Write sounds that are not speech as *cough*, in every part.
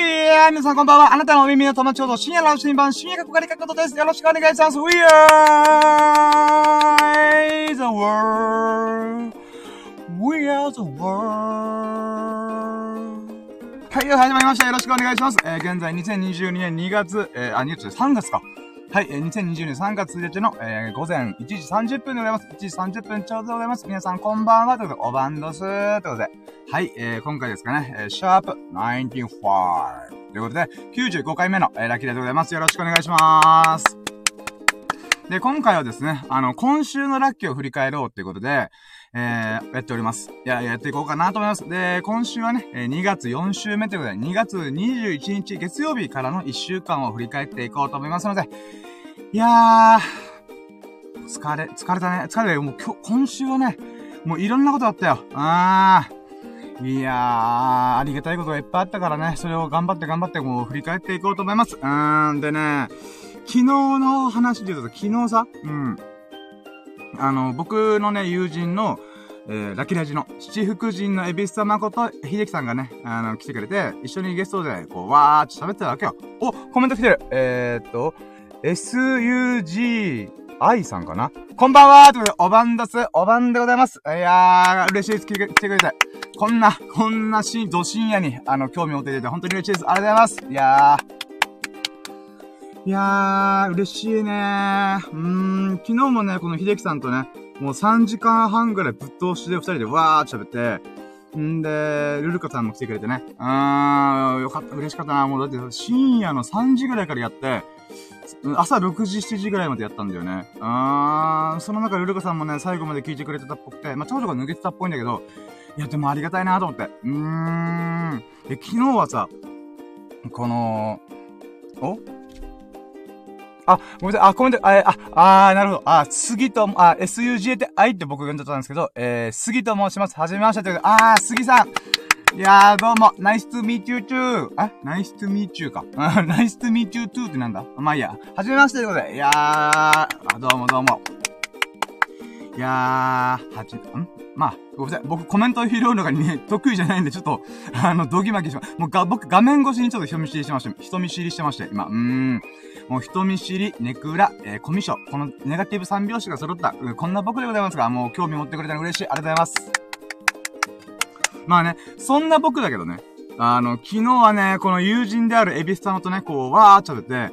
いやー、皆さんこんばんは。あなたのお耳の友達ほど深夜の新版、深夜角刈りかことです。よろしくお願いします。We are the world. We are the world. はい、始まりました。よろしくお願いします。えー、現在2022年2月、えー、あ、2月3月か。はい、えー、2020年3月1日の、えー、午前1時30分でございます。1時30分ちょうどでございます。皆さんこんばんは。ということで、おばんどすー。ということで、はい、えー、今回ですかね、えー、シャープ95。ということで、95回目の、えー、ラッキーでございます。よろしくお願いします。で、今回はですね、あの、今週のラッキーを振り返ろうっていうことで、えー、やっております。いや、やっていこうかなと思います。で、今週はね、2月4週目ということで、2月21日月曜日からの1週間を振り返っていこうと思いますので、いやー、疲れ、疲れたね。疲れたよもう今日、今週はね、もういろんなことあったよ。あー。いやー、ありがたいことがいっぱいあったからね、それを頑張って頑張ってもう振り返っていこうと思います。うーん、でね、昨日の話で言うと、昨日さ、うん。あの、僕のね、友人の、えー、ラキラジの七福神のエビス様こと、秀樹さんがね、あの、来てくれて、一緒にゲストで、こう、わーって喋ってたわけよ。お、コメント来てるえー、っと、SUGI さんかな？こんばんはということで、おばんだす、おばんでございます。いやー、嬉しいです。来てくれて。こんな、こんなし、ど深夜に、あの、興味を持っていて、本当に嬉しいです。ありがとうございます。いやー、いやー、嬉しいねー。うーん、昨日もね、この秀樹さんとね、もう3時間半ぐらいぶっ通しで二人でわーって喋って、んで、ルルカさんも来てくれてね。うーん、よかった、嬉しかったな。もうだって深夜の3時ぐらいからやって、朝6時、7時ぐらいまでやったんだよね。あーん、その中ルルカさんもね、最後まで聞いてくれてたっぽくて、まあ、長女が抜けてたっぽいんだけど、いや、でもありがたいなと思って。うーん。で、昨日はさ、この、お？あ、ごめんなさい。あ、コメント、あ、あ、あなるほど。あ、杉と、あ、SUGA って愛って僕が呼んでたんですけど、えー、杉と申します。はじめましてということで、あー、杉さん。いやー、どうも、nice to meet you too. あ nice to meet you か。nice to meet you too ってなんだ？まあいいや。はじめましてということで、いやー、あ、どうもどうも。いやー、はじ、ん？まあ、ごめんなさい。僕コメントを拾うのがね、*laughs* 得意じゃないんで、ちょっと、*laughs* あの、ドギマギしま、もうが、僕画面越しにちょっと人見知りしてまして、人見知りしてまして、今、うーん。もう人見知り、ネクラ、えー、コミュ障、このネガティブ三拍子が揃った、うん、こんな僕でございますが、もう興味持ってくれたら嬉しい。ありがとうございます。まあね、そんな僕だけどね、あの、昨日はね、この友人であるエビス様とね、こう、わーっちゃってて、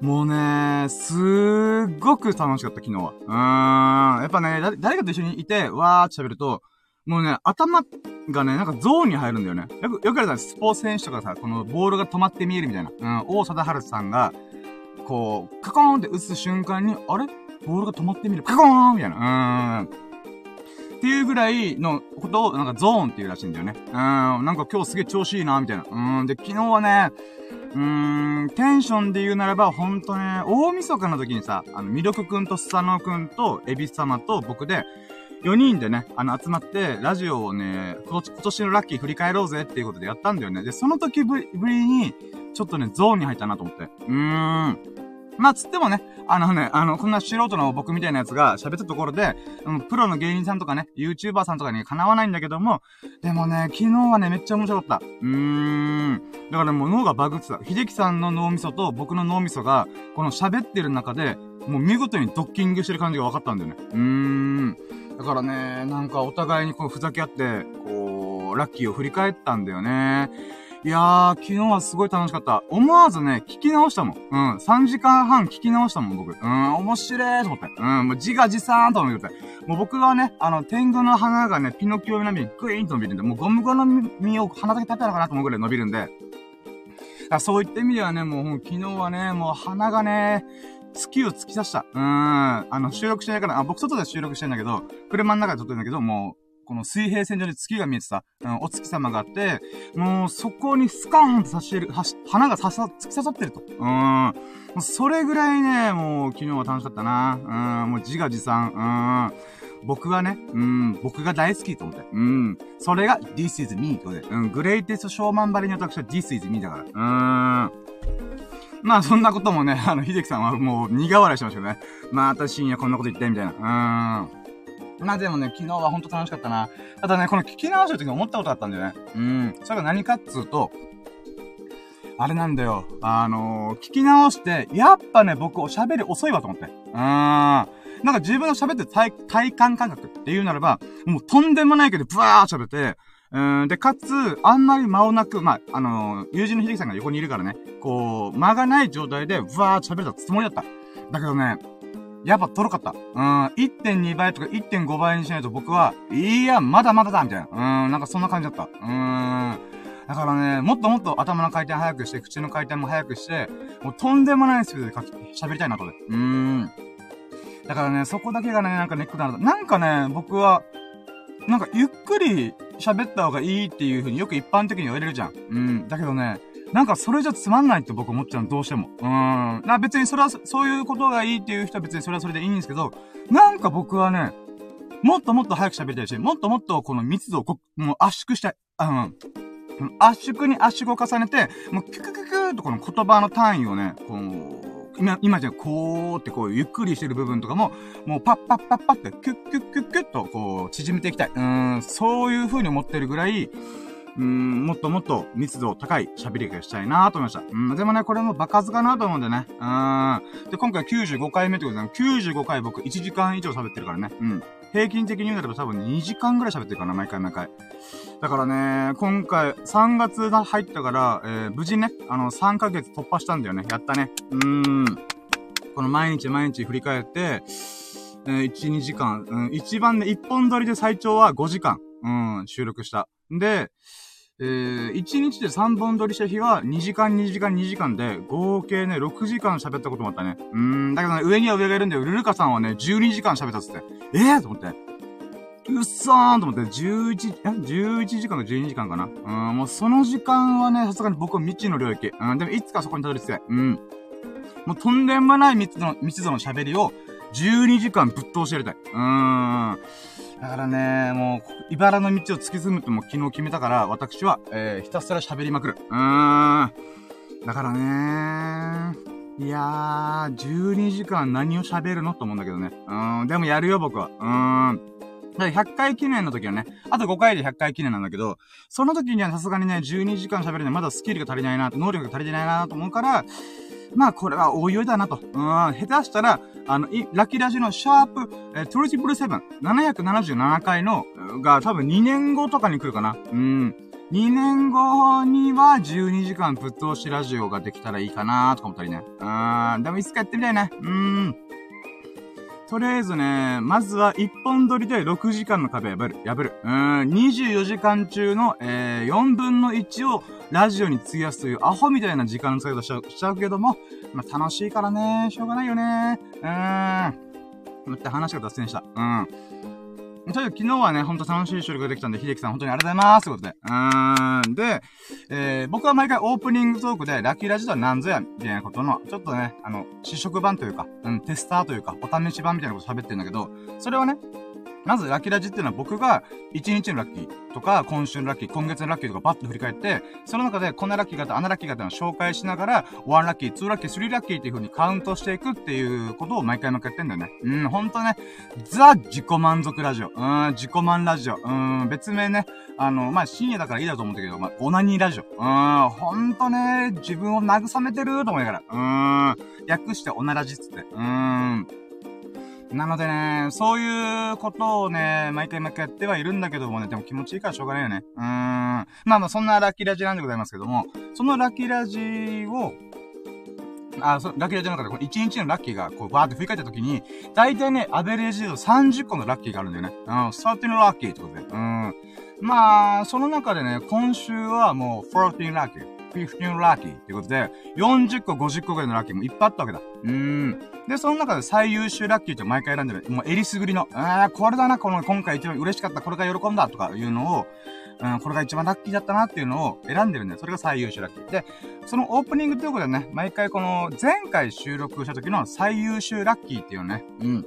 もうね、すーっごく楽しかった、昨日は。うーん。やっぱね、誰かと一緒にいて、わーって喋ると、もうね、頭がね、なんかゾーンに入るんだよね。よく、よくあるじゃん、スポーツ選手とかさ、このボールが止まって見えるみたいな。うん、王貞治さんが、こう、カコーンって打つ瞬間に、あれ？ボールが止まってみる。カコーンみたいな。うーん。っていうぐらいのことを、なんかゾーンっていうらしいんだよね。うん。なんか今日すげえ調子いいな、みたいな。うん。で、昨日はね、うーん、テンションで言うならば、ほんとね、大晦日の時にさ、あの、ミルクくんとスサノくんと、エビス様と僕で、4人でね、あの、集まって、ラジオをね、今年のラッキー振り返ろうぜっていうことでやったんだよね。で、その時ぶりに、ちょっとね、ゾーンに入ったなと思って。うーん。まあ、つってもね、あのね、あの、こんな素人の僕みたいなやつが喋ったところで、うん、プロの芸人さんとかね、YouTuber さんとかにかなわないんだけども、でもね、昨日はね、めっちゃ面白かった。うーん。だからもう脳がバグってた。秀樹さんの脳みそと僕の脳みそが、この喋ってる中で、もう見事にドッキングしてる感じが分かったんだよね。うーん。だからね、なんかお互いにこうふざけ合って、こう、ラッキーを振り返ったんだよね。いやー、昨日はすごい楽しかった。思わずね、聞き直したもん。うん。3時間半聞き直したもん、僕。うん、面白いと思って。うん、もう自画自賛と思って。もう僕はね、あの、天狗の花がね、ピノキオ並みにグイーンと伸びるんで、もうゴムゴムの実を鼻だけ立てたのかなと思うぐらい伸びるんで。だそういった意味ではね、もう昨日はね、もう鼻がね、月を突き刺した。うん。あの、収録しないから、あ、僕外で収録してんだけど、車の中で撮ってるんだけど、もう、この水平線上に月が見えてた、うん、お月様があって、もうそこにスカーンと刺してる、はし、花が刺さ、突き刺さってると。うん。それぐらいね、もう昨日は楽しかったな。うん、もう自画自賛。うん。僕はね、うん、僕が大好きと思って。うん。それが This is me とで。うん、グレイテストショーマンバリに私は This is me だから。うん。まあそんなこともね、あの、秀樹さんはもう苦笑いしましたけどね。また深夜こんなこと言ってみたいな。うーん。まあでもね、昨日はほんと楽しかったな。ただね、この聞き直した時に思ったことあったんだよね。うん。それが何かっつうと、あれなんだよ。あのー、聞き直して、やっぱね、僕おしゃべり遅いわと思って。うーん。なんか自分の喋って体、体感感覚っていうならば、もうとんでもないけど、ブワー喋って、うん、で、かつ、あんまり間をなく、まあ、あのー、友人の秀樹さんが横にいるからね、こう、間がない状態で、ブワー喋れたつもりだった。だけどね、やっぱとろかった。うん、1.2倍とか1.5倍にしないと僕は、いや、まだまだだみたいな。うん、なんかそんな感じだった。うん。だからね、もっともっと頭の回転早くして、口の回転も早くして、もうとんでもないスピードで喋りたいなとで。うーん。だからね、そこだけがね、なんかネックだな。なんかね、僕は、なんかゆっくり喋った方がいいっていう風によく一般的に言われるじゃん。うん。だけどね、なんかそれじゃつまんないって僕思っちゃうどうしても。うん。な別にそれは、そういうことがいいっていう人は別にそれはそれでいいんですけど、なんか僕はね、もっともっと早く喋りたいし、もっともっとこの密度をこ、もう圧縮したい。うん。圧縮に圧縮を重ねて、もうキュキュキュキューとこの言葉の単位をね、こう、今、今じゃこうってこうゆっくりしてる部分とかも、もうパッパッパッパってキュッキュッキュッキュッとこう縮めていきたい。うん、そういう風に思ってるぐらい、うん、もっともっと密度高い喋りがしたいなと思いました。うん、でもね、これもバカずかなと思うんでね。うん。で、今回95回目ってことで、95回僕1時間以上喋ってるからね。うん。平均的に言うならば多分2時間ぐらい喋ってるかな、毎回毎回。だからね、今回、3月が入ったから、えー、無事ね、あの、3ヶ月突破したんだよね。やったね。うーん。この毎日毎日振り返って、えー、1、2時間、うん、一番ね、1本撮りで最長は5時間、うん、収録した。で、えー、1日で3本撮りした日は2時間、2時間、2時間で、合計ね、6時間喋ったこともあったね。うーん、だけどね、上には上がいるんだよ。ルルカさんはね、12時間喋ったっつって。ええー、と思って。うっそーんと思って、11、え ?11 時間か12時間かなうん、もうその時間はね、さすがに僕は未知の領域。うん、でもいつかそこにたどり着きたい。うん。もうとんでもない密度の、密度の喋りを、12時間ぶっ通してやりたい。うーん。だからね、もう、茨の道を突き進むっても昨日決めたから、私は、えー、ひたすら喋りまくる。うーん。だからねいやー、12時間何を喋るのと思うんだけどね。うーん、でもやるよ、僕は。うーん。だから100回記念の時はね、あと5回で100回記念なんだけど、その時にはさすがにね、12時間喋るにはまだスキルが足りないな、能力が足りてないなと思うから、まあ、これはおいおいだなと。うん、下手したら、あの、ラッキーラジのシャープ、えー、トリプルセブン、777回の、が多分2年後とかに来るかな。うん。2年後には12時間ぶっ通しラジオができたらいいかなとか思ったりね。うん。でもいつかやってみたいね。うん。とりあえずね、まずは1本撮りで6時間の壁破る。破る。うん、24時間中の、えー、4分の1をラジオに費やすというアホみたいな時間の使い方しちゃうけども、まあ、楽しいからね、しょうがないよね。うーん。って話が脱線した。うん。とにかく昨日はね、ほんと楽しい収録ができたんで、秀樹さん本当にありがとうございますということで。うーん。で、えー、僕は毎回オープニングトークで、ラッキーラジとは何ぞや、みたいなことの、ちょっとね、あの、試食版というか、うん、テスターというか、お試し版みたいなこと喋ってるんだけど、それはね、まず、ラッキーラジっていうのは僕が、1日のラッキーとか、今週のラッキー、今月のラッキーとかパッと振り返って、その中で、こんなラッキーがあった、あんなラッキーがあったのを紹介しながら、1ラッキー、2ラッキー、3ラッキーっていう風にカウントしていくっていうことを毎回毎回やってんだよね。うん、ほんとね、ザ自己満足ラジオ。うん、自己満ラジオ。うん、別名ね、あの、まあ、深夜だからいいだと思うんだけど、まあ、オナニーラジオ。うん、ほんとね、自分を慰めてると思いながら。うん、略してオナラジっつって。うん、なのでね、そういうことをね、毎回毎回やってはいるんだけどもね、でも気持ちいいからしょうがないよね。うーん。まあまあ、そんなラッキーラジなんでございますけども、そのラッキーラジを、あ、そラッキーラジの中で、この1日のラッキーが、こう、バーって振り返った時に、大体ね、アベレージで30個のラッキーがあるんだよね。うん、13ラッキーってことで。うん。まあ、その中でね、今週はもう、14ラッキー。15ラッキーってことで、40個、50個ぐらいのラッキーもいっぱいあったわけだ。うーん。で、その中で最優秀ラッキーって毎回選んでる。もう、えりすぐりの、ああ、これだな、この、今回一番嬉しかった、これが喜んだ、とかいうのを、うん、これが一番ラッキーだったなっていうのを選んでるんだよ。それが最優秀ラッキー。で、そのオープニングということでね、毎回この、前回収録した時の最優秀ラッキーっていうね、うん。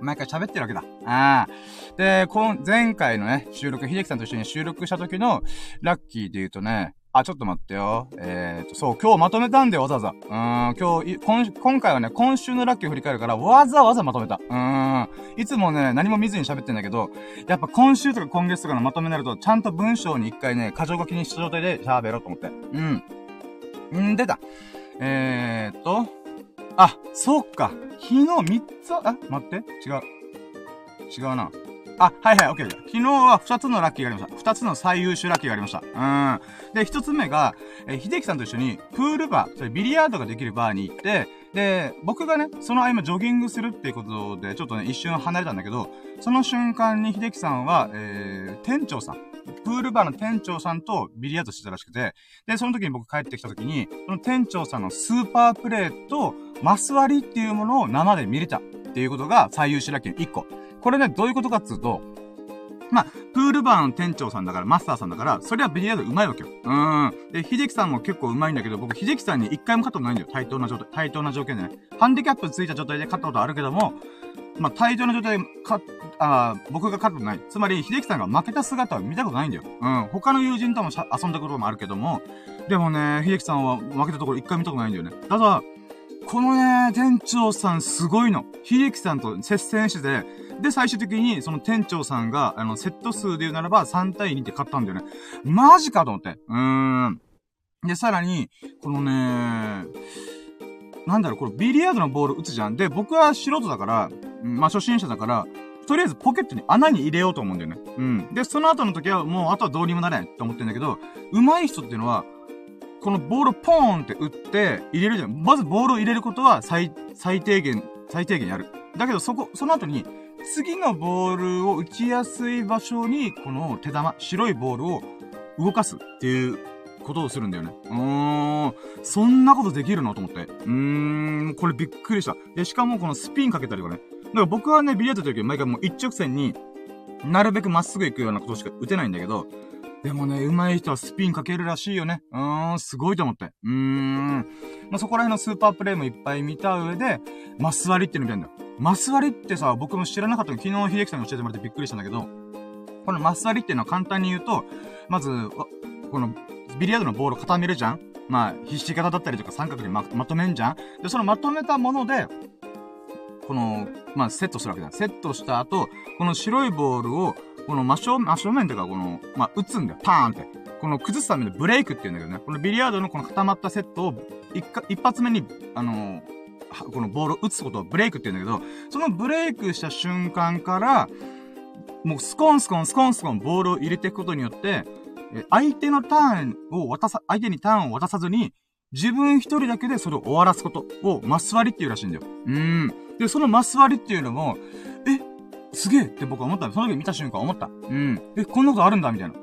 毎回喋ってるわけだ。ああ。で、この前回のね、収録、秀樹さんと一緒に収録した時のラッキーで言うとね、あ、ちょっと待ってよ。えーと、そう、今日まとめたんだよ、わざわざ。うーん、今日、今、今回はね、今週のラッキーを振り返るから、わざわざまとめた。うーん。いつもね、何も見ずに喋ってんだけど、やっぱ今週とか今月とかのまとめになると、ちゃんと文章に一回ね、過剰書きにした状態で喋ろうと思って。うん。ん出た。えーっと、あ、そっか。昨日3つ、あ、待って、違う。違うな。あ、はいはい、オッケー。昨日は2つのラッキーがありました。2つの最優秀ラッキーがありました。うん。で、1つ目が、えー、秀樹さんと一緒に、プールバー、それビリヤードができるバーに行って、で、僕がね、その合間ジョギングするっていうことで、ちょっとね、一瞬離れたんだけど、その瞬間に秀樹さんは、えー、店長さん、プールバーの店長さんとビリヤードしてたらしくて、で、その時に僕帰ってきた時に、その店長さんのスーパープレーと、マス割りっていうものを生で見れたっていうことが最優秀ラッキーの1個。これね、どういうことかっつうと、まあ、プールバーの店長さんだから、マスターさんだから、それはビリヤード上手いわけよ。うん。で、秀樹さんも結構上手いんだけど、僕、秀樹さんに一回も勝ったことないんだよ。対等な状態、対等な条件でね。ハンディキャップついた状態で勝ったことあるけども、まあ、対等な状態で、か、あ僕が勝ったことない。つまり、秀樹さんが負けた姿は見たことないんだよ。うん。他の友人とも遊んだこともあるけども、でもね、秀樹さんは負けたところ一回見たことないんだよね。ただ、このね、店長さんすごいの。秀樹さんと接戦してて、で、最終的に、その店長さんが、あの、セット数で言うならば3対2って勝ったんだよね。マジかと思って。うーん。で、さらに、このね、なんだろう、これビリヤードのボール打つじゃん。で、僕は素人だから、まあ、初心者だから、とりあえずポケットに穴に入れようと思うんだよね。うん。で、その後の時はもう、あとはどうにもなれないと思ってんだけど、上手い人っていうのは、このボールポーンって打って入れるじゃん。まずボールを入れることは最、最低限、最低限やる。だけどそこ、その後に、次のボールを打ちやすい場所に、この手玉、白いボールを動かすっていうことをするんだよね。うーん。そんなことできるのと思って。うーん。これびっくりした。で、しかもこのスピンかけたりとかね。だから僕はね、ビリヤードの時は毎回もう一直線になるべくまっすぐ行くようなことしか打てないんだけど、でもね、上手い人はスピンかけるらしいよね。うーん、すごいと思って。うーん。まあ、そこら辺のスーパープレイもいっぱい見た上で、マス割りっていうの見たんだよ。マス割りってさ、僕も知らなかったの昨日秀樹さんに教えてもらってびっくりしたんだけど、このマス割りっていうのは簡単に言うと、まず、この、ビリヤードのボールを固めるじゃんまあ、ひし形だったりとか三角でま、まとめんじゃんで、そのまとめたもので、この、まあ、セットするわけだ。セットした後、この白いボールを、この真正面、真正面っていうか、この、まあ、打つんだよ。パーンって。この崩すためのブレイクっていうんだけどね。このビリヤードのこの固まったセットを、一一発目に、あのー、このボールを打つことをブレイクって言うんだけど、そのブレイクした瞬間から、もうスコンスコンスコンスコンボールを入れていくことによって、相手のターンを渡さ、相手にターンを渡さずに、自分一人だけでそれを終わらすことをマス割りっていうらしいんだよ。うん。で、そのマス割りっていうのも、え、すげえって僕は思った。その時見た瞬間思った。うん。え、こんなことあるんだみたいな。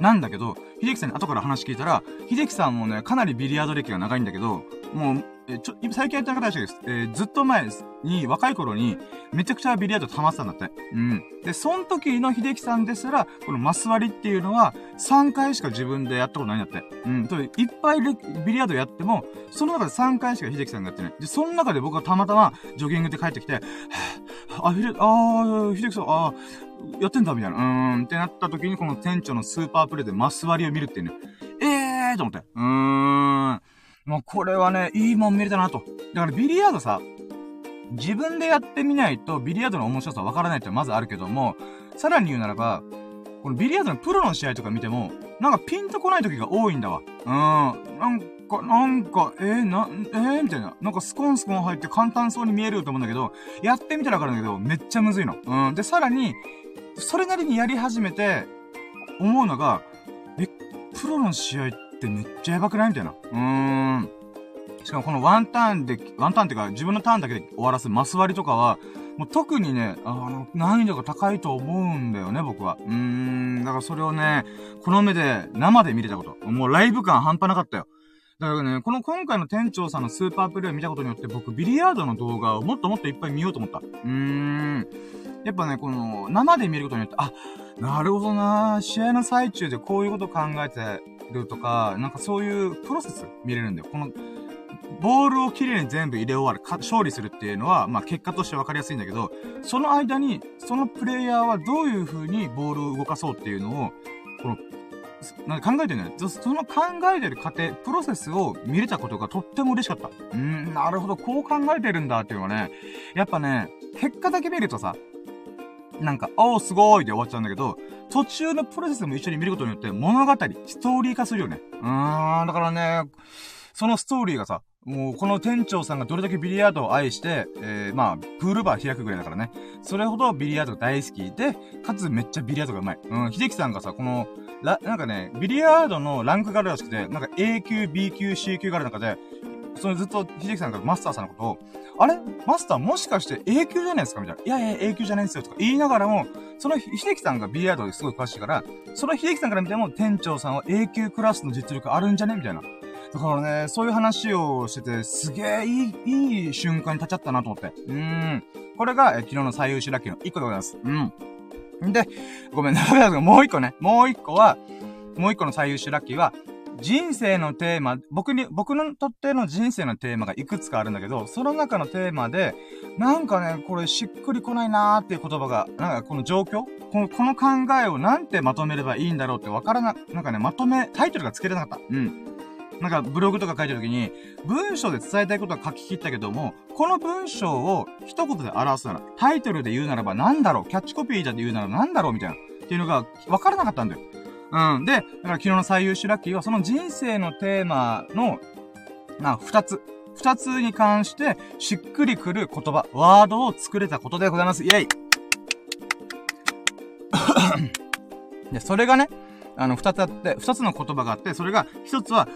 なんだけど、秀樹さんに後から話聞いたら、秀樹さんもね、かなりビリヤード歴が長いんだけど、もう、えちょ、最近やってなかったらしいです。えー、ずっと前に、若い頃に、めちゃくちゃビリヤード溜まってたんだって。うん。で、その時の秀樹さんですら、このマス割りっていうのは、3回しか自分でやったことないんだって。うん。と、いっぱいビリヤードやっても、その中で3回しか秀樹さんがやってない。で、その中で僕はたまたま、ジョギングで帰ってきて、はぁ、あ、ひで、あー、秀樹さん、あー、やってんだ、みたいな。うーん、ってなった時に、この店長のスーパープレイでマス割りを見るっていうね。えーと思って。うーん。もうこれはね、いいもん見れたなと。だからビリヤードさ、自分でやってみないとビリヤードの面白さわからないってまずあるけども、さらに言うならば、このビリヤードのプロの試合とか見ても、なんかピンとこない時が多いんだわ。うん。なんか、なんか、えー、な、えー、みたいな。なんかスコンスコン入って簡単そうに見えると思うんだけど、やってみたらわかるんだけど、めっちゃむずいの。うん。で、さらに、それなりにやり始めて、思うのが、え、プロの試合ってってめっちゃやばくない？みたいな。うーん。しかもこのワンターンで、ワンターンっていうか自分のターンだけで終わらすマス割りとかは、もう特にね、あの、難易度が高いと思うんだよね、僕は。うーん、だからそれをね、この目で、生で見れたこと。もうライブ感半端なかったよ。だからね、この今回の店長さんのスーパープレイを見たことによって僕、ビリヤードの動画をもっともっといっぱい見ようと思った。うーん。やっぱね、この、生で見ることによって、あ、なるほどな試合の最中でこういうこと考えてるとか、なんかそういうプロセス見れるんだよ。この、ボールをきれいに全部入れ終わる、勝利するっていうのは、まあ結果として分かりやすいんだけど、その間に、そのプレイヤーはどういう風にボールを動かそうっていうのを、この、なんか考えてるんだよ。その考えてる過程、プロセスを見れたことがとっても嬉しかった。うーん、なるほど、こう考えてるんだっていうのはね、やっぱね、結果だけ見るとさ、なんか、おーすごーいで終わっちゃうんだけど、途中のプロセスも一緒に見ることによって物語、ストーリー化するよね。うーん、だからね、そのストーリーがさ、もうこの店長さんがどれだけビリヤードを愛して、えー、まあ、プールバー開くぐらいだからね。それほどビリヤードが大好きで、かつめっちゃビリヤードがうまい。うん、秀樹さんがさ、この、ら、なんかね、ビリヤードのランクがあるらしくて、なんか A 級、B 級、C 級がある中で、そのずっと秀樹さんがマスターさんのことを、あれ？マスターもしかして A 級じゃないですか？みたいな。いやいや、A 級じゃないんですよ。とか言いながらも、その秀樹さんがビリヤードですごい詳しいから、その秀樹さんから見ても店長さんは A 級クラスの実力あるんじゃね？みたいな。だからね、そういう話をしてて、すげえいい、いい瞬間に立っちゃったなと思って。うーん。これが、え昨日の最優秀ラッキーの1個でございます。うん。で、ごめんな、もう1個ね。もう1個は、もう1個の最優秀ラッキーは、人生のテーマ、僕に、僕のとっての人生のテーマがいくつかあるんだけど、その中のテーマで、なんかね、これしっくりこないなーっていう言葉が、なんかこの状況この、この考えをなんてまとめればいいんだろうってわからな、なんかね、まとめ、タイトルがつけれなかった。うん。なんかブログとか書いてるときに、文章で伝えたいことは書き切ったけども、この文章を一言で表すなら、タイトルで言うならば何だろうキャッチコピーで言うなら何だろうみたいな。っていうのが分からなかったんだよ。うん。で、だから昨日の最優秀ラッキーはその人生のテーマの、まあ、二つ。二つに関して、しっくりくる言葉、ワードを作れたことでございます。イェイ *coughs* で、それがね、あの、二つあって、二つの言葉があって、それが、一つは、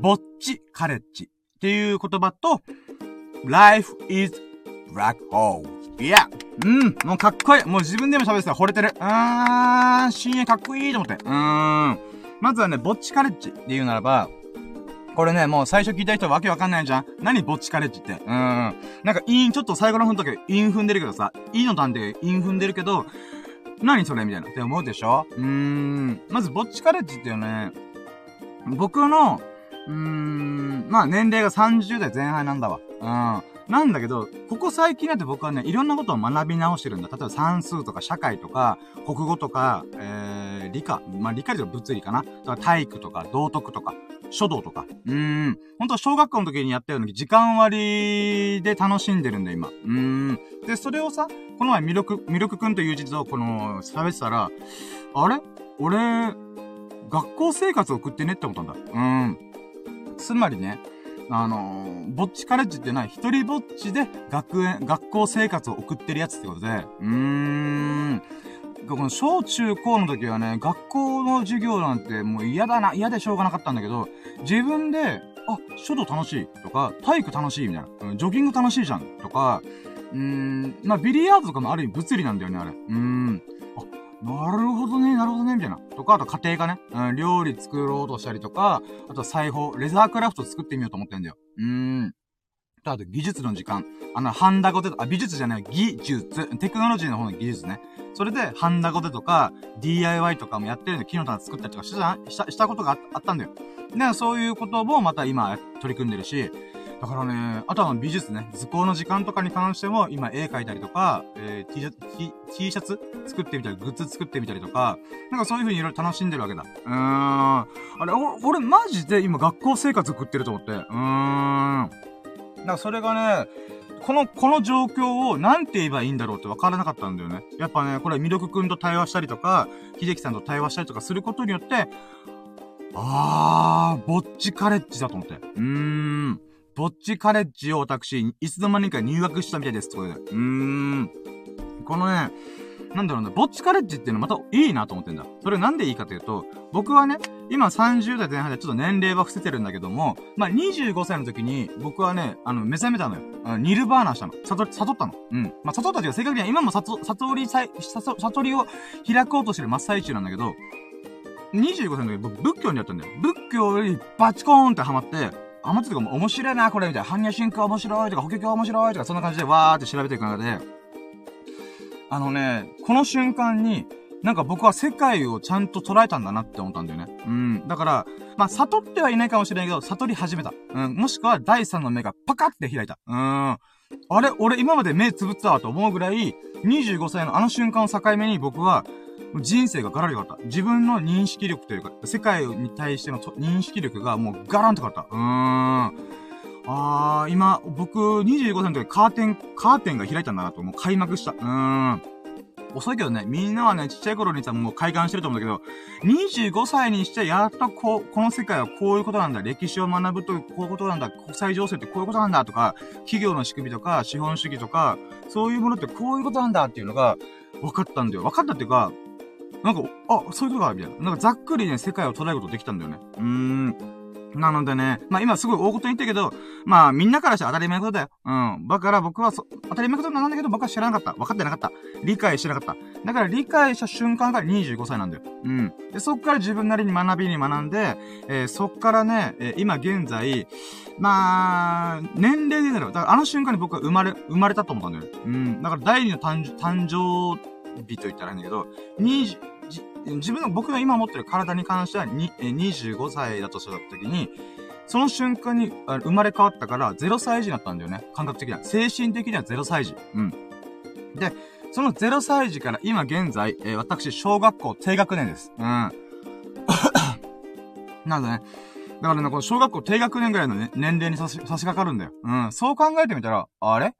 ぼっちカレッジっていう言葉と、life is black hole. いや、うん、もうかっこいい。もう自分でも喋ってた惚れてる。あーん、深夜かっこいいと思って。うーん。まずはね、ぼっちカレッジで言うならば、これね、もう最初聞いた人わけわかんないじゃん何ぼっちカレッジって。うーん。なんか、イン、ちょっと最後の踏んとけ、イン踏んでるけどさ、いいの段でイン踏んでるけど、何それみたいな。って思うでしょ？うーん。まず、ぼっちカレッジっていうね、僕の、うーん、まあ年齢が30代前半なんだわ。うん。なんだけど、ここ最近だって僕はね、いろんなことを学び直してるんだ。例えば算数とか社会とか、国語とか、えー、理科。まあ理科では物理かな。だか体育とか、道徳とか、書道とか。うーん。本当小学校の時にやったように時間割で楽しんでるんだ、今。うーん。で、それをさ、この前、魅力、魅力くんという実をこの、喋ってたら、あれ？俺、学校生活送ってねって思ったんだ。うん。つまりね、あの、ぼっちカレッジってない、一人ぼっちで学園、学校生活を送ってるやつってことで、うーん。この小中高の時はね、学校の授業なんてもう嫌だな、嫌でしょうがなかったんだけど、自分で、あ、書道楽しいとか、体育楽しいみたいな、ジョギング楽しいじゃんとか、うーん、まあ、ビリヤードとかもある意味物理なんだよね、あれ。うーん。なるほどね、なるほどね、みたいな。とか、あと家庭がね、うん、料理作ろうとしたりとか、あと裁縫、レザークラフト作ってみようと思ってんだよ。うーん。あと、技術の時間。あの、ハンダゴテとか、あ、美術じゃない、技術。テクノロジーの方の技術ね。それで、ハンダゴテとか、DIY とかもやってるんで、木の棚作ったりとかした、した、したことがあったんだよ。で、そういうこともまた今、取り組んでるし、だからね、あとは美術ね、図工の時間とかに関しても、今絵描いたりとか、えー、T シャツ、T, T シャツ作ってみたり、グッズ作ってみたりとか、なんかそういう風にいろいろ楽しんでるわけだ。うーん。あれ、お俺、マジで今学校生活送ってると思って。うーん。だからそれがね、この、この状況をなんて言えばいいんだろうって分からなかったんだよね。やっぱね、これ、魅力くんと対話したりとか、秀樹さんと対話したりとかすることによって、あー、ぼっちカレッジだと思って。うーん。ぼっちカレッジを私、いつの間にか入学したみたいですってことで。うーん。このね、なんだろうな、ぼっちカレッジっていうのまたいいなと思ってんだ。それなんでいいかというと、僕はね、今30代前半でちょっと年齢は伏せてるんだけども、まあ、25歳の時に僕はね、あの、目覚めたのよ。あのニルバーナしたの。悟、悟ったの。うん。まあ、悟ったというか正確には今も悟、悟り悟りを開こうとしてる真っ最中なんだけど、25歳の時僕仏教にやったんだよ。仏教にバチコーンってハマって、あ、まつとかも面白いな、これ、みたいな。般若心経面白いとか、法華経面白いとか、そんな感じでわーって調べていく中で、あのね、この瞬間に、なんか僕は世界をちゃんと捉えたんだなって思ったんだよね。うん。だから、まあ、悟ってはいないかもしれないけど、悟り始めた。うん。もしくは第三の目がパカって開いた。うん。あれ俺今まで目つぶったわと思うぐらい、25歳のあの瞬間を境目に僕は、人生がガラリ変わった。自分の認識力というか、世界に対しての認識力がもうガランと変わった。うーん。あー、今、僕、25歳の時カーテン、カーテンが開いたんだなと、もう開幕した。うーん。遅いけどね、みんなはね、ちっちゃい頃にさ、もう開眼してると思うんだけど、25歳にしてやっとこう、この世界はこういうことなんだ、歴史を学ぶとこういうことなんだ、国際情勢ってこういうことなんだとか、企業の仕組みとか、資本主義とか、そういうものってこういうことなんだっていうのが、分かったんだよ。分かったっていうか、なんか、あ、そういうことか、みたいな。なんかざっくりね、世界を捉えることできたんだよね。うーん。なのでね、まあ今すごい大事に言ったけど、まあみんなからした当たり前のことだよ。うん。だから僕はそ、当たり前のことなんだけど僕は知らなかった。分かってなかった。理解してなかった。だから理解した瞬間が25歳なんだよ。うん。で、そっから自分なりに学びに学んで、えー、そっからね、えー、今現在、まあ、年齢でなる。だからあの瞬間に僕は生まれ、生まれたと思ったんだよ。うん。だから第二の誕生日と言ったらいいんだけど、20、自分の、僕の今持ってる体に関しては、25歳だとした時に、その瞬間に生まれ変わったから0歳児になったんだよね。感覚的には。精神的には0歳児。うん。で、その0歳児から今現在、えー、私、小学校低学年です。うん。*coughs* なんだね。だからね、この小学校低学年ぐらいの、ね、年齢に差し差し掛かるんだよ。うん。そう考えてみたら、あれ？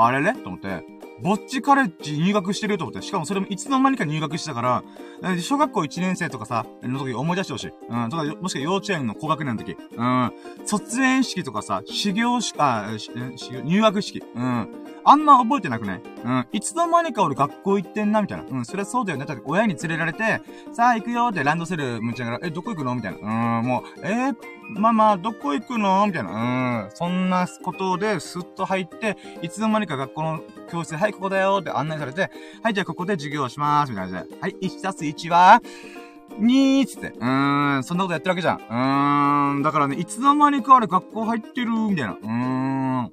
あれれと思って、ぼっちカレッジ入学してると思って、しかもそれもいつの間にか入学してたから、小学校1年生とかさ、の時思い出してほしい。うん、とか、もしくは幼稚園の高学年の時。うん、卒園式とかさ、修行式、あ、入学式。うん。あんま覚えてなくね。うん。いつの間にか俺学校行ってんな、みたいな。うん。それはそうだよね。だって親に連れられて、さあ行くよってランドセルむちゃがら、え、どこ行くの？みたいな。うん。もう、えー、ママ、どこ行くの？みたいな。うん。そんなことで、スッと入って、いつの間にか学校の教室で、はい、ここだよって案内されて、はい、じゃあここで授業しまーす。みたいな感じで。はい、1たす1は、にーつって。うーん、そんなことやってるわけじゃん。うーん、だからね、いつの間にかあれ学校入ってる、みたいな。うーん。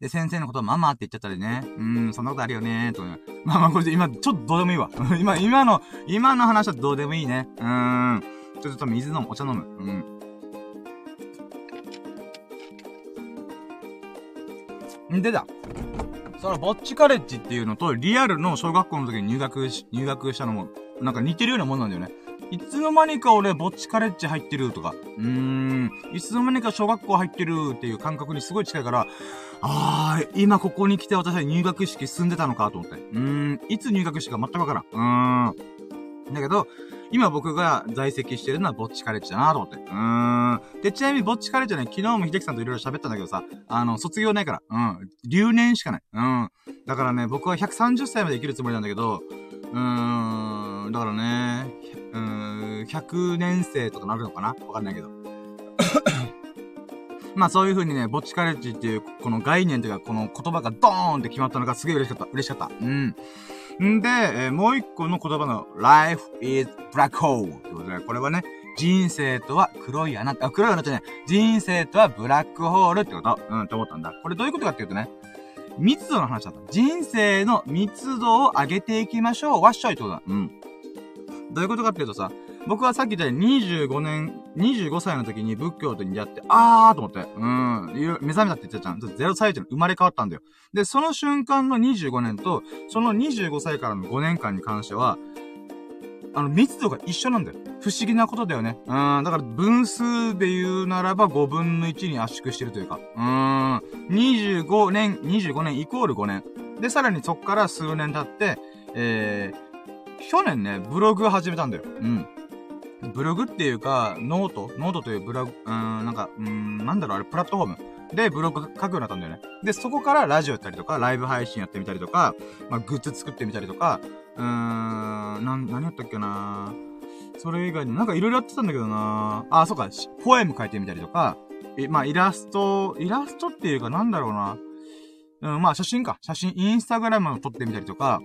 で、先生のことをママって言っちゃったりね。うーん、そんなことあるよねーと。まあまあ、これで今、ちょっとどうでもいいわ。*laughs* 今、今の、今の話はどうでもいいね。うーん。ちょっと水飲む、お茶飲む。うん。んでだ。その、ぼっちカレッジっていうのと、リアルの小学校の時に入学し、入学したのも、なんか似てるようなもんなんだよね。いつの間にか俺、ぼっちカレッジ入ってるとか、うーん、いつの間にか小学校入ってるっていう感覚にすごい近いから、あー、今ここに来て私は入学式進んでたのかと思って。うーん、いつ入学式か全くわからん。うーん。だけど、今僕が在籍してるのはぼっちカレッジだなと思って。うーん。で、ちなみにぼっちカレッジはね、昨日も秀樹さんといろいろ喋ったんだけどさ、あの、卒業ないから。うん。留年しかない。うん。だからね、僕は130歳まで生きるつもりなんだけど、うーん、だからね、うーん、100年生とかなるのかな？わかんないけど。まあそういう風にね、ぼっちカレッジっていう、この概念というか、この言葉がドーンって決まったのがすげえ嬉しかった。嬉しかった。うん。んで、えー、もう一個の言葉の life is black hole ってことで、これはね、人生とは黒い穴、あ、黒い穴ってね、人生とはブラックホールってこと。うん、って思ったんだ。これどういうことかっていうとね、密度の話だった。人生の密度を上げていきましょう。わっしょいってことだ。うん。どういうことかっていうとさ、僕はさっき言ったように25年、25歳の時に仏教とに出会って、あーと思って、うん、目覚めたって言ってたじゃん。0歳児の生まれ変わったんだよ。で、その瞬間の25年と、その25歳からの5年間に関しては、あの、密度が一緒なんだよ。不思議なことだよね。うん、だから分数で言うならば5分の1に圧縮してるというか。うん、25年、25年イコール5年。で、さらにそっから数年経って、えー、去年ね、ブログを始めたんだよ。うん。ブログっていうか、 note？note というブログ、うーん、なんか、うん、なんだろう、あれ、プラットフォーム？で、ブログ書くようになったんだよね。で、そこからラジオやったりとか、ライブ配信やってみたりとか、まあ、グッズ作ってみたりとか、うーん、なん、何やったっけなそれ以外になんかいろいろやってたんだけどなあ、そうか、ポエム書いてみたりとか、え、まあ、イラスト、イラストっていうかなんだろうな。うん、まあ、写真か。写真、インスタグラムを撮ってみたりとか、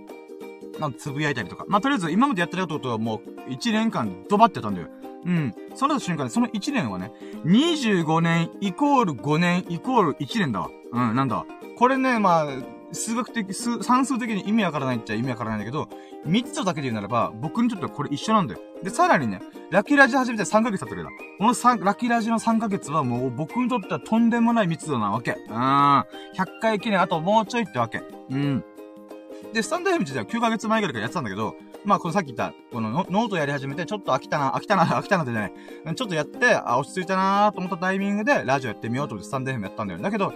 なんかつぶやいたりとか。まあ、とりあえず今までやってたことはもう1年間ドバってたんだよ。うん。その瞬間で、その1年はね、25年イコール5年イコール1年だわ。うん、なんだ。これね、まあ、数学的、数、算数的に意味わからないっちゃ意味わからないんだけど、3つだけで言うならば、僕にとってはこれ一緒なんだよ。で、さらにね、ラッキーラジ始めて3ヶ月経ってるだ。この3、ラッキーラジの3ヶ月はもう僕にとってはとんでもない密度なわけ。うん。100回記念あともうちょいってわけ。うん。で、スタンド FM 自体は9ヶ月前ぐらいからやってたんだけど、まあ、このさっき言った、このノートやり始めて、ちょっと飽きたな、飽きたな、*laughs* 飽きたなってね、ちょっとやって、あ、落ち着いたなーと思ったタイミングで、ラジオやってみようと思ってスタンド FM やったんだよ。だけど、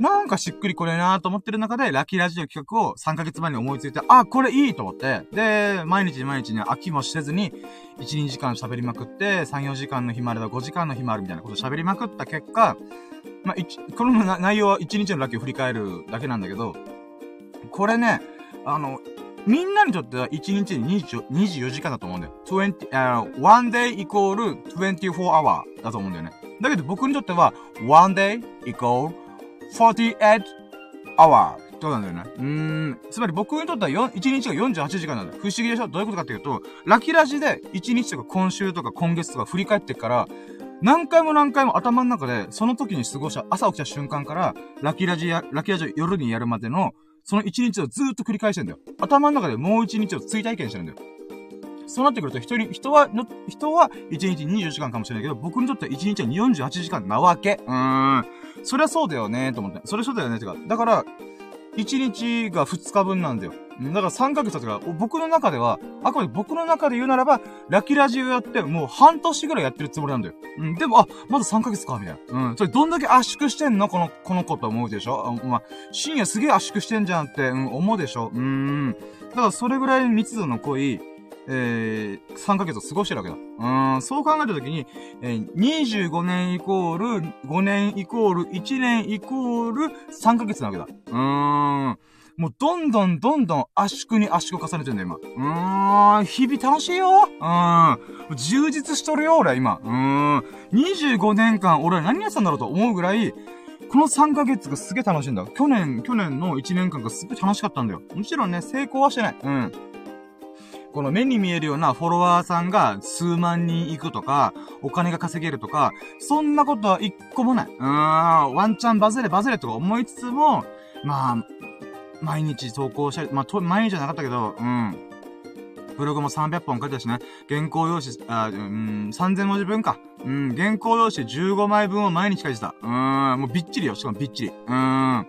なんかしっくりこねえなと思ってる中で、ラッキーラジオ企画を3ヶ月前に思いついて、あ、これいいと思って、で、毎日毎日ね、飽きもせずに、1、2時間喋りまくって、3、4時間の日もあれば5時間の日もあるみたいなこと喋りまくった結果、まあ、この内容は1日のラッキーを振り返るだけなんだけど、これね、あの、みんなにとっては1日に24時間だと思うんだよ。20、uh, one day equal 24 hour だと思うんだよね。だけど僕にとっては、one day equal 48 hour ってことなんだよね。うん。つまり僕にとっては1日が48時間なんだよ。不思議でしょ？どういうことかっていうと、ラキラジで1日とか今週とか今月とか振り返ってから、何回も何回も頭の中で、その時に過ごした、朝起きた瞬間から、ラキラジや、ラキラジを夜にやるまでの、その一日をずっと繰り返してんだよ。頭の中でもう一日を追体験してるんだよ。そうなってくると、人に、人は、人は一日24時間かもしれないけど、僕にとっては一日は48時間なわけ。うーん。そりゃそうだよね、と思って。それそうだよね、てか。だから、一日が二日分なんだよ。だから3ヶ月だから、僕の中では、あくまで僕の中で言うならば、ラキラジオやってもう半年ぐらいやってるつもりなんだよ。うん、でも、あ、まだ3ヶ月か、みたいな。うん、それどんだけ圧縮してんの？この、この子と思うでしょ？ま、深夜すげえ圧縮してんじゃんって、うん、思うでしょ？うーん。だからそれぐらい密度の濃い、えー、3ヶ月を過ごしてるわけだ。うん、そう考えたときに、えー、25年イコール、5年イコール、1年イコール、3ヶ月なわけだ。うーん。もうどんどんどんどん圧縮に圧縮重ねてんだよ、今。うーん、日々楽しいよ。うん。充実しとるよ、俺、今。うーん。25年間、俺は何やってたんだろうと思うぐらい、この3ヶ月がすげえ楽しいんだ。去年、去年の1年間がすげえ楽しかったんだよ。もちろんね、成功はしてない。うん。この目に見えるようなフォロワーさんが数万人行くとか、お金が稼げるとか、そんなことは一個もない。うーん、ワンチャンバズれバズれとか思いつつも、まあ、毎日投稿したり、まあ、と、毎日じゃなかったけど、うん。ブログも300本書いたしね。原稿用紙、あ、うん、3000文字分か。うん、原稿用紙15枚分を毎日書いてた。うん、もうびっちりよ。しかもびっちり。うん。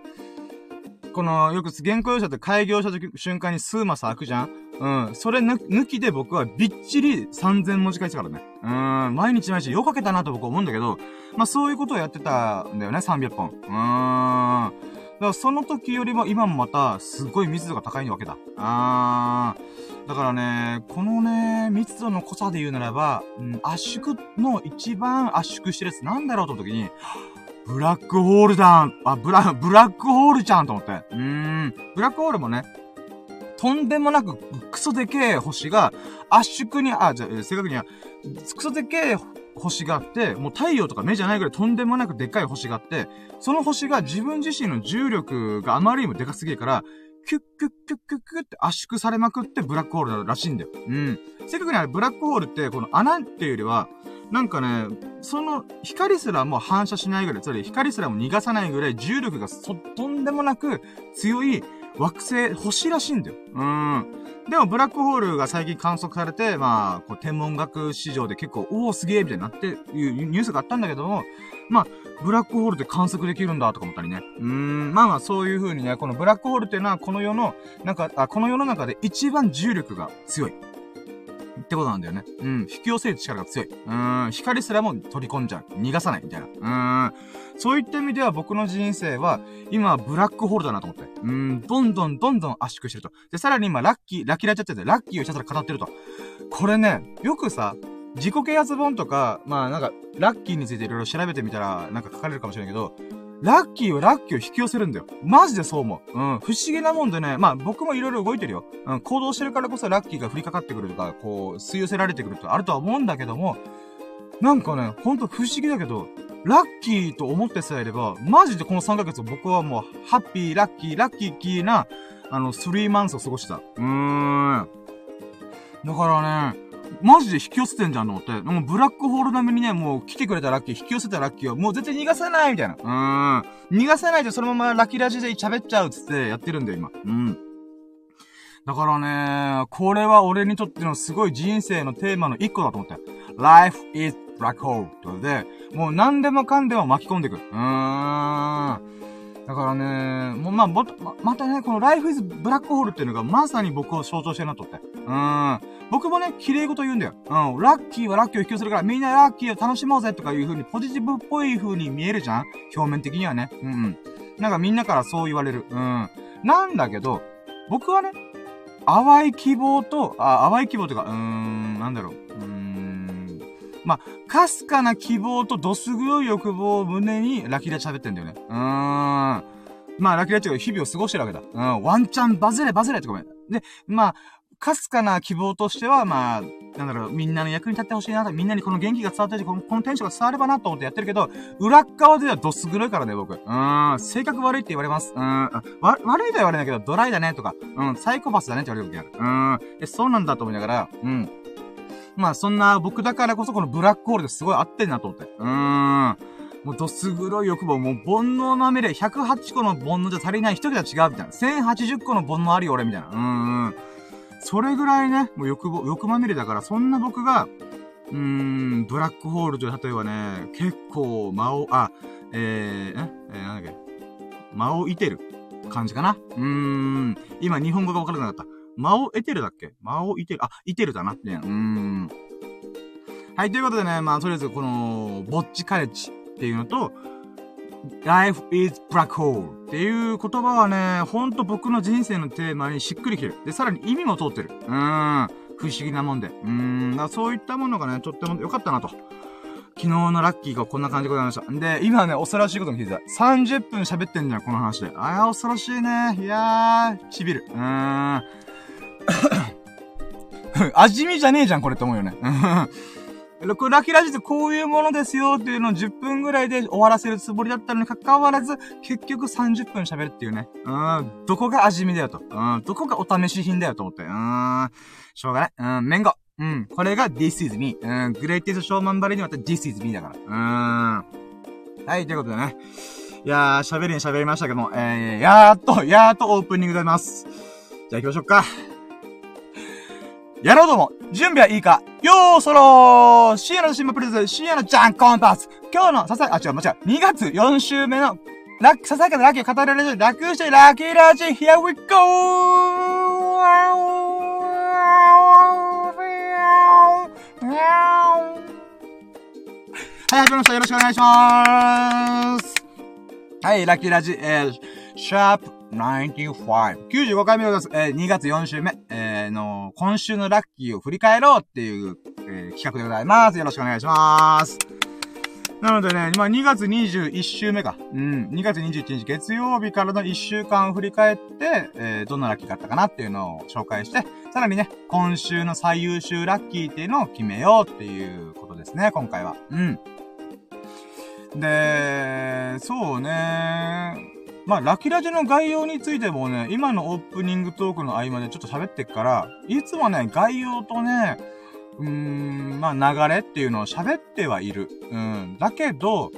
この、よく原稿用紙って開業した瞬間に数マス開くじゃんうん。それ抜きで僕はびっちり3000文字書いてたからね。うん。毎日毎日よく書けたなと僕思うんだけど、まあそういうことをやってたんだよね、300本。うーん。からその時よりも今もまた、すごい密度が高いわけだ。あー。だからね、このね、密度の濃さで言うならば、圧縮の一番圧縮してるやつなんだろうと時に、ブラックホールだあ、ブラ、ブラックホールじゃんと思って。うーん。ブラックホールもね、とんでもなくクソでけえ星が圧縮に、あ、じゃあ、正確には、クソでけえ星があって、もう太陽とか目じゃないぐらいとんでもなくでっかい星があって、その星が自分自身の重力があまりにもでかすぎるから、キュッキュッキュッキュッキュッって圧縮されまくってブラックホールらしいんだよ。うん。せっかくにあれブラックホールってこの穴っていうよりは、なんかね、その光すらも反射しないぐらい、つまり光すらも逃がさないぐらい重力がそ、とんでもなく強い惑星、星らしいんだよ。うん。でも、ブラックホールが最近観測されて、まあ、こう、天文学史上で結構、おお、すげえみたいになっていうニュースがあったんだけども、まあ、ブラックホールって観測できるんだとか思ったりね。うーん、まあまあ、そういう風にね、このブラックホールっていうのは、この世の、なんか、あ、この世の中で一番重力が強い。ってことなんだよね。うん。引き寄せる力が強い。うん。光すらも取り込んじゃう。逃がさない。みたいな。うん。そういった意味では僕の人生は、今、ブラックホールだなと思って。うん。どんどんどんどん圧縮してると。で、さらに今、ラッキー、ラッキーラチャってて、ラッキーをひたすら語ってると。これね、よくさ、自己啓発本とか、まあなんか、ラッキーについていろいろ調べてみたら、なんか書かれるかもしれないけど、ラッキーはラッキーを引き寄せるんだよ。マジでそう思う。うん。不思議なもんでね、まあ僕もいろいろ動いてるよ。うん。行動してるからこそラッキーが降りかかってくるとか、こう、吸い寄せられてくるとかあるとは思うんだけども、なんかね、ほんと不思議だけど、ラッキーと思ってさえいれば、マジでこの3ヶ月僕はもう、ハッピー、ラッキー、ラッキーキーな、あの、3マンスを過ごした。うーん。だからね、マジで引き寄せてんじゃんと思って。もうブラックホール並みにね、もう来てくれたラッキー、引き寄せたラッキーを、もう絶対逃がさないみたいな。うーん。逃がさないでそのままラッキーラジで喋っちゃうっつってやってるんだよ、今。うん。だからね、これは俺にとってのすごい人生のテーマの一個だと思って。Life is black hole ってことで、もう何でもかんでも巻き込んでいく。うーん。だからね、もうまあ、ま、またね、この Life is Black Hole っていうのがまさに僕を象徴してるなとって。うん。僕もね、綺麗事言うんだよ。うん。ラッキーはラッキーを引き寄せるから、みんなラッキーを楽しもうぜとかいう風にポジティブっぽい風に見えるじゃん？表面的にはね。うんうん。なんかみんなからそう言われる。うん。なんだけど、僕はね、淡い希望と、あ、淡い希望というか、うーん、なんだろう。まあ、かすかな希望とどす黒い欲望を胸にラキラ喋ってんだよね。うーん。まあ、ラキラチが日々を過ごしてるわけだ。うん、ワンチャンバズれバズれってごめん。で、まあ、かすかな希望としては、まあ、なんだろう、みんなの役に立ってほしいなと、みんなにこの元気が伝わってこの、このテンションが伝わればなと思ってやってるけど、裏側ではどす黒いからね、僕。うん、性格悪いって言われます。うん、悪いとは言われないけど、ドライだねとか、うん、サイコパスだねって言われる時ある。うん、え、そうなんだと思いながら、うん。まあ、そんな僕だからこそこのブラックホールですごい合ってんなと思って。うーん。もうどす黒い欲望、もう煩悩まみれ、108個の煩悩じゃ足りない、一人じゃ違うみたいな。1080個の煩悩あるよ俺みたいな。うーん。それぐらいね、もう欲望、欲まみれだから、そんな僕が、うーん、ブラックホールという例えばね、結構、間を、あ、えー、え、えー、なんだっけ、間をいてる感じかな。うーん、今日本語がわからなかった。間を得てるだっけ？間をいてる、あ、いてるだな。ね、うーん。はい、ということでね、まあ、とりあえず、この、ぼっちカレッジっていうのと、Life is Black Hole っていう言葉はね、ほんと僕の人生のテーマにしっくりきてる。で、さらに意味も通ってる。うーん。不思議なもんで。うーん。だそういったものがね、とっても良かったなと。昨日のラッキーがこんな感じでございました。で、今ね、恐ろしいことに聞いてた。30分喋ってんじゃん、この話で。ああ、恐ろしいね。いやー、ちびる。うーん。*laughs* 味見じゃねえじゃん、これって思うよね。これ *laughs* ラキラジってこういうものですよっていうのを10分ぐらいで終わらせるつもりだったのに関わらず、結局30分喋るっていうね。うん、どこが味見だよと。うん、どこがお試し品だよと思って。うん、しょうがない。うん、メンゴ。うん、これが This is me。うん、グレイティスショーマンバレにまた This is me だから。うん。はい、ということでね。いやー、喋りに喋りましたけども、えー、やーっと、やーっとオープニングでございます。じゃあ行きましょうか。やろうども、準備はいいかよーそろー深夜の新聞プレゼン、深夜のジャンコンパス今日のささ、あ、違う、間違う。2月4週目の、ラッ、ささやかなラッキーを語られる、楽してラッキーラジ、here we go! はい、始まりました。よろしくお願いしまーす。はい、ラッキーラジ、えー、シャープ95。95回目でございます。えー、2月4週目、えー、の、今週のラッキーを振り返ろうっていう、えー、企画でございます。よろしくお願いします。なのでね、まあ、2月21週目か。うん。2月21日月曜日からの1週間を振り返って、えー、どんなラッキーがあったかなっていうのを紹介して、さらにね、今週の最優秀ラッキーっていうのを決めようっていうことですね、今回は。うん。で、そうね。まあ、ラキラジの概要についてもね、今のオープニングトークの合間でちょっと喋ってっから、いつもね、概要とね、うーん、まあ、流れっていうのを喋ってはいる。うん。だけど、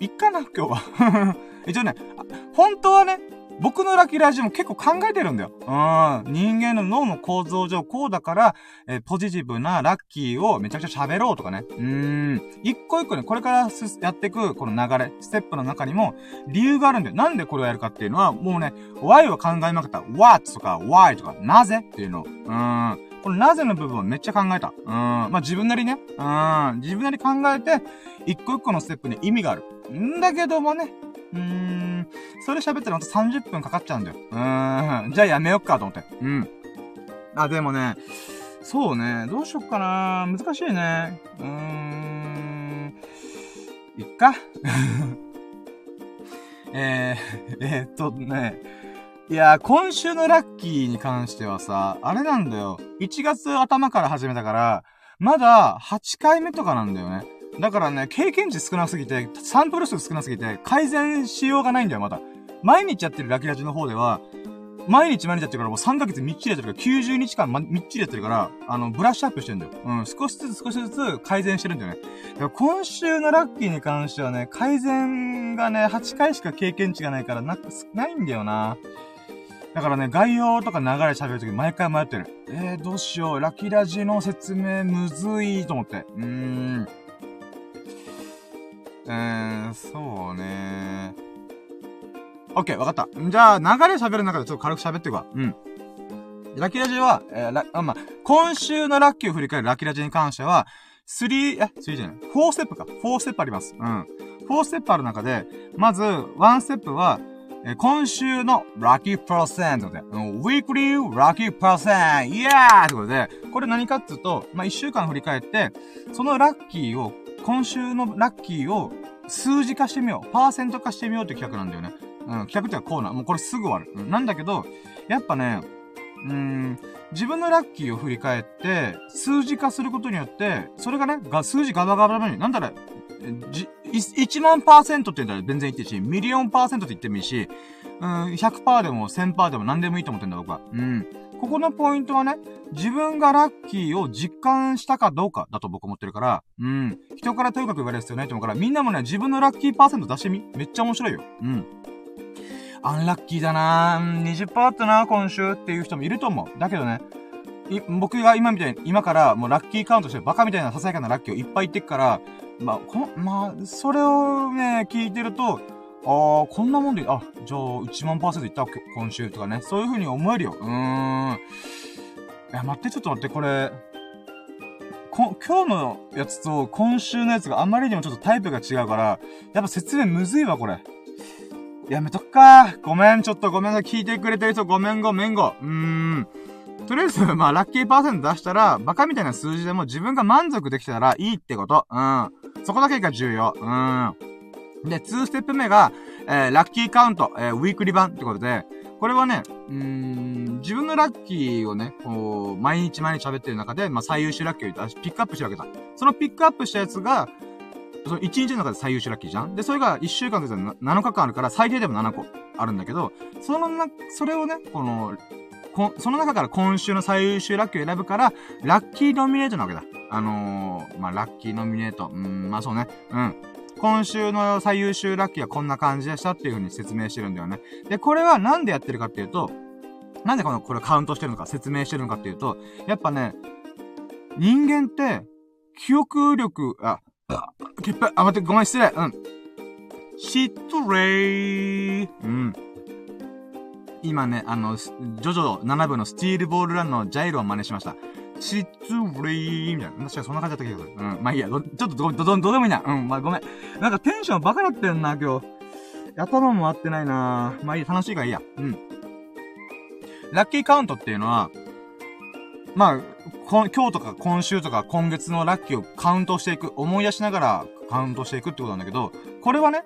いっかな、今日は。*laughs* 一応ね、本当はね、僕のラッキーラジオも結構考えてるんだよ。うん。人間の脳の構造上こうだから、えー、ポジティブなラッキーをめちゃくちゃ喋ろうとかね。うん。一個一個ね、これからやっていくこの流れ、ステップの中にも理由があるんだよ。なんでこれをやるかっていうのは、もうね、why を考えまくった。what とか why とか、なぜっていうの。うん。このなぜの部分をめっちゃ考えた。うん。まあ、自分なりね。うん。自分なり考えて、一個一個のステップに意味がある。んだけどもね、うーん。それ喋ったらほんと30分かかっちゃうんだよ。うーん。じゃあやめよっかと思って。うん。あ、でもね、そうね。どうしよっかな。難しいね。うーん。いっか。*laughs* えー、えー、っとね。いや、今週のラッキーに関してはさ、あれなんだよ。1月頭から始めたから、まだ8回目とかなんだよね。だからね、経験値少なすぎて、サンプル数少なすぎて、改善しようがないんだよ、まだ。毎日やってるラキラジの方では、毎日毎日やってるからもう3ヶ月みっちりやってるから、90日間、ま、みっちりやってるから、あの、ブラッシュアップしてるんだよ。うん、少しずつ少しずつ改善してるんだよね。だから今週のラッキーに関してはね、改善がね、8回しか経験値がないから、な、ないんだよな。だからね、概要とか流れ喋るとき毎回迷ってる。えー、どうしよう。ラキラジの説明むずいと思って。うーん。えー、そうねオッケー、わかった。じゃあ、流れ喋る中でちょっと軽く喋っていくわ。うん。ラッキーラジは、えー、ラ、あ、まあ、今週のラッキーを振り返るラッキーラジに関しては、3、え、3じゃない。4ステップか。4ステップあります。うん。4ステップある中で、まず、1ステップは、えー今週のラッキーパーセントで、うんウィークリーラッキーパーセントイエーイってことで、これ何かっていうと、まあ、一週間振り返って、そのラッキーを、今週のラッキーを数字化してみよう。パーセント化してみようって企画なんだよね。うん、企画っていうかコーナー。もうこれすぐ終わる。うん、なんだけど、やっぱね、うん、自分のラッキーを振り返って、数字化することによって、それがね、が数字ガバガバなのに、なんだろう、じ、1万パーセントって言ったら全然言っていいし、ミリオンパーセントって言ってもいいし、うん、100%でも1000%でも何でもいいと思ってんだ僕は。うん。ここのポイントはね、自分がラッキーを実感したかどうかだと僕思ってるから、うん。人からとにかく言われる必要ないと思うから、みんなもね、自分のラッキーパーセント出してみめっちゃ面白いよ。うん。アンラッキーだなぁ、20%あったな今週っていう人もいると思う。だけどね、僕が今みたいに、今からもうラッキーカウントしてバカみたいなささやかなラッキーをいっぱい言ってくから、まあ、こまあ、それをね、聞いてると、ああ、こんなもんで、あ、じゃあ、1万パーセントいったわけ今週とかね。そういう風に思えるよ。うーん。いや、待って、ちょっと待って、これ、こ、今日のやつと今週のやつがあまりにもちょっとタイプが違うから、やっぱ説明むずいわ、これ。やめとくか。ごめん、ちょっとごめんな。聞いてくれてる人ごめんごめんご。うーん。とりあえず、*laughs* まあ、ラッキーパーセント出したら、バカみたいな数字でも自分が満足できたらいいってこと。うん。そこだけが重要。うん。で、2ステップ目が、えー、ラッキーカウント、えー、ウィークリ版ってことで、これはね、うーん、自分のラッキーをね、こう、毎日毎日喋ってる中で、まあ、最優秀ラッキーをピックアップしてるわけだ。そのピックアップしたやつが、その1日の中で最優秀ラッキーじゃん？で、それが1週間で7日間あるから、最低でも7個あるんだけど、そのな、それをね、この、こその中から今週の最優秀ラッキーを選ぶから、ラッキーノミネートなわけだ。あのー、まあ、ラッキーノミネート。うん、まあそうね。うん。今週の最優秀ラッキーはこんな感じでしたっていう風に説明してるんだよね。で、これはなんでやってるかっていうと、なんでこの、これカウントしてるのか説明してるのかっていうと、やっぱね、人間って、記憶力、あ、あ、けっぱい、あ、待って、ごめん、失礼。うん。失礼。うん。今ね、あの、ジョジョ7部のスティールボールランのジャイロを真似しました。失礼みたいな。確かそんな感じだった気がする。うん。まあいいや。どちょっとど、ど、ど、どうでもいいな。うん。まあごめん。なんかテンションバカなってんな、今日。頭も合ってないなまあいい。楽しいからいいや。うん。ラッキーカウントっていうのは、まあ、こ今日とか今週とか今月のラッキーをカウントしていく、思い出しながらカウントしていくってことなんだけど、これはね、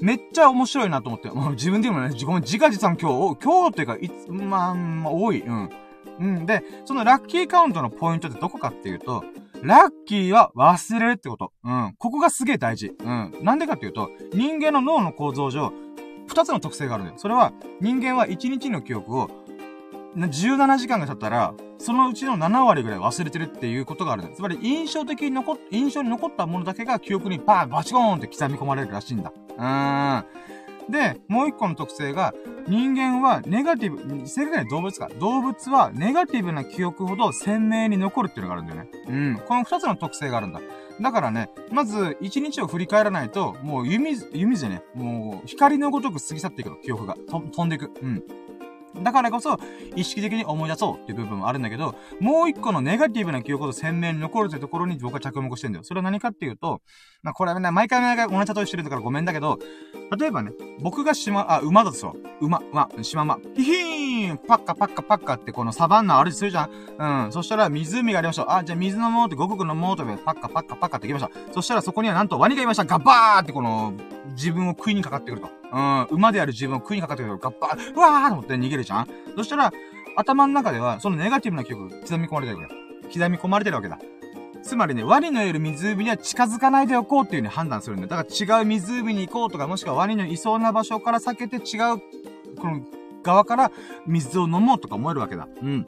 めっちゃ面白いなと思って、もう自分でもね、ごめん、自画自賛今日、今日っていうか、いつ、まあ、まあ、多い、うん。うん。で、そのラッキーカウントのポイントってどこかっていうと、ラッキーは忘れるってこと。うん。ここがすげえ大事。うん。なんでかっていうと、人間の脳の構造上、二つの特性があるんだよ。それは、人間は一日の記憶を、17時間が経ったら、そのうちの7割ぐらい忘れてるっていうことがあるんだよ。つまり、印象的に残っ、印象に残ったものだけが記憶にバーン、バチコーンって刻み込まれるらしいんだ。うーん。で、もう一個の特性が、人間はネガティブ、正確には動物か。動物はネガティブな記憶ほど鮮明に残るっていうのがあるんだよね。うん。この二つの特性があるんだ。だからね、まず、一日を振り返らないと、もう弓、弓じゃね、もう、光のごとく過ぎ去っていくの、記憶が。と飛んでいく。うん。だからこそ、意識的に思い出そうっていう部分もあるんだけど、もう一個のネガティブな記憶を鮮明に残るというところに僕は着目してんだよ。それは何かっていうと、まあこれはね、毎回毎回同じ例えしてるんだからごめんだけど、例えばね、僕がしま、あ、馬だとそう。馬、馬、島馬。ヒヒーンパッカパッカパッカってこのサバンナ歩いてするじゃん。うん。そしたら湖がありました。あ、じゃあ水飲もうってごくごく飲もうとパッカパッカパッカって行きました。そしたらそこにはなんとワニがいました。ガバーってこの、自分を食いにかかってくると。うん。馬である自分を食いにかかってくると。ガッバー、うわーと思って逃げるじゃん。そしたら、頭の中では、そのネガティブな記憶刻み込まれてるわけだ。刻み込まれてるわけだ。つまりね、ワニのいる湖には近づかないでおこうっていう風に判断するんだよ。だから違う湖に行こうとか、もしくはワニのいそうな場所から避けて違う、この側から水を飲もうとか思えるわけだ。うん。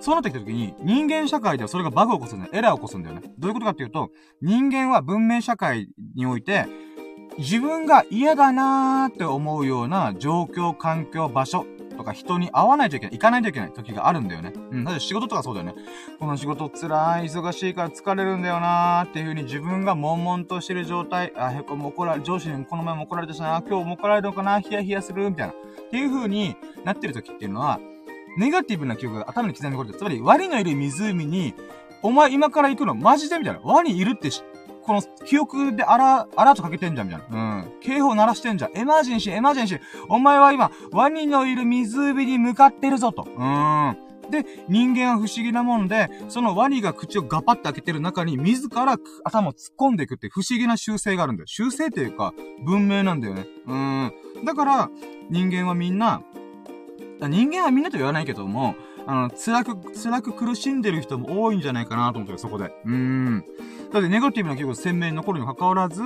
そうなってきた時に、人間社会ではそれがバグを起こすんだよ。エラーを起こすんだよね。どういうことかっていうと、人間は文明社会において、自分が嫌だなーって思うような状況、環境、場所とか人に会わないといけない、行かないといけない時があるんだよね。うん。だって仕事とかそうだよね。この仕事辛い、忙しいから疲れるんだよなーっていう風に自分が悶々としてる状態、あ、へこも怒られ、上司にこの前も怒られたしな、今日も怒られるのかな、ヒヤヒヤする、みたいな。っていう風になってる時っていうのは、ネガティブな記憶が頭に刻み込まれてる。つまり、ワニのいる湖に、お前今から行くのマジでみたいな。ワニいるってしこの記憶でアラ、アラートかけてんじゃん、みたいな。うん。警報鳴らしてんじゃん。 emergency、emergency。お前は今、ワニのいる湖に向かってるぞ、と。うーん。で、人間は不思議なもんで、そのワニが口をガパッて開けてる中に、自ら頭を突っ込んでいくって不思議な習性があるんだよ。習性っていうか、文明なんだよね。うん。だから、人間はみんな、人間はみんなと言わないけども、あの、辛く、辛く苦しんでる人も多いんじゃないかなと思ってそこで。うーん。だってネガティブな記憶が鮮明に残るにも関わらず、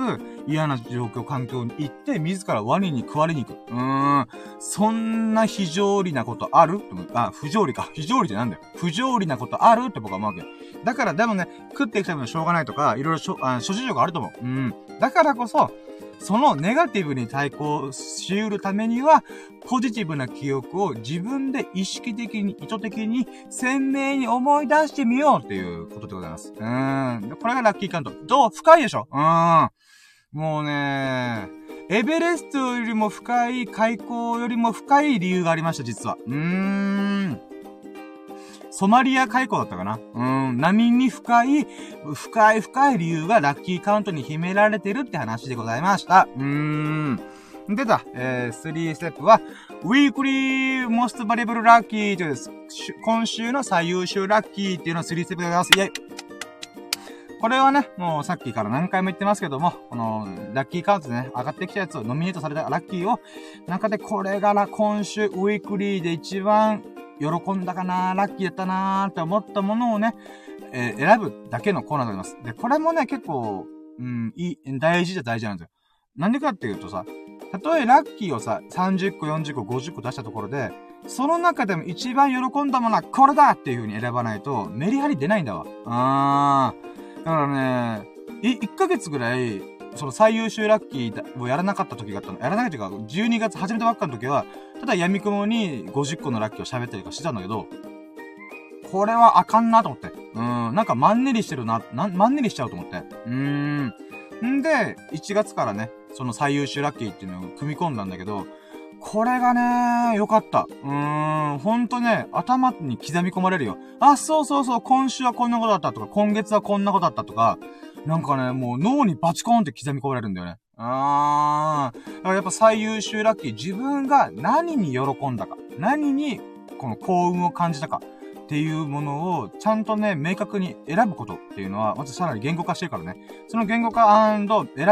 嫌な状況、環境に行って、自らワニに食われに行く。うーん。そんな非常理なことある？あ、不条理か。非常理ってなんだよ。不条理なことある？って僕は思うわけ。だから、でもね、食っていくためにはしょうがないとか、いろいろしょ、あ諸事情があると思う。うん。だからこそ、そのネガティブに対抗し得るためには、ポジティブな記憶を自分で意識的に、意図的に鮮明に思い出してみようっていうことでございます。うん。これがラッキーカント。どう深いでしょう？ん。もうねエベレストよりも深い、海溝よりも深い理由がありました、実は。うーん。ソマリア海溝だったかな？うん、波に深い、深い深い理由がラッキーカウントに秘められてるって話でございました。うーん。出た、えー、3ステップは、 weekly most valuable lucky というです、今週の最優秀ラッキーっていうのを3ステップでございます。イェイこれはね、もうさっきから何回も言ってますけども、この、ラッキーカウントでね、上がってきたやつを、ノミネートされたラッキーを、中でこれがな、今週ウィークリーで一番喜んだかなラッキーだったなーって思ったものをね、えー、選ぶだけのコーナーでございます。で、これもね、結構、うん、いい、大事じゃ大事なんですよ。なんでかっていうとさ、たとえラッキーをさ、30個、40個、50個出したところで、その中でも一番喜んだものはこれだっていう風に選ばないと、メリハリ出ないんだわ。あー。だからね、1ヶ月ぐらい、その最優秀ラッキーをやらなかった時があったの。やらないというか、12月始めたばっかの時は、ただ闇雲に50個のラッキーを喋ったりとかしてたんだけど、これはあかんなと思って。うん、なんかマンネリしてるな、なマンネリしちゃうと思って。うーん。んで、1月からね、その最優秀ラッキーっていうのを組み込んだんだけど、これがね、良かった。うーん、ほんとね、頭に刻み込まれるよ。あ、そうそうそう、今週はこんなことだったとか、今月はこんなことだったとか、なんかね、もう脳にバチコーンって刻み込まれるんだよね。あー。だからやっぱ最優秀ラッキー、自分が何に喜んだか、何にこの幸運を感じたか、っていうものをちゃんとね、明確に選ぶことっていうのは、まずさらに言語化してるからね。その言語化選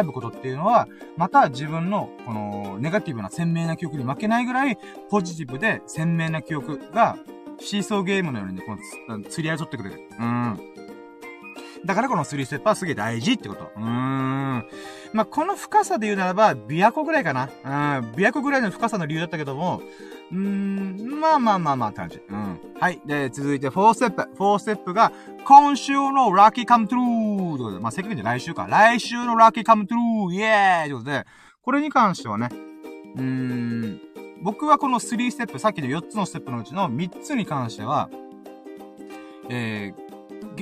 ぶことっていうのは、また自分の、この、ネガティブな鮮明な記憶に負けないぐらい、ポジティブで鮮明な記憶が、シーソーゲームのようにね、この、釣り合い取ってくれる。うん。だからこの3ステップはすげえ大事ってこと。うーん。まあ、この深さで言うならば、琵琶湖ぐらいかな。うん。琵琶湖ぐらいの深さの理由だったけども、うーん、まあまあまあまあって感じ。うん。はい。で、続いて4ステップ。4ステップが、今週のラッキーカムトゥルーということで、まあ、せっかくじゃ来週か。来週のラッキーカムトゥルーイエーイということで、これに関してはね、うーん、僕はこの3ステップ、さっきの4つのステップのうちの3つに関しては、えー、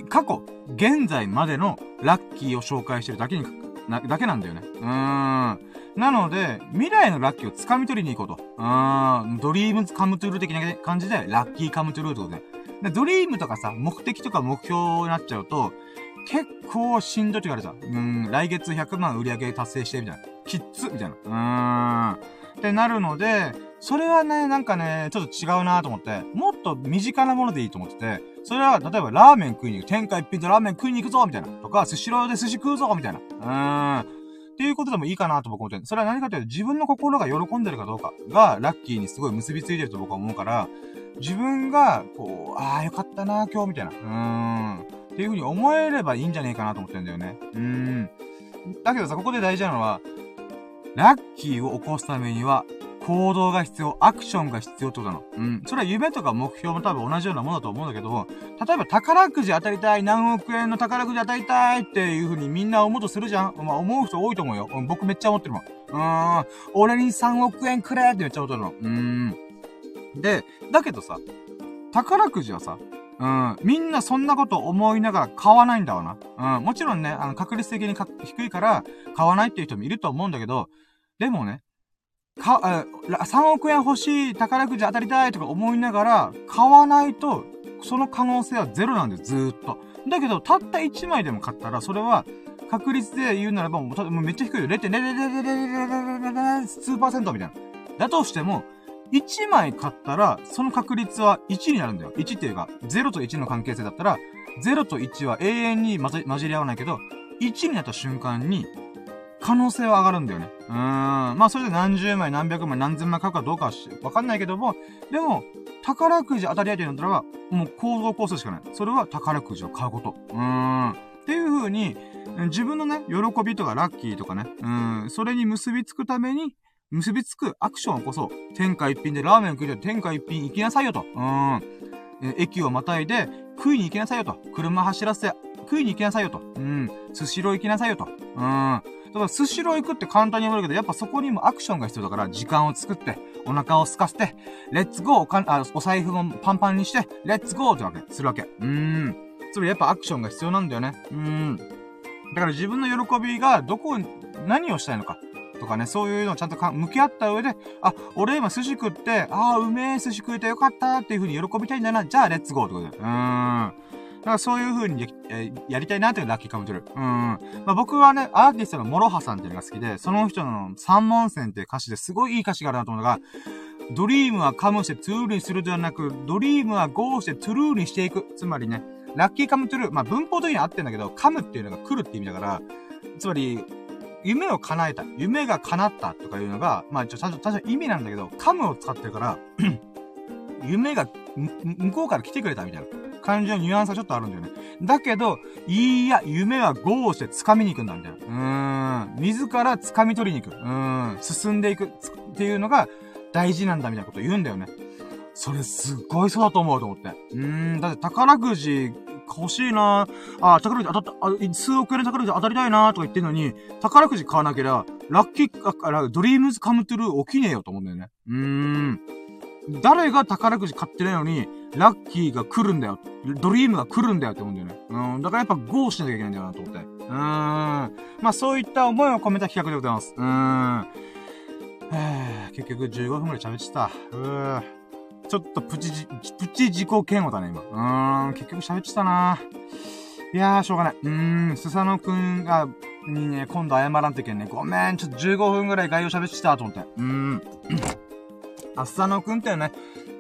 過去、現在までのラッキーを紹介してるだけに、な、だけなんだよね。うーん。なので、未来のラッキーを掴み取りに行こうと。うーん、 dreams come true 的な感じで、 lucky come true ってことで。で、 dream とかさ、目的とか目標になっちゃうと、結構しんどいって言われた。うん、来月100万売り上げ達成して、みたいな。きっつみたいな。うーん。ってなるので、それはね、なんかね、ちょっと違うなと思って、もっと身近なものでいいと思ってて、それは、例えばラーメン食いに行く、天下一品とラーメン食いに行くぞみたいな。とか、スシローで寿司食うぞみたいな。うーん。っていうことでもいいかなと僕思ってる。それは何かというと自分の心が喜んでるかどうかがラッキーにすごい結びついてると僕は思うから、自分が、こう、ああ、よかったな、今日、みたいな。うーん。っていう風に思えればいいんじゃねえかなと思ってんだよね。うーん。だけどさ、ここで大事なのは、ラッキーを起こすためには、行動が必要、アクションが必要ってことなの。うん。それは夢とか目標も多分同じようなものだと思うんだけども、例えば宝くじ当たりたい、何億円の宝くじ当たりたいっていう風にみんな思うとするじゃんまあ思う人多いと思うよ。うん、僕めっちゃ思ってるもん。うーん。俺に3億円くれってめっちゃ思ってるの。うーん。で、だけどさ、宝くじはさ、うん。みんなそんなこと思いながら買わないんだわな。うん。もちろんね、あの、確率的に低いから買わないっていう人もいると思うんだけど、でもね、か、3億円欲しい、宝くじ当たりたいとか思いながら、買わないと、その可能性はゼロなんです、ずーっと。だけど、たった1枚でも買ったら、それは、確率で言うならば、もうめっちゃ低いよ。0.00000%みたいな。だとしても、1枚買ったら、その確率は1になるんだよ。1っていうか、0と1の関係性だったら、0と1は永遠に混じり合わないけど、1になった瞬間に、可能性は上がるんだよね。うーん。まあ、それで何十枚、何百枚、何千枚買うかどうかはわかんないけども、でも、宝くじ当たり合いというのだったらば、もう行動コースしかない。それは宝くじを買うこと。うーん。っていう風に、自分のね、喜びとかラッキーとかね、うん、それに結びつくために、結びつくアクションをこそ、天下一品でラーメン食いて天下一品行きなさいよと。うん。駅をまたいで食いに行きなさいよと。車走らせて食いに行きなさいよと。うん。寿司ロー行きなさいよと。うん。だから、スシロー行くって簡単に思うけど、やっぱそこにもアクションが必要だから、時間を作って、お腹を空かせて、レッツゴーおかあお財布もパンパンにして、レッツゴーってわけ、するわけ。うーん。それやっぱアクションが必要なんだよね。うーん。だから自分の喜びがどこ、何をしたいのか。とかね、そういうのをちゃんと向き合った上で、あ、俺今寿司食って、ああ、うめえ寿司食えてよかったっていう風に喜びたいんだな。じゃあ、 let's go ってことで。うーん。だからそういう風にえ、やりたいなっていう lucky come true。うん。まあ、僕はね、アーティストの MOROHA さんっていうのが好きで、その人の三文銭っていう歌詞ですごいいい歌詞があるなと思うのが、 dream は come して true にするではなく、 dream は go して true にしていく。つまりね、ラッキーカムトゥルー、まあ、文法的には合ってんだけど、カムっていうのが来るって意味だから、つまり、夢を叶えた。夢が叶ったとかいうのが、まあ、ちょ、ちゃんと、ちゃんと意味なんだけど、カムを使ってるから *clears throat* 夢が、向こうから来てくれたみたいな感じのニュアンスはちょっとあるんだよね。だけど、いいや、夢はゴーして掴みに行くんだ、みたいな。うーん。自ら掴み取りに行く。うーん。進んでいく。っていうのが大事なんだ、みたいなこと言うんだよね。それすっごいそうだと思うと思って。うーん。だって宝くじ欲しいなあ、宝くじ当たった、数億円の宝くじ当たりたいなとか言ってんのに、宝くじ買わなければ、ラッキー、あ、 dreams come true 起きねえよと思うんだよね。うーん。誰が宝くじ買ってないのに、ラッキーが来るんだよ。 dream が来るんだよって思うんだよね。うん。だからやっぱ go しなきゃいけないんだよなと思って。うーん。まあそういった思いを込めた企画でございます。うーん。え結局15分くらい喋ってた。うー。ちょっとプチじ、プチ自己嫌悪だね、今。うーん。結局喋ってたないやー、しょうがない。うーん。スサノくんが、にね、今度謝らんといけんね。ごめん、ちょっと15分くらい概要喋ってたと思って。うーん。アスサノくんってね、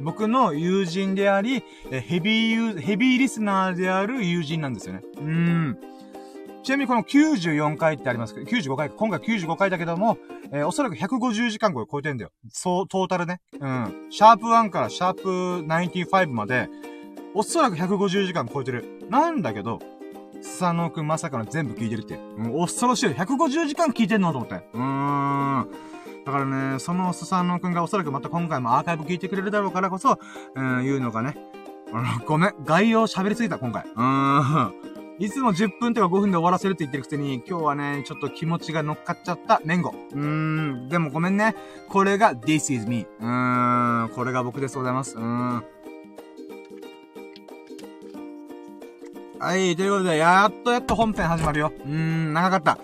僕の友人であり、ヘビーユー、ヘビーリスナーである友人なんですよね。うん。ちなみにこの94回ってありますけど、95回、今回95回だけども、えー、おそらく150時間超え超えてんだよ。そう、トータルね。うん。シャープ1からシャープ95まで、おそらく150時間超えてる。なんだけど、スサノくんまさかの全部聞いてるって。うん、恐ろしい。150時間聞いてんのと思って。うーん。だからね、そのスサノくんがおそらくまた今回もアーカイブ聞いてくれるだろうからこそ、うん、言うのがね。あの、ごめん。概要喋りすぎた、今回。うーん。いつも10分とか5分で終わらせるって言ってるくせに、今日はね、ちょっと気持ちが乗っかっちゃったメンゴ。うーん。でもごめんね。これが This is me. うーん。これが僕ですございます。うーん。はい、ということで、やっとやっと本編始まるよ。うーん、長かった。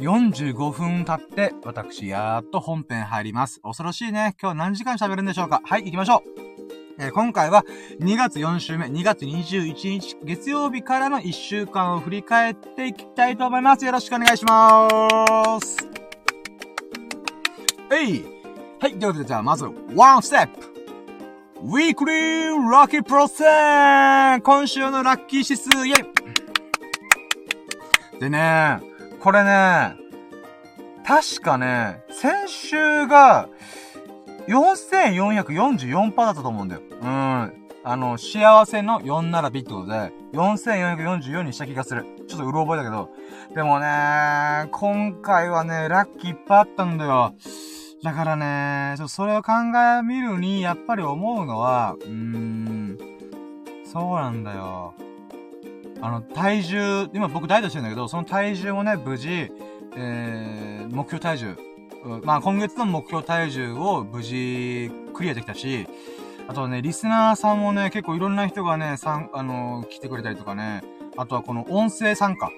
45分経って、私、やーっと本編入ります。恐ろしいね。今日何時間喋るんでしょうか？はい、行きましょう。えー、今回は2月4週目、2月21日月曜日からの1週間を振り返っていきたいと思います。よろしくお願いしまーす。えいはい、ということでじゃあまず、ワンステップウィークリーラッキープロセン今週のラッキー指数イェイでね、これね、確かね、先週が、4444%だったと思うんだよ。うん。あの、幸せの4並びってことで、4444にした気がする。ちょっとうろ覚えだけど。でもね、今回はね、ラッキーいっぱいあったんだよ。だからね、ちょっとそれを考えみるに、やっぱり思うのは、うーん、そうなんだよ。あの、体重、今僕ダイエットしてるんだけど、その体重をね、無事、えー、目標体重、まあ今月の目標体重を無事クリアできたし、あとはね、リスナーさんもね、結構いろんな人がね、さん、あのー、来てくれたりとかね、あとはこの音声参加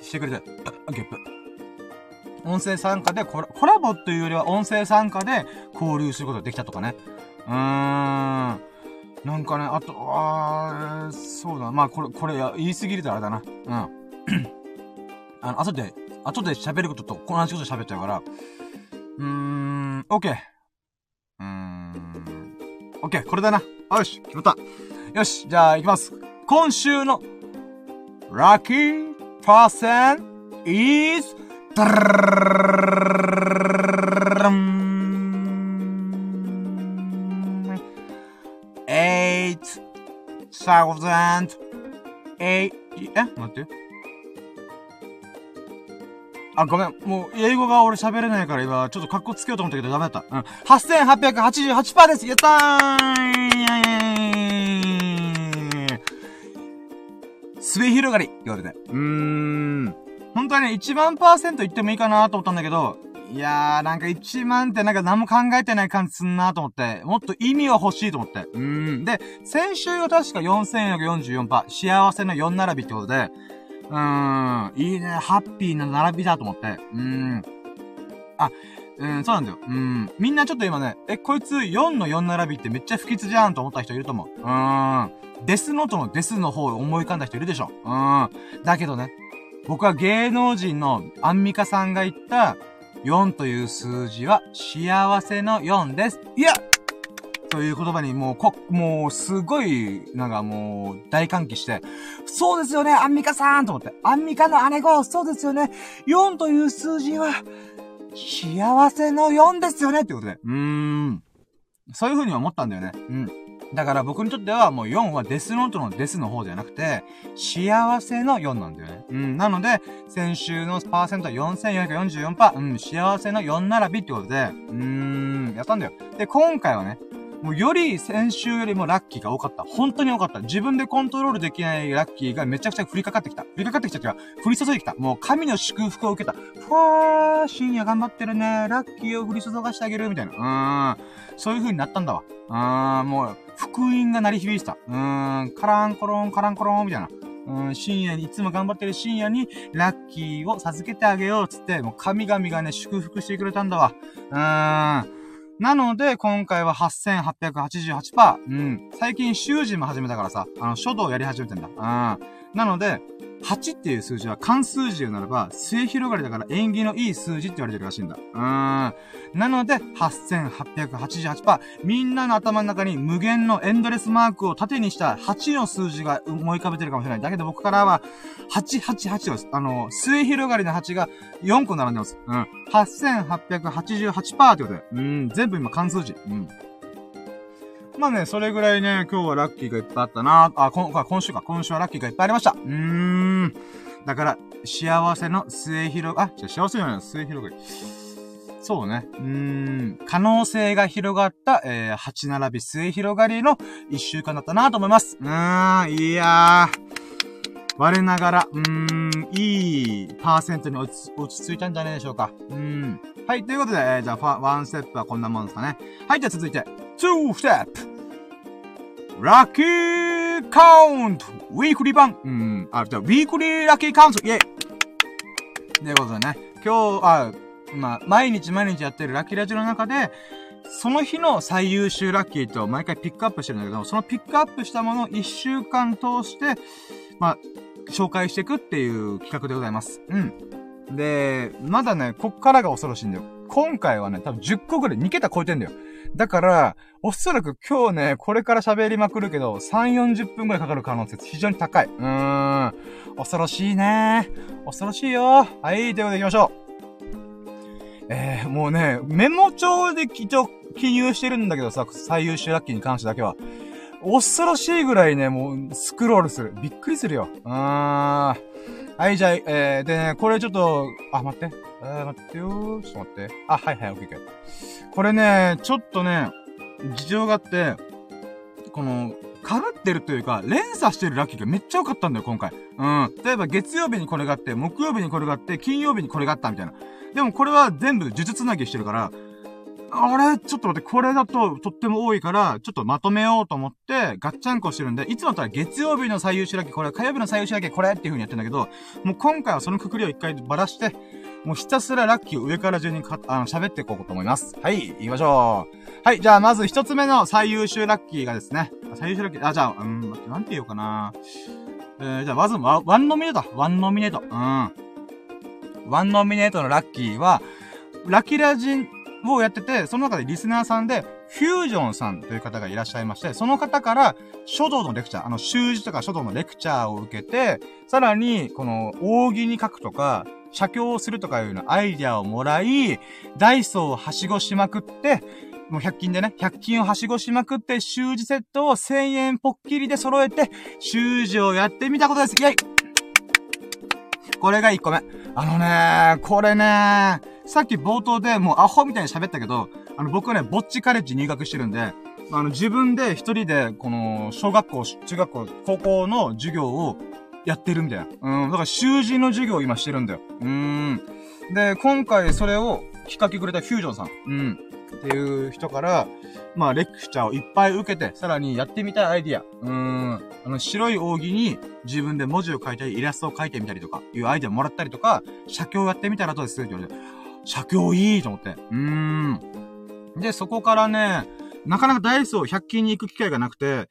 してくれて、ゲップ。音声参加でコラ、コラボっていうよりは音声参加で交流することができたとかね。うーん。なんかね、あと、あー、そうだ。まあ、これ、これ、言い過ぎるとあれだな。うん。あの、後で、後で喋ることと同じこと喋っちゃうから、うーん、オッケー。うーん、オッケー、これだな。よし、決まった。よし、じゃあ行きます。今週の、ラッキーパーセン is, thousand a, え待って。あ、ごめん。もう、英語が俺喋れないから今、ちょっと格好つけようと思ったけどダメだった。うん。8888%ですやったー末広がり言われて。うーん。本当はね、1万パーセント言ってもいいかなと思ったんだけど、いやー、なんか1万ってなんか何も考えてない感じすんなと思って、もっと意味は欲しいと思って。うん。で、先週は確か4444%、幸せの4並びってことで、うーん、いいね、ハッピーな並びだと思って。うん。あ、うん、そうなんだよ。うん。みんなちょっと今ね、え、こいつ4の4並びってめっちゃ不吉じゃんと思った人いると思う。うーん。デスノートのデスの方を思い浮かんだ人いるでしょ。うん。だけどね、僕は芸能人のアンミカさんが言った、4という数字は幸せの4です。いやという言葉にもう、こ、もう、すごい、なんかもう、大歓喜して、そうですよね、アンミカさんと思って。アンミカの姉子、そうですよね。4という数字は、幸せの4ですよねってことで。うーん。そういう風に思ったんだよね。うん。だから僕にとってはもう4はデスノートのデスの方ではなくて、幸せの4なんだよね。うん。なので、先週のパーセントは4444%、うん、幸せの4並びってことで、うーん、やったんだよ。で、今回はね、もうより先週よりもラッキーが多かった。本当に多かった。自分でコントロールできないラッキーがめちゃくちゃ降りかかってきた。降りかかってきたっていうか、降り注いできた。もう神の祝福を受けた。ふわー、深夜頑張ってるね。ラッキーを降り注がしてあげるみたいな。うーん。そういう風になったんだわ。うーん、もう、福音が鳴り響いてた。うーん、カランコロン、カランコロン、みたいな。うん、深夜に、いつも頑張ってる深夜に、ラッキーを授けてあげよう、つって、もう神々がね、祝福してくれたんだわ。うーん。なので、今回は8888%。うん。最近習字も始めたからさ、あの、書道やり始めてんだ。うん。なので、8っていう数字は関数字でならば、末広がりだから縁起のいい数字って言われてるらしいんだ。うーん。なので、8888%。みんなの頭の中に無限のエンドレスマークを縦にした8の数字が思い浮かべてるかもしれない。だけど僕からは、888です。あの、末広がりの8が4個並んでます。うん。8888%ってことで。うん。全部今関数字。うん。まあね、それぐらいね、今日はラッキーがいっぱいあったなあ、今、今週か、今週はラッキーがいっぱいありました。うーん。だから、幸せの末広が、あ、じゃ幸せじゃない末広がり。そうね。うーん。可能性が広がった、えー、8並び末広がりの1週間だったなと思います。うーん、いやー。我ながら、うーん、いいパーセントに落ち落ち着いたんじゃないでしょうか。うん。はい、ということで、えー、じゃあ、 one step はこんなもんですかね。はい、じゃあ続いて、 two step ラッキーカウントウィークリー版うん、あ、じゃあ、ウィークリーラッキーカウントイェイということでね、今日、あ、まあ、毎日毎日やってるラッキーラジオの中で、その日の最優秀ラッキーと毎回ピックアップしてるんだけど、そのピックアップしたものを一週間通して、まあ、紹介していくっていう企画でございます。うん。で、まだね、こっからが恐ろしいんだよ。今回はね、多分10個ぐらい2桁超えてんだよ。だから、おそらく今日ね、これから喋りまくるけど、3、40分ぐらいかかる可能性非常に高い。うーん。恐ろしいね。恐ろしいよ。はい、ということで行きましょう。えー、もうね、メモ帳で一応記入してるんだけどさ、最優秀ラッキーに関してだけは。恐ろしいぐらいね、もう、スクロールする。びっくりするよ。うーん。はい、じゃあ、えー、でね、これちょっと、あ、待って。えー、待ってよー。ちょっと待って。あ、はいはい、オッケーオッケー。これね、ちょっとね、事情があって、この、被ってるというか、連鎖してるラッキーがめっちゃ多かったんだよ、今回。うん。例えば月曜日にこれがあって、木曜日にこれがあって、金曜日にこれがあったみたいな。でもこれは全部呪術つなぎしてるから、あれ？ちょっと待って、これだととっても多いから、ちょっとまとめようと思って、ガッチャンコしてるんで、いつもだったら月曜日の最優秀だけこれ、火曜日の最優秀だけこれっていう風にやってんだけど、もう今回はそのくくりを一回ばらして、もうひたすらラッキーを上から順にか、あの、喋っていこうと思います。はい、行きましょう。はい、じゃあまず一つ目の最優秀ラッキーがですね、最優秀ラッキー、あ、じゃあ、うん、待ってなんて言おうかな。えー、じゃあまずワ、ワンノミネート。ワンノミネート。うん。ワンノミネートのラッキーは、ラキラジをやってて、その中でリスナーさんで、フュージョンさんという方がいらっしゃいまして、その方から書道のレクチャー、あの、習字とか書道のレクチャーを受けて、さらに、この、扇に書くとか、写経をするとかいうようなアイディアをもらい、ダイソーをはしごしまくって、もう100均でね、100均をはしごしまくって、習字セットを1000円ポッキリで揃えて、習字をやってみたことです。イェイこれが1個目。あのねこれねさっき冒頭でもうアホみたいに喋ったけど、あの、僕ね、ぼっちカレッジ入学してるんで、あの、自分で一人で、この、小学校、中学校、高校の授業をやってるんだよ。うん、だから習字の授業を今してるんだよ。うん。で、今回それを引っ掛けくれたフュージョンさん。うん。っていう人から、まあ、レクチャーをいっぱい受けて、さらにやってみたいアイディア。うーん。あの、白い扇に自分で文字を書いたり、イラストを書いてみたりとか、いうアイディアもらったりとか、写経をやってみたらどうです？って言われて、社協いいと思って。うーん。で、そこからね、なかなかダイソー100均に行く機会がなくて、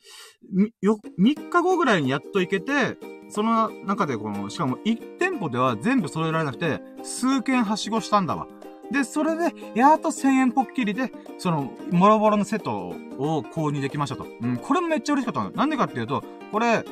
よ、3日後ぐらいにやっと行けて、その中でこの、しかも1店舗では全部揃えられなくて、数件はしごしたんだわ。で、それで、やっと1000円ポッキリで、その、もろもろのセットを購入できましたと。うん、これもめっちゃ嬉しかったの。なんでかっていうと、これ、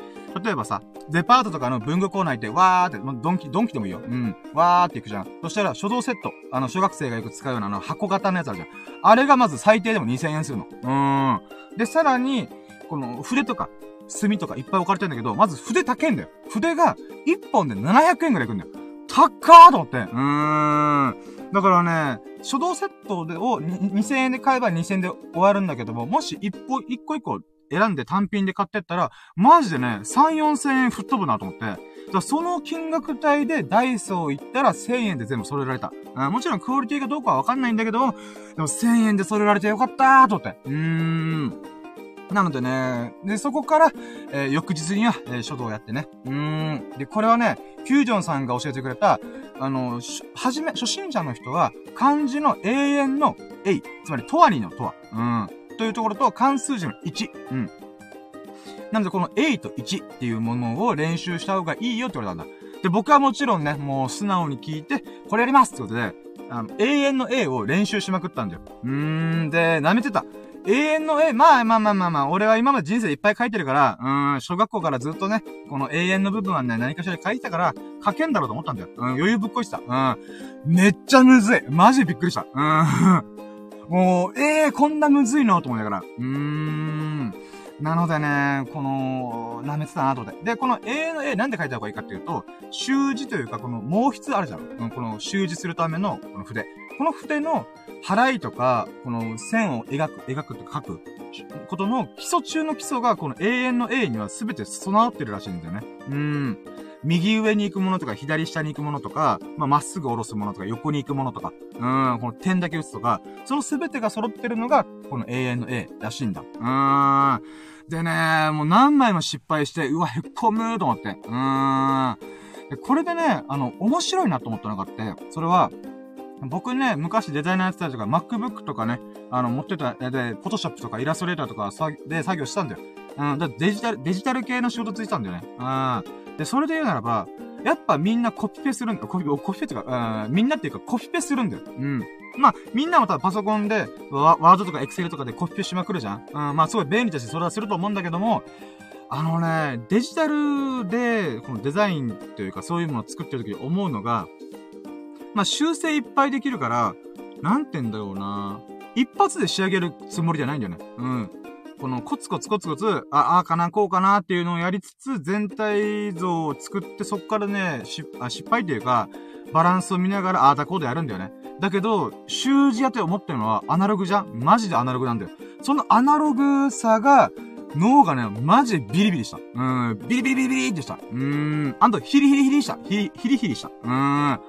例えばさ、デパートとかの文具コーナー行って、わーって、まあドンキ、ドンキでもいいよ。うん。わーって行くじゃん。そしたら、書道セット。あの、小学生がよく使うような、あの、箱型のやつあるじゃん。あれがまず最低でも2000円するの。うーん。で、さらに、この、筆とか、墨とかいっぱい置かれてるんだけど、まず筆高いんだよ。筆が、1本で700円くらいいくんだよ。高ーと思って。うーん。だからね、書道セットでを2000円で買えば2000円で終わるんだけども、もし一歩、一個一個選んで単品で買ってったら、マジでね、3、4000円吹っ飛ぶなと思って。だその金額帯でダイソー行ったら1000円で全部揃えられた。もちろんクオリティがどうかはわかんないんだけど、でも1000円で揃えられてよかったーと思って。うーん。なのでね、で、そこから、えー、翌日には、えー、書道をやってね。うーん。で、これはね、フュージョンさんが教えてくれた、あの、はじめ、初心者の人は、漢字の永遠の A、つまり、とわりのとわ。うん。というところと、関数字の1。うん。なので、この A と1っていうものを練習した方がいいよって言われたんだ。で、僕はもちろんね、もう素直に聞いて、これやりますってことで、あの、永遠の A を練習しまくったんだよ。うーん、で、舐めてた。永遠の A、まあまあまあまあまあ、俺は今まで人生いっぱい書いてるから、うん、小学校からずっとね、この永遠の部分はね、何かしら書いてたから、書けんだろうと思ったんだよ。うん、余裕ぶっこいした。うん。めっちゃむずい。マジでびっくりした。うん。*laughs* もう、ええー、こんなむずいのと思いながら。うーん。なのでね、この、舐めてたなとで。で、この A の A なんで書いた方がいいかっていうと、習字というか、この毛筆あるじゃん。うん、この習字するための、この筆。この筆の払いとか、この線を描く、描くとか書くことの基礎中の基礎が、この永遠の A には全て備わってるらしいんだよね。うん。右上に行くものとか、左下に行くものとか、まあ、っすぐ下ろすものとか、横に行くものとか、うん、この点だけ打つとか、その全てが揃ってるのが、この永遠の A らしいんだ。うーん。でね、もう何枚も失敗して、うわ、へっこむーと思って。うーん。これでね、あの、面白いなと思ったのがあって、それは、僕ね、昔デザイナーやってたりとか、MacBook とかね、あの、持ってた、で、Photoshop とかイラストレーターとかで作業したんだよ。うん、だデジタル、デジタル系の仕事ついたんだよね。うん。で、それで言うならば、やっぱみんなコピペするんだ。コピペ、コピペっていうか、うん、みんなっていうかコピペするんだよ。うん。まあ、みんなもただパソコンで、ワードとかエクセルとかでコピペしまくるじゃん。うん、まあすごい便利だし、それはすると思うんだけども、あのね、デジタルで、このデザインというかそういうものを作ってる時に思うのが、まあ修正いっぱいできるから、なんてんだろうな。一発で仕上げるつもりじゃないんだよね。うん。このコツコツコツコツ、あ、ああかな、こうかなっていうのをやりつつ、全体像を作って、そっからね、しあ失敗というか、バランスを見ながら、ああだこうでやるんだよね。だけど、習字やって思ってるのは、アナログじゃんマジでアナログなんだよ。そのアナログさが、脳がね、マジでビリビリした。うん、ビリビリビリビリってした。うーん、あとヒリヒリヒリした。ヒリ、ヒリヒリした。うーん。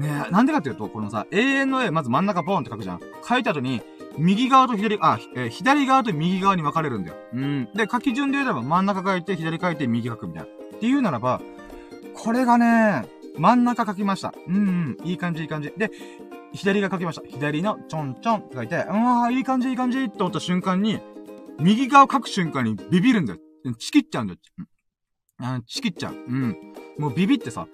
ねえなんでかっていうと、このさ、永遠の絵、まず真ん中ポーンって書くじゃん。書いた後に、右側と左、あ、えー、左側と右側に分かれるんだよ。うん。で、書き順で言えば真ん中書いて、左書いて、右書くみたいな。っていうならば、これがね、真ん中書きました。うんうん。いい感じ、いい感じ。で、左が書きました。左のちょんちょんって書いて、うわいい感じ、いい感じって思った瞬間に、右側を書く瞬間にビビるんだよ。チキっちゃうんだよ。うん。チキっちゃう。うん。もうビビってさ、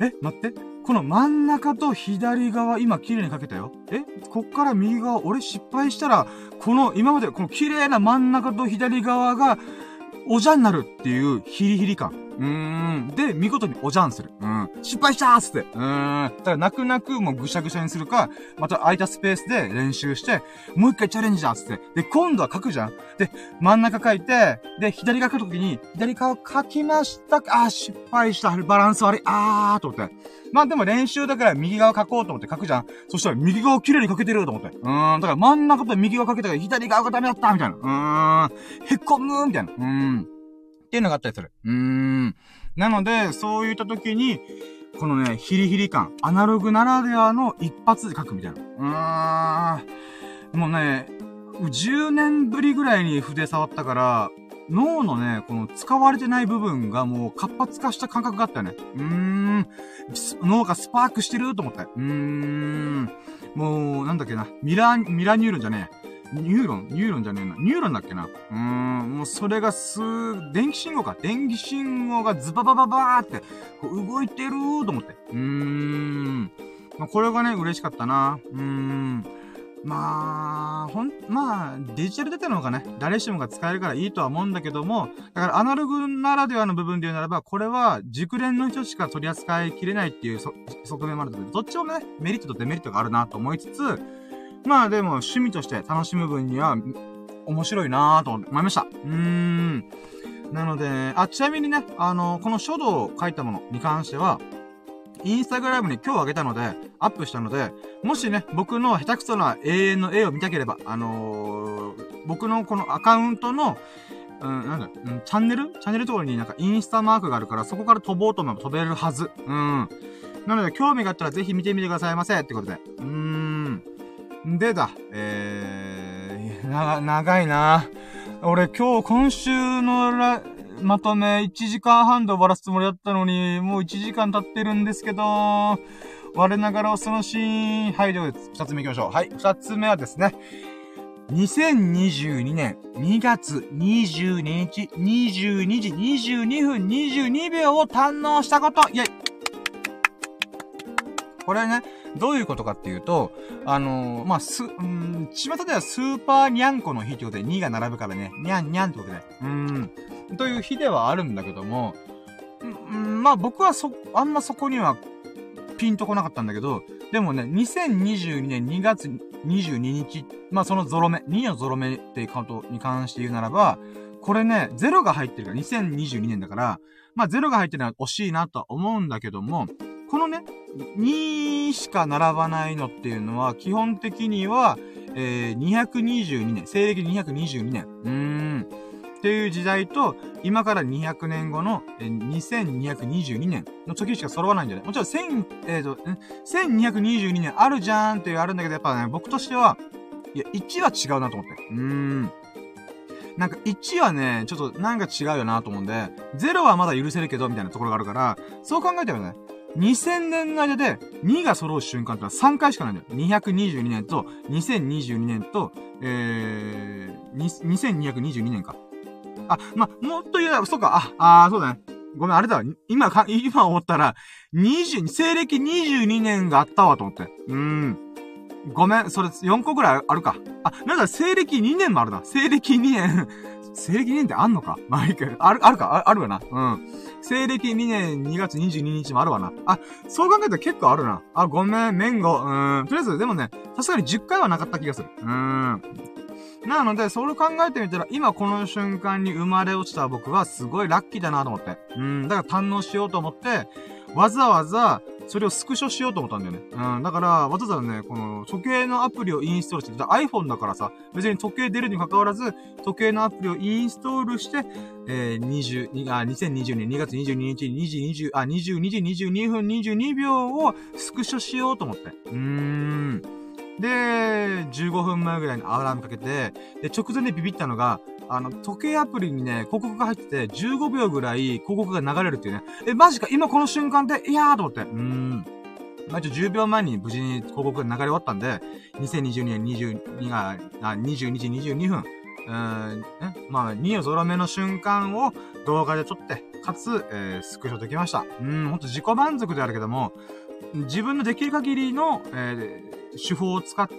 え、待って。この真ん中と左側、今綺麗にかけたよ。え？こっから右側、俺失敗したら、この、今までこの綺麗な真ん中と左側が、おじゃになるっていうヒリヒリ感。うーん。で、見事におじゃんする。うん。失敗したーつって。うーん。だから泣く泣くもうぐしゃぐしゃにするか、また空いたスペースで練習して、もう一回チャレンジだつって。で、今度は書くじゃん。で、真ん中書いて、で、左側書くときに、左側書きましたあー、失敗した。バランス悪い。あー、と思って。まあでも練習だから右側書こうと思って書くじゃん。そしたら右側綺麗に書けてると思って。うーん。だから真ん中と右側書けたから左側がダメだったみたいな。うーん。へこむーみたいな。うーん。っていうのがあったりする。うーん。なので、そういった時に、このね、ヒリヒリ感、アナログならではの一発で書くみたいな。うーん。もうね、10年ぶりぐらいに筆触ったから、脳のね、この使われてない部分がもう活発化した感覚があったよね。うーん。脳がスパークしてると思った。うーん。もう、なんだっけな。ミラー、ミラニューロンじゃねえ。ニューロンニューロンじゃねえな。ニューロンだっけな。うーん、もうそれがすー、電気信号か。電気信号がズババババーって、こう動いてるーと思って。うーん。まあ、これがね、嬉しかったな。うーん。まあ、ほん、まあ、デジタルデータの方がね、誰しもが使えるからいいとは思うんだけども、だからアナログならではの部分で言うならば、これは熟練の人しか取り扱いきれないっていう側面もあるので、どっちもね、メリットとデメリットがあるなと思いつつ、まあでも趣味として楽しむ分には面白いなぁと思いました。うーん。なので、あ、ちなみにね、あの、この書道を書いたものに関しては、インスタグラムに今日あげたので、アップしたので、もしね、僕の下手くそな永遠の絵を見たければ、あのー、僕のこのアカウントの、うん、なんだ、うん、チャンネル？チャンネルところになんかインスタマークがあるから、そこから飛ぼうと思えば飛べるはず。うん。なので、興味があったらぜひ見てみてくださいませ。ってことで。うーん。でだ、えー、な、長いな。俺今日、今週のら、まとめ1時間半で終わらすつもりだったのに、もう1時間経ってるんですけど、我ながらそのシーン、はい、では二つ目行きましょう。はい、二つ目はですね、2022年2月22日22時22分22秒を堪能したことイェイこれね、どういうことかっていうと、あのー、まあ、す、うん、巷ではスーパーニャンコの日ってことで2が並ぶからね、ニャンニャンってことで、うん、という日ではあるんだけども、うん、まあ僕はそ、あんまそこにはピンとこなかったんだけど、でもね、2022年2月22日、まあそのゾロ目、2のゾロ目っていうカウントに関して言うならば、これね、0が入ってるから、2022年だから、まあ0が入ってるのは惜しいなとは思うんだけども、このね、2しか並ばないのっていうのは、基本的には、えー、222年、西暦222年。うーん。っていう時代と、今から200年後の、えー、2222年の時しか揃わないんじゃないもちろん、1000、えっ、ー、と、1222年あるじゃーんっていうあるんだけど、やっぱね、僕としては、いや、1は違うなと思って。うーん。なんか1はね、ちょっとなんか違うよなと思うんで、0はまだ許せるけど、みたいなところがあるから、そう考えたらね、2000年の間で2が揃う瞬間ってのは3回しかないんだよ。222年と2022年と、えー、2222年か。あ、ま、もっと言うなら、そうか、あ、あそうだね。ごめん、あれだ。今か、*laughs* 今思ったら、20、西暦22年があったわと思って。うーん。ごめん、それ4個ぐらいあるか。あ、なんか西暦2年もあるな。西暦2年 *laughs* 西暦2年ってあんのか？まあいいか。ある、あるか？ああるよな。うん。西暦2年2月22日もあるわな。あ、そう考えたら結構あるな。あ、ごめん、メンゴ。うーん。とりあえず、でもね、さすがに10回はなかった気がする。うーん。なので、それを考えてみたら、今この瞬間に生まれ落ちた僕はすごいラッキーだなと思って。うん。だから堪能しようと思って、わざわざ、それをスクショしようと思ったんだよね。うん。だから、わざわざね、この、時計のアプリをインストールして、iPhone だからさ、別に時計出るに関わらず、時計のアプリをインストールして、えー、20、あ、2020年2月22日に、2時20、あ、22時22分22秒をスクショしようと思って。うーん。で、15分前ぐらいにアラームかけて、で、直前でビビったのが、あの、時計アプリにね、広告が入ってて、15秒ぐらい広告が流れるっていうね。え、マジか？今この瞬間で、いやーと思って。うーん。まあ、一応10秒前に無事に広告が流れ終わったんで、2022年22が、あ、22時22分。うーん、まあ、2をゾロ目の瞬間を動画で撮って、かつ、えー、スクショできました。うん、ほんと自己満足であるけども、自分のできる限りの、えー、手法を使って、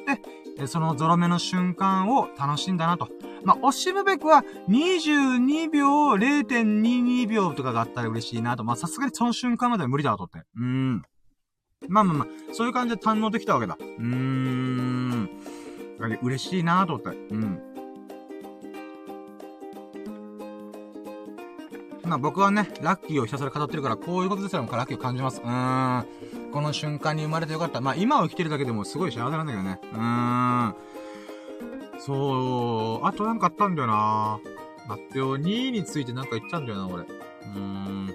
そのゾロ目の瞬間を楽しんだなと。まあ、惜しむべくは22秒、0.22秒とかがあったら嬉しいなと。ま、さすがにその瞬間までは無理だとって。うーん。まあまあまあ、そういう感じで堪能できたわけだ。うーん。嬉しいなと思って。うん。まあ僕はね、ラッキーをひたすら語ってるから、こういうことですらもラッキーを感じます。うーん。この瞬間に生まれてよかった。まあ今を生きてるだけでもすごい幸せなんだけどね。うーん。そう、あとなんかあったんだよな待ってよ、2位についてなんか言ったんだよな、俺。うーん。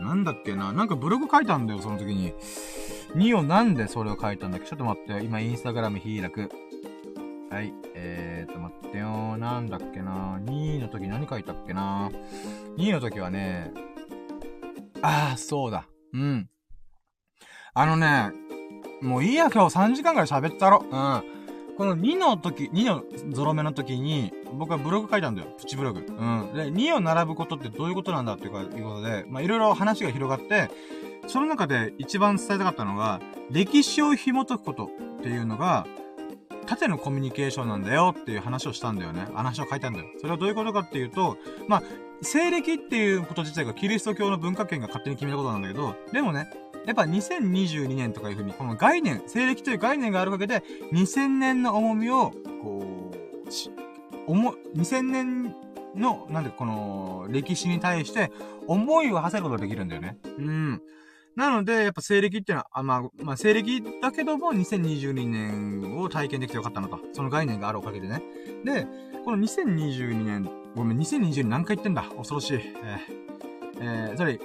なんだっけななんかブログ書いたんだよ、その時に。2をなんでそれを書いたんだっけちょっと待ってよ。今インスタグラム開く。はい。えーと、待ってよ。なんだっけな2位の時何書いたっけな2位の時はね、ああ、そうだ。うん。あのね、もういいや、今日3時間くらい喋ったろ。うん。この2の時、2のゾロ目の時に、僕はブログ書いたんだよ。プチブログ。うん。で、2を並ぶことってどういうことなんだっていうか、いうことで、ま、いろいろ話が広がって、その中で一番伝えたかったのが、歴史を紐解くことっていうのが、縦のコミュニケーションなんだよっていう話をしたんだよね。話を書いたんだよ。それはどういうことかっていうと、まあ、西暦っていうこと自体がキリスト教の文化圏が勝手に決めたことなんだけど、でもね、やっぱ2022年とかいうふうに、この概念、西暦という概念があるわけで、2000年の重みを、こう、し、重、2000年の、なんで、この、歴史に対して、思いを馳せることができるんだよね。うん。なので、やっぱ西暦っていうのは、あまあ、まあ、西暦だけども、2022年を体験できてよかったなと。その概念があるおかげでね。で、この2022年、ごめん、2022年何回言ってんだ？恐ろしい。えー、えー、それ、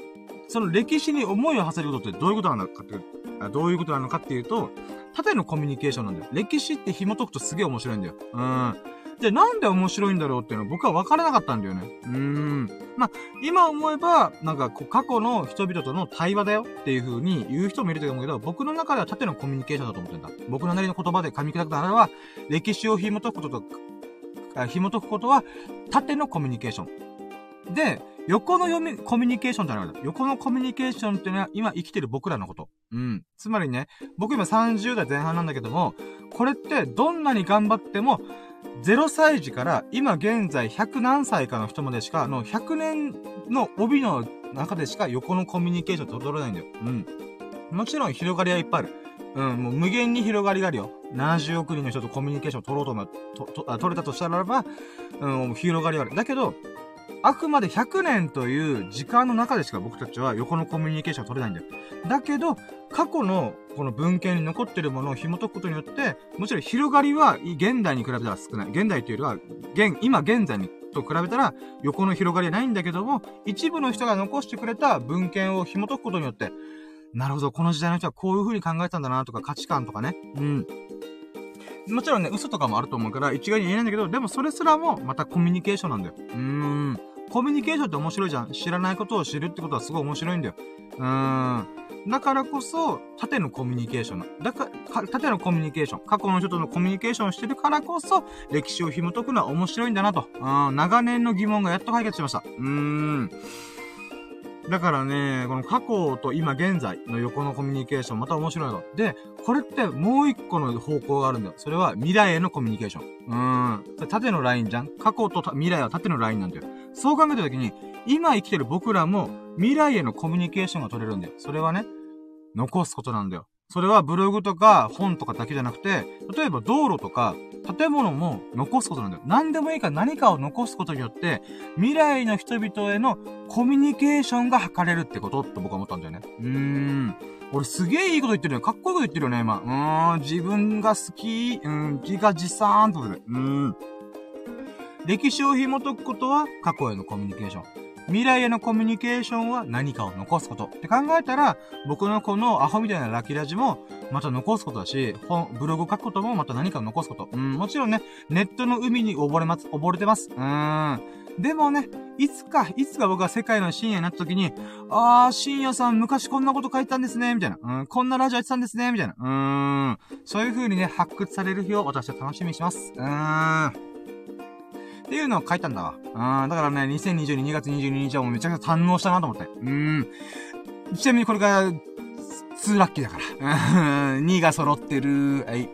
その歴史に思いを馳せることってどういうことなのかっていう、どういうことなのかっていうと、縦のコミュニケーションなんだよ。歴史って紐解くとすげえ面白いんだよ。うん。じゃあなんで面白いんだろうっていうのは僕は分からなかったんだよね。うーん。まあ、今思えば、なんかこう過去の人々との対話だよっていう風に言う人もいると思うけど、僕の中では縦のコミュニケーションだと思ってんだ。僕のなりの言葉で噛み砕くならば、歴史を紐解くことと、紐解くことは縦のコミュニケーション。で、横の読み、コミュニケーションってある横のコミュニケーションってのは今生きてる僕らのこと。うん。つまりね、僕今30代前半なんだけども、これってどんなに頑張っても、0歳児から今現在100何歳かの人までしか、の100年の帯の中でしか横のコミュニケーション取れないんだよ。うん。もちろん広がりはいっぱいある。うん、もう無限に広がりがあるよ。70億人の人とコミュニケーションを取ろうと思と、と、取れたとしたらば、うん、広がりはある。だけど、あくまで100年という時間の中でしか僕たちは横のコミュニケーションを取れないんだよ。だけど、過去のこの文献に残ってるものを紐解くことによって、もちろん広がりは現代に比べたら少ない。現代というよりは、現、今現在にと比べたら横の広がりはないんだけども、一部の人が残してくれた文献を紐解くことによって、なるほど、この時代の人はこういう風に考えたんだなとか価値観とかね。うん。もちろんね、嘘とかもあると思うから、一概に言えないんだけど、でもそれすらもまたコミュニケーションなんだよ。うーん。コミュニケーションって面白いじゃん。知らないことを知るってことはすごい面白いんだよ。うーん。だからこそ、縦のコミュニケーションだから、縦のコミュニケーション。過去の人とのコミュニケーションをしてるからこそ、歴史を紐解くのは面白いんだなと。うん、長年の疑問がやっと解決しました。うーん。だからね、この過去と今現在の横のコミュニケーション、また面白いの。で、これってもう一個の方向があるんだよ。それは未来へのコミュニケーション。うーん。縦のラインじゃん過去と未来は縦のラインなんだよ。そう考えたときに、今生きてる僕らも未来へのコミュニケーションが取れるんだよ。それはね、残すことなんだよ。それはブログとか本とかだけじゃなくて、例えば道路とか建物も残すことなんだよ。何でもいいから何かを残すことによって、未来の人々へのコミュニケーションが図れるってことって僕は思ったんだよね。うーん。俺すげえいいこと言ってるよ。かっこいいこと言ってるよね、今。うーん、自分が好き、うん、自画自賛ってことで。うーん。歴史を紐解くことは過去へのコミュニケーション。未来へのコミュニケーションは何かを残すことって考えたら、僕のこのアホみたいなラキラジもまた残すことだし、本、ブログ書くこともまた何かを残すこと。うん、もちろんね、ネットの海に溺れます、溺れてます。うーん。でもね、いつか、いつか僕が世界の深夜になった時に、あー、深夜さん昔こんなこと書いたんですね、みたいな。うん、こんなラジオやってたんですね、みたいな。うーん。そういう風にね、発掘される日を私は楽しみにします。うーん。っていうのを書いたんだわ。うん、だからね、2022、2月22日はもうめちゃくちゃ堪能したなと思って。うん。ちなみにこれが、2ラッキーだから。2が揃ってる。はい。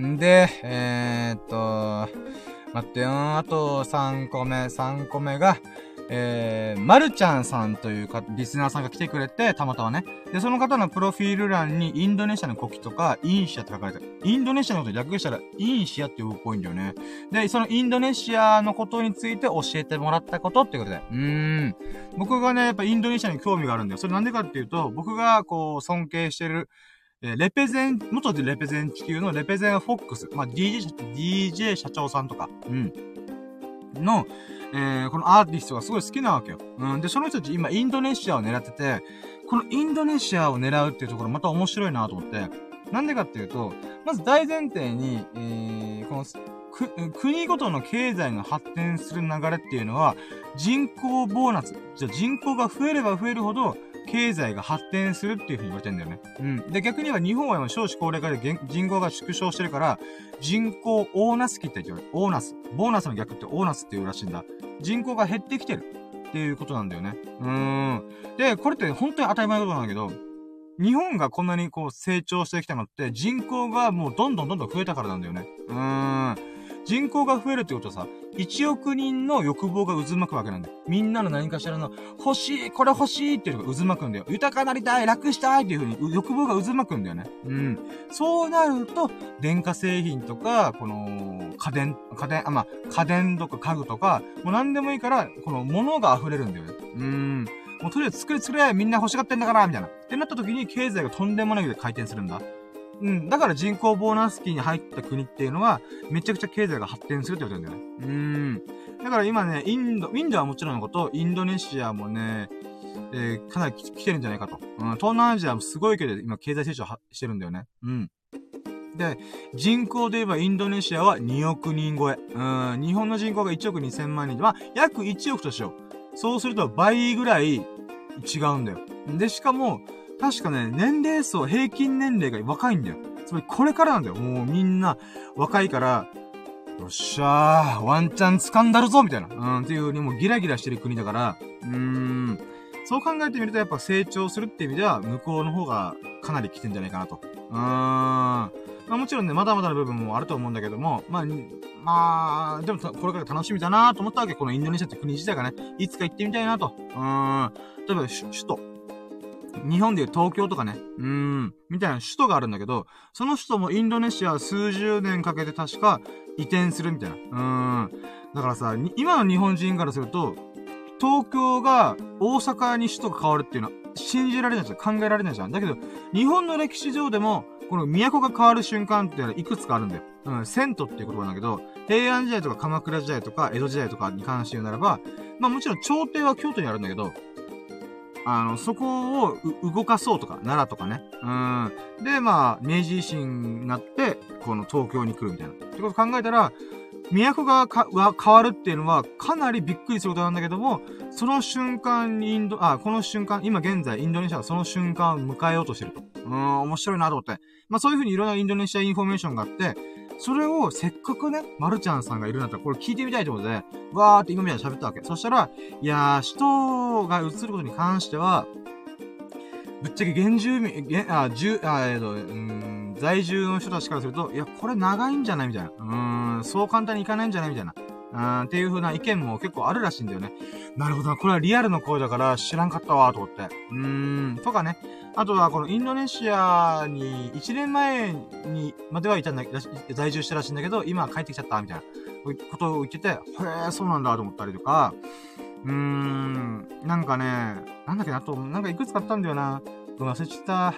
んで、えー、っと、待ってよ。あと3個目、3個目が、えー、まるちゃんさんというか、リスナーさんが来てくれて、たまたまね。で、その方のプロフィール欄に、インドネシアの国旗とか、インシアって書かれてる。インドネシアのこと略したら、インシアって呼ぶっぽいんだよね。で、そのインドネシアのことについて教えてもらったことっていうことで。うーん。僕がね、やっぱインドネシアに興味があるんだよ。それなんでかっていうと、僕がこう、尊敬してる、えー、レペゼン、元でレペゼン地球のレペゼンフォックス。まあ、DJ、DJ 社長さんとか、うん。の、えー、このアーティストがすごい好きなわけよ。うん。で、その人たち今インドネシアを狙ってて、このインドネシアを狙うっていうところまた面白いなと思って。なんでかっていうと、まず大前提に、えー、この、国ごとの経済が発展する流れっていうのは、人口ボーナス。じゃ人口が増えれば増えるほど、経済が発展するっていうふうに言われてんだよね。うん。で、逆には日本は今少子高齢化で人口が縮小してるから、人口オーナス期って言ってオーナス。ボーナスの逆ってオーナスって言うらしいんだ。人口が減ってきてるっていうことなんだよね。うーん。で、これって本当に当たり前のことなんだけど、日本がこんなにこう成長してきたのって人口がもうどんどんどんどん増えたからなんだよね。うーん。人口が増えるってことはさ、1億人の欲望が渦巻くわけなんだよ。みんなの何かしらの、欲しい、これ欲しいっていうのが渦巻くんだよ。豊かなりたい、楽したいっていう風に欲望が渦巻くんだよね。うん。そうなると、電化製品とか、この、家電、家電、あ、まあ、家電とか家具とか、もう何でもいいから、この物が溢れるんだよね。うん。もうとりあえず作れ作れみんな欲しがってんだからみたいな。ってなった時に経済がとんでもないで回転するんだ。うん、だから人口ボーナス期に入った国っていうのは、めちゃくちゃ経済が発展するってことなんだよね。うん。だから今ね、インド、インドはもちろんのこと、インドネシアもね、えー、かなり来てるんじゃないかと。うん、東南アジアもすごいけど、今経済成長してるんだよね。うん。で、人口で言えばインドネシアは2億人超え。うん、日本の人口が1億2000万人で、まあ、約1億としよう。そうすると倍ぐらい違うんだよ。で、しかも、確かね、年齢層、平均年齢が若いんだよ。つまりこれからなんだよ。もうみんな若いから、よっしゃー、ワンチャン掴んだるぞみたいな。うん、っていう風にもうギラギラしてる国だから、うーん。そう考えてみるとやっぱ成長するって意味では、向こうの方がかなり来てんじゃないかなと。うーん。まあもちろんね、まだまだの部分もあると思うんだけども、まあ、まあ、でもこれから楽しみだなと思ったわけ。このインドネシアって国自体がね、いつか行ってみたいなと。うーん。例えば、首都。日本でいう東京とかね、うーん、みたいな首都があるんだけど、その首都もインドネシア数十年かけて確か移転するみたいな。うーん。だからさ、今の日本人からすると、東京が大阪に首都が変わるっていうのは信じられないじゃん。考えられないじゃん。だけど、日本の歴史上でも、この都が変わる瞬間っていうのはいくつかあるんだよ。うん、銭湯っていう言葉なんだけど、平安時代とか鎌倉時代とか江戸時代とかに関して言うならば、まあもちろん朝廷は京都にあるんだけど、あの、そこを動かそうとか、奈良とかね。うん。で、まあ、明治維新になって、この東京に来るみたいな。ってこと考えたら、都がか変わるっていうのはかなりびっくりすることなんだけども、その瞬間にインド、あ、この瞬間、今現在インドネシアはその瞬間を迎えようとしてると。うん、面白いなと思って。まあそういうふうにいろんなインドネシアインフォメーションがあって、それをせっかくね、まるちゃんさんがいるんだったら、これ聞いてみたいってことで、わーって今みたいに喋ったわけ。そしたら、いやー、人が移ることに関しては、ぶっちゃけ現住民、現、あ、住、あ、えっ、と、うん、在住の人たちからすると、いや、これ長いんじゃないみたいな。うん、そう簡単にいかないんじゃないみたいな。うん、っていう風な意見も結構あるらしいんだよね。なるほどな、これはリアルの声だから知らんかったわ、と思って。うーん、とかね。あとは、このインドネシアに1年前にまではいたんだ在住したらしいんだけど、今帰ってきちゃった、みたいなことを言ってて、へえ、そうなんだ、と思ったりとか、うーん、なんかね、なんだっけな、あと、なんかいくつかあったんだよな。忘れちゃった。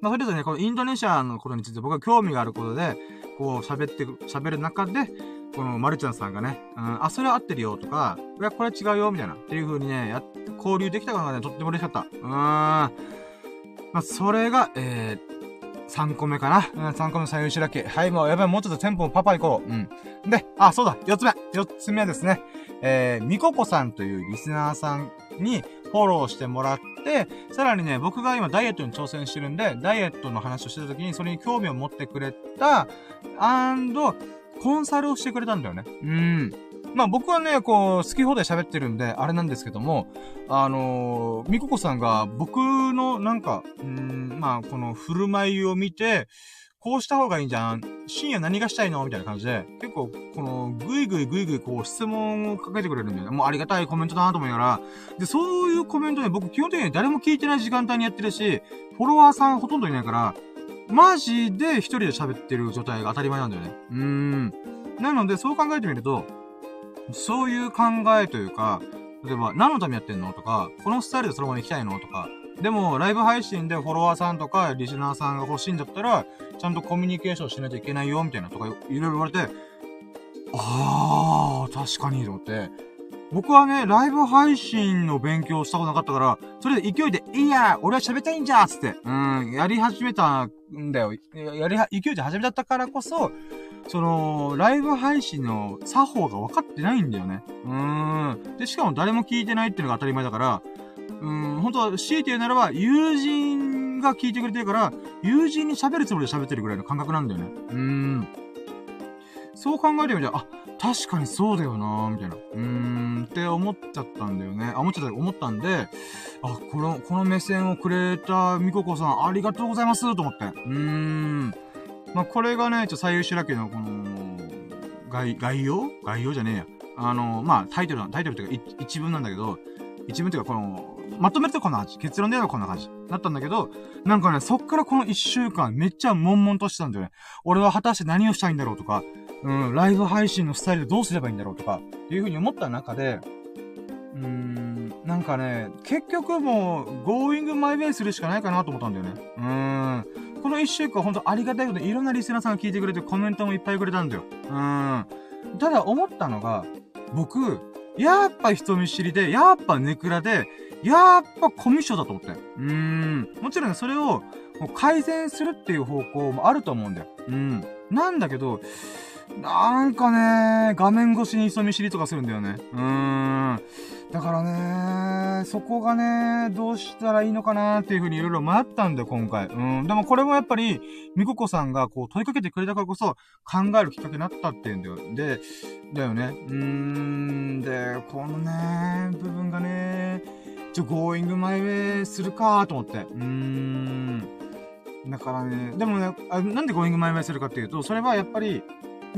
まあ、とりあえずね、このインドネシアのことについて僕は興味があることで、こう喋って、喋る中で、このまるちゃんさんがね、うん、あ、それは合ってるよとか、いや、これは違うよ、みたいな、っていう風にね、や、交流できたのがね、とっても嬉しかった。うーん。まあ、それが、えー、3個目かな。うん、3個目最優秀だけ。はい、もうやばい、もうちょっとテンポパパ行こう。うん。で、あ、そうだ、4つ目。4つ目はですね、えー、みここさんというリスナーさんにフォローしてもらって、さらにね、僕が今ダイエットに挑戦してるんで、ダイエットの話をしてた時にそれに興味を持ってくれた、アンド、コンサルをしてくれたんだよね。うん。まあ僕はね、こう、好き放題喋ってるんで、あれなんですけども、あのー、みここさんが僕のなんか、うん、まあこの振る舞いを見て、こうした方がいいんじゃん深夜何がしたいの？みたいな感じで、結構、この、ぐいぐいぐいぐいこう質問をかけてくれるんだよね。もうありがたいコメントだなと思いながら、で、そういうコメントね、僕基本的に誰も聞いてない時間帯にやってるし、フォロワーさんほとんどいないから、マジで一人で喋ってる状態が当たり前なんだよね。うーん。なので、そう考えてみると、そういう考えというか、例えば、何のためやってんのとか、このスタイルでそのまま行きたいのとか、でも、ライブ配信でフォロワーさんとか、リスナーさんが欲しいんだったら、ちゃんとコミュニケーションしないといけないよ、みたいなとか、いろいろ言われて、あー、確かに、と思って。僕はね、ライブ配信の勉強したことなかったから、それで勢いで、いや、俺は喋りたいんじゃつって、うん、やり始めたんだよ。やりは、勢いで始めちゃったからこそ、その、ライブ配信の作法が分かってないんだよね。うーん。で、しかも誰も聞いてないっていうのが当たり前だから、うん、本当は強いて言うならば、友人が聞いてくれてるから、友人に喋るつもりで喋ってるぐらいの感覚なんだよね。うーん。そう考えてみたら、あ、確かにそうだよなみたいな。うーん、って思っちゃったんだよね。あ、思っちゃった、思ったんで、あ、この、この目線をくれたみここさん、ありがとうございますと思って。うーん。まあ、これがね、ちょっと、最優秀だけど、この、概、概要？概要？じゃねえや。あの、まあ、タイトル、タイトルっていうか、一文なんだけど、一文っていうか、この、まとめるとこんな感じ。結論で言えばこんな感じ。だったんだけど、なんかね、そっからこの一週間、めっちゃ悶々としてたんだよね。俺は果たして何をしたいんだろうとか、うん、ライブ配信のスタイルでどうすればいいんだろうとか、っていう風に思った中で、うーん、なんかね、結局もう、going my way するしかないかなと思ったんだよね。うーん。この一週間ほんとありがたいこといろんなリスナーさんが聞いてくれてコメントもいっぱいくれたんだよ。うーん。ただ思ったのが、僕、やっぱ人見知りで、やっぱネクラで、やっぱコミュ障だと思って。うーん。もちろんそれを改善するっていう方向もあると思うんだよ。うん。なんだけど、なんかね、画面越しに人見知りとかするんだよね。うーん。だからね、そこがね、どうしたらいいのかなっていうふうにいろいろ迷ったんだよ、今回。うん。でもこれもやっぱり、みここさんがこう問いかけてくれたからこそ、考えるきっかけになったっていうんだよ。で、だよね。うーん。で、このね、部分がね、ちょ、going my way するかと思って。うーん。だからね、でもね、あなんで going my way するかっていうと、それはやっぱり、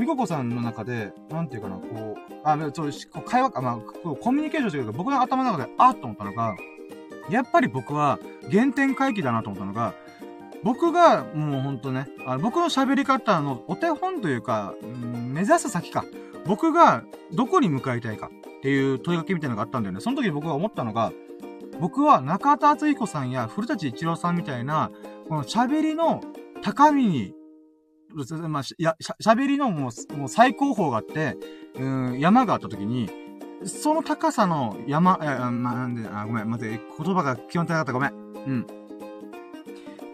みここさんの中で、なんていうかな、こう、あ、そう、会話か、まあ、コミュニケーションというか、僕の頭の中で、あっと思ったのが、やっぱり僕は原点回帰だなと思ったのが、僕が、もうほんとね、あの僕の喋り方のお手本というか、うん、目指す先か。僕がどこに向かいたいかっていう問いかけみたいなのがあったんだよね。その時に僕が思ったのが、僕は中田敦彦さんや古舘一郎さんみたいな、この喋りの高みにまあ、や、喋りのもう、もう最高峰があって、うん、山があった時に、その高さの山、あ、ま、なんで、あ、ごめん、待って、言葉が基本的だった、ごめん。うん。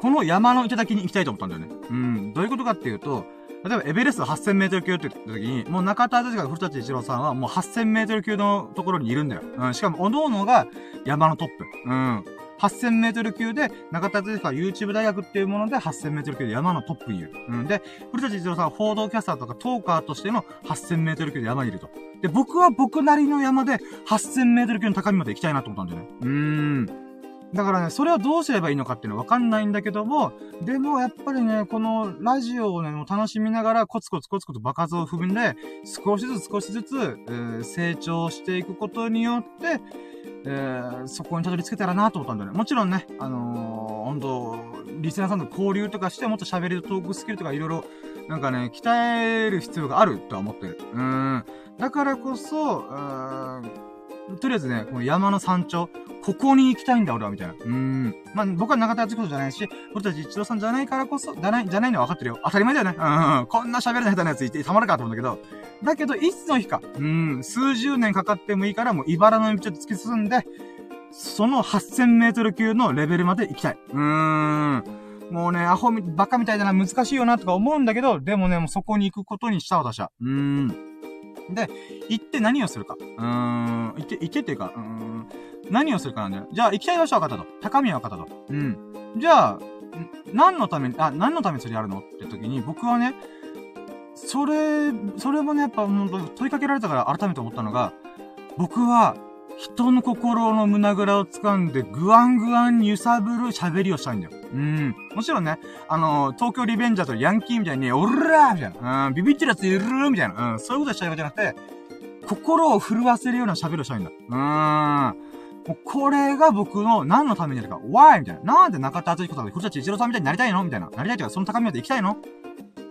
この山の頂に行きたいと思ったんだよね。うん。どういうことかっていうと、例えばエベレスト8000メートル級って言った時に、もう中田敦が古舘一郎さんはもう8000メートル級のところにいるんだよ。うん。しかも、おのおのが山のトップ。うん。8000メートル級で、中田敦彦は YouTube 大学っていうもので8000メートル級で山のトップにいる。うん。で、古舘一郎さんは報道キャスターとかトーカーとしての8000メートル級で山にいると。で、僕は僕なりの山で8000メートル級の高みまで行きたいなと思ったんだよね。うーん。だからね、それをどうすればいいのかっていうのはわかんないんだけども、でもやっぱりね、このラジオをね、楽しみながらコツコツコツコツ爆発を踏んで、少しずつ少しずつ、えー、成長していくことによって、ー、そこにたどり着けたらなと思ったんだよね。もちろんね、あのー、本当リスナーさんと交流とかして、もっと喋るトークスキルとかいろいろ、なんかね、鍛える必要があるとは思ってる。うん。だからこそ、うん、とりあえずね、この山の山頂、ここに行きたいんだ、俺は、みたいな。うん。まあ、僕は中田敦子じゃないし、俺たち一郎さんじゃないからこそ、じゃない、じゃないのは分かってるよ。当たり前だよね。うん、うん。こんな喋れない下手なやついてたまるかと思うんだけど。だけど、いつの日か、うん、数十年かかってもいいから、もう茨の道を突き進んで、その8000メートル級のレベルまで行きたい。うーん。もうね、アホみ、バカみたいだな、難しいよな、とか思うんだけど、でもね、もうそこに行くことにした、私は。うーん。で、行って何をするか。うーん。行け、行けっていうか、うーん。何をするかなんだよ。じゃあ、行きたい場所は分かったと。高みは分かったと。うん。じゃあ、何のために、あ、何のためにそれやるのって時に、僕はね、それ、それもね、やっぱ問いかけられたから改めて思ったのが、僕は、人の心の胸ぐらを掴んで、ぐわんぐわん揺さぶる喋りをしたいんだよ。うん。もちろんね、あの、東京リベンジャーとヤンキーみたいに、おらーみたいな、うん、ビビってるやついるみたいな、うん、そういうことしたいわけじゃなくて、心を震わせるような喋りをしたいんだ。うーん。もうこれが僕の何のためにやるか。why? みたいな。なんで中田敦彦さんで古舘一郎さんみたいになりたいの？みたいな。なりたいというか、その高みまで行きたいの？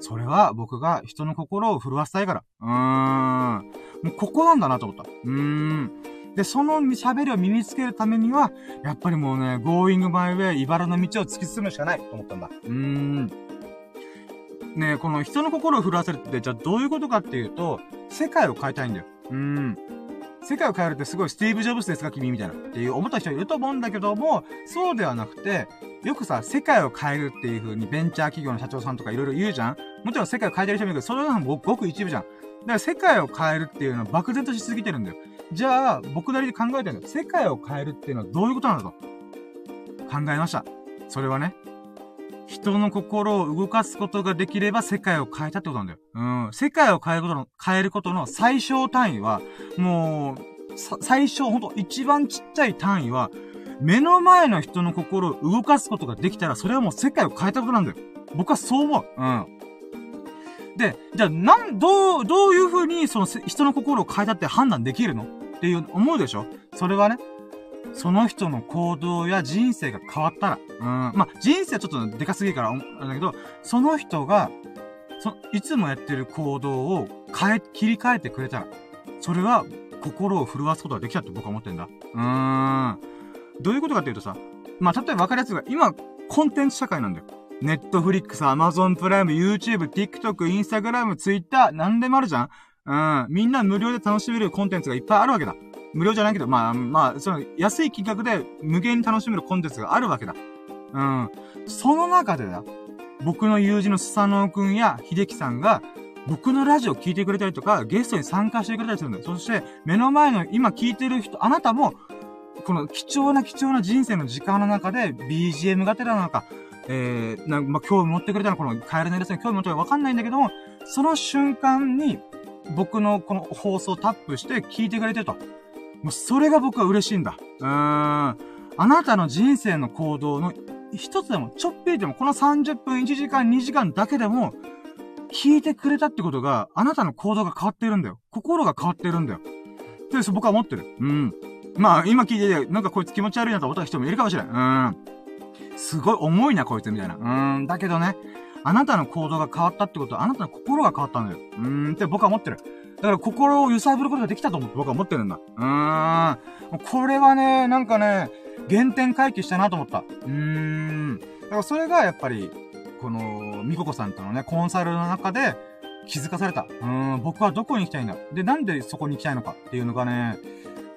それは僕が人の心を震わせたいから。うーん。もうここなんだなと思った。うーん。で、その喋りを身につけるためには、やっぱりもうね、going my way、茨の道を突き進むしかないと思ったんだ。うーん。ねこの人の心を震わせるって、じゃあどういうことかっていうと、世界を変えたいんだよ。うーん。世界を変えるってすごいスティーブ・ジョブスですか君みたいな。っていう思った人いると思うんだけども、そうではなくて、よくさ、世界を変えるっていう風にベンチャー企業の社長さんとかいろいろ言うじゃんもちろん世界を変えてる人もいるけど、それはごく一部じゃん。だから世界を変えるっていうのは漠然としすぎてるんだよ。じゃあ、僕なりに考えてるんだよ。世界を変えるっていうのはどういうことなんだと。考えました。それはね、人の心を動かすことができれば世界を変えたってことなんだよ。うん。世界を変えることの、変えることの最小単位は、もう、最小、ほんと一番ちっちゃい単位は、目の前の人の心を動かすことができたら、それはもう世界を変えたことなんだよ。僕はそう思う。うん。で、じゃあ、なん、どう、どういう風に、その、人の心を変えたって判断できるの？っていう、思うでしょ？それはね、その人の行動や人生が変わったら、うん、まあ、人生はちょっとでかすぎるから、だけど、その人が、そ、いつもやってる行動を変え、切り替えてくれたら、それは、心を震わすことができたって僕は思ってんだ。うーん。どういうことかっていうとさ、まあ、例えば分かりやすいが、今、コンテンツ社会なんだよ。ネットフリックス、アマゾンプライム、YouTube、TikTok、インスタグラム、ツイッター、なんでもあるじゃん？うん。みんな無料で楽しめるコンテンツがいっぱいあるわけだ。無料じゃないけど、まあ、まあ、その、安い金額で無限に楽しめるコンテンツがあるわけだ。うん。その中でだ、僕の友人のスサノオくんや秀樹さんが、僕のラジオ聞いてくれたりとか、ゲストに参加してくれたりするんだよ。そして、目の前の今聞いてる人、あなたも、この貴重な貴重な人生の時間の中で、BGM がてらなのか、えー、なまあ、興味持ってくれたのこのカエルのイラスに興味持ってるかわかんないんだけども、その瞬間に、僕のこの放送をタップして聞いてくれてると。もうそれが僕は嬉しいんだ。うーん。あなたの人生の行動の一つでも、ちょっぴりでも、この30分、1時間、2時間だけでも、聞いてくれたってことが、あなたの行動が変わってるんだよ。心が変わってるんだよ。で、そ僕は思ってる。うん。まあ、今聞いてて、なんかこいつ気持ち悪いなと思った人もいるかもしれん。うん。すごい重いな、こいつ、みたいな。うーん。だけどね、あなたの行動が変わったってことは、あなたの心が変わったんだよ。うーんって僕は思ってる。だから心を揺さぶることができたと思って僕は思ってるんだ。うーん。これはね、なんかね、原点回帰したなと思った。うーん。だからそれがやっぱり、この、みここさんとのね、コンサルの中で気づかされた。うーん、僕はどこに行きたいんだ。で、なんでそこに行きたいのかっていうのがね、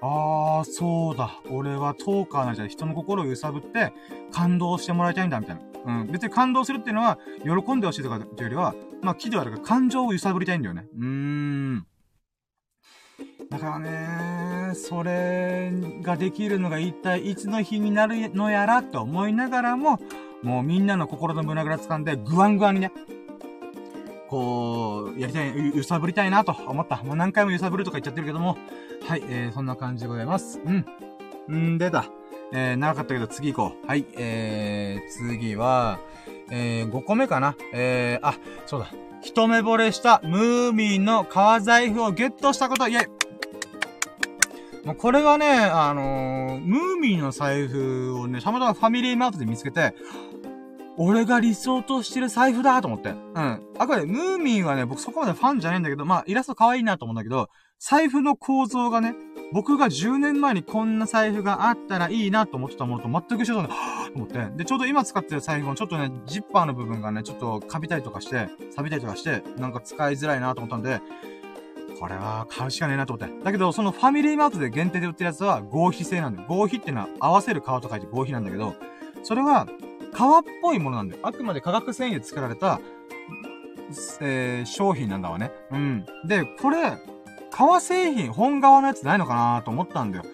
あー、そうだ。俺はトーカーなじゃ人の心を揺さぶって感動してもらいたいんだ、みたいな。うん。別に感動するっていうのは、喜んでほしいとかっていうよりは、まあ、喜怒あるから感情を揺さぶりたいんだよね。うーん。だからね、それができるのが一体いつの日になるのやらと思いながらも、もうみんなの心の胸ぐら掴んで、ぐわんぐわんにね、こう、やりたい、揺さぶりたいなと思った。もう何回も揺さぶるとか言っちゃってるけども、はい、えー、そんな感じでございます。うん。んでだ。えー、長かったけど次行こう。はい、えー、次は、えー、5個目かな。えー、あ、そうだ。一目惚れしたムーミンの革財布をゲットしたこと、イェイもうこれがね、あのー、ムーミンの財布をね、たまたまファミリーマートで見つけて、俺が理想としてる財布だと思って。うん。あくまで、ムーミンはね、僕そこまでファンじゃないんだけど、まあ、イラスト可愛いなと思うんだけど、財布の構造がね、僕が10年前にこんな財布があったらいいなと思ってたものと全く一緒だね。と思って。で、ちょうど今使ってる財布もちょっとね、ジッパーの部分がね、ちょっとカビたりとかして、錆びたりとかして、なんか使いづらいなと思ったんで、これは買うしかねえなと思って。だけど、そのファミリーマートで限定で売ってるやつは合皮製なんだよ。合皮っていうのは合わせる皮と書いて合皮なんだけど、それは革っぽいものなんだよ。あくまで化学繊維で作られた、えー、商品なんだわね。うん。で、これ、革製品、本革のやつないのかなと思ったんだよ。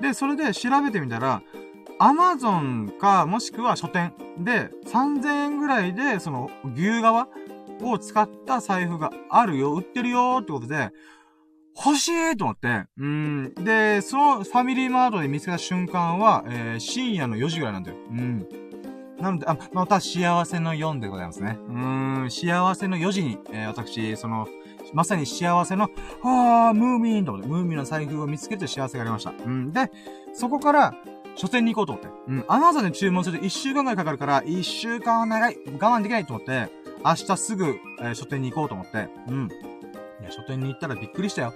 で、それで調べてみたら、アマゾンか、もしくは書店で、3000円ぐらいで、その、牛革を使った財布があるよ、売ってるよってことで、欲しいと思って、うん。で、そのファミリーマートで見つけた瞬間は、えー、深夜の4時ぐらいなんだよ。うん。なので、あ、また幸せの4でございますね。うーん、幸せの4時に、えー、私、その、まさに幸せの、はぁ、ムーミンと思って、ムーミンの財布を見つけて幸せがありました。うん。で、そこから、書店に行こうと思って。うん。アマゾンで注文すると1週間ぐらいかかるから、1週間は長い、我慢できないと思って、明日すぐ、えー、書店に行こうと思って。うん。いや、書店に行ったらびっくりしたよ。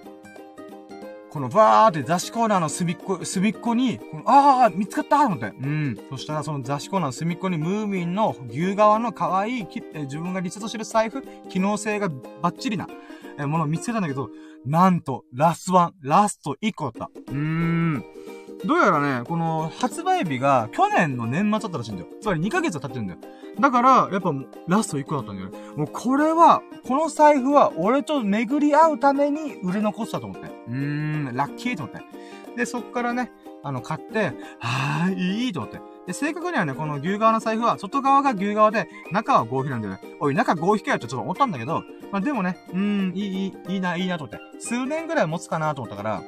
このバーって雑誌コーナーの隅っこ、隅っこに、このああ、見つかったと思って。うん。そしたらその雑誌コーナーの隅っこにムーミンの牛革の可愛いえ自分がリセットしてる財布、機能性がバッチリな、えものを見つけたんだけど、なんと、ラストワン、ラスト1個だった。うーん。どうやらね、この発売日が去年の年末だったらしいんだよ。つまり2ヶ月は経ってるんだよ。だから、やっぱラスト1個だったんだよね。もうこれは、この財布は俺と巡り合うために売れ残したと思って。うーん、ラッキーと思って。で、そっからね、あの、買って、はぁ、いいと思って。で、正確にはね、この牛側の財布は、外側が牛側で、中は合皮なんだよね。おい、中合皮かよってちょっと思ったんだけど、まあでもね、うーん、いい、いい、いいな、いいなと思って。数年ぐらい持つかなと思ったから、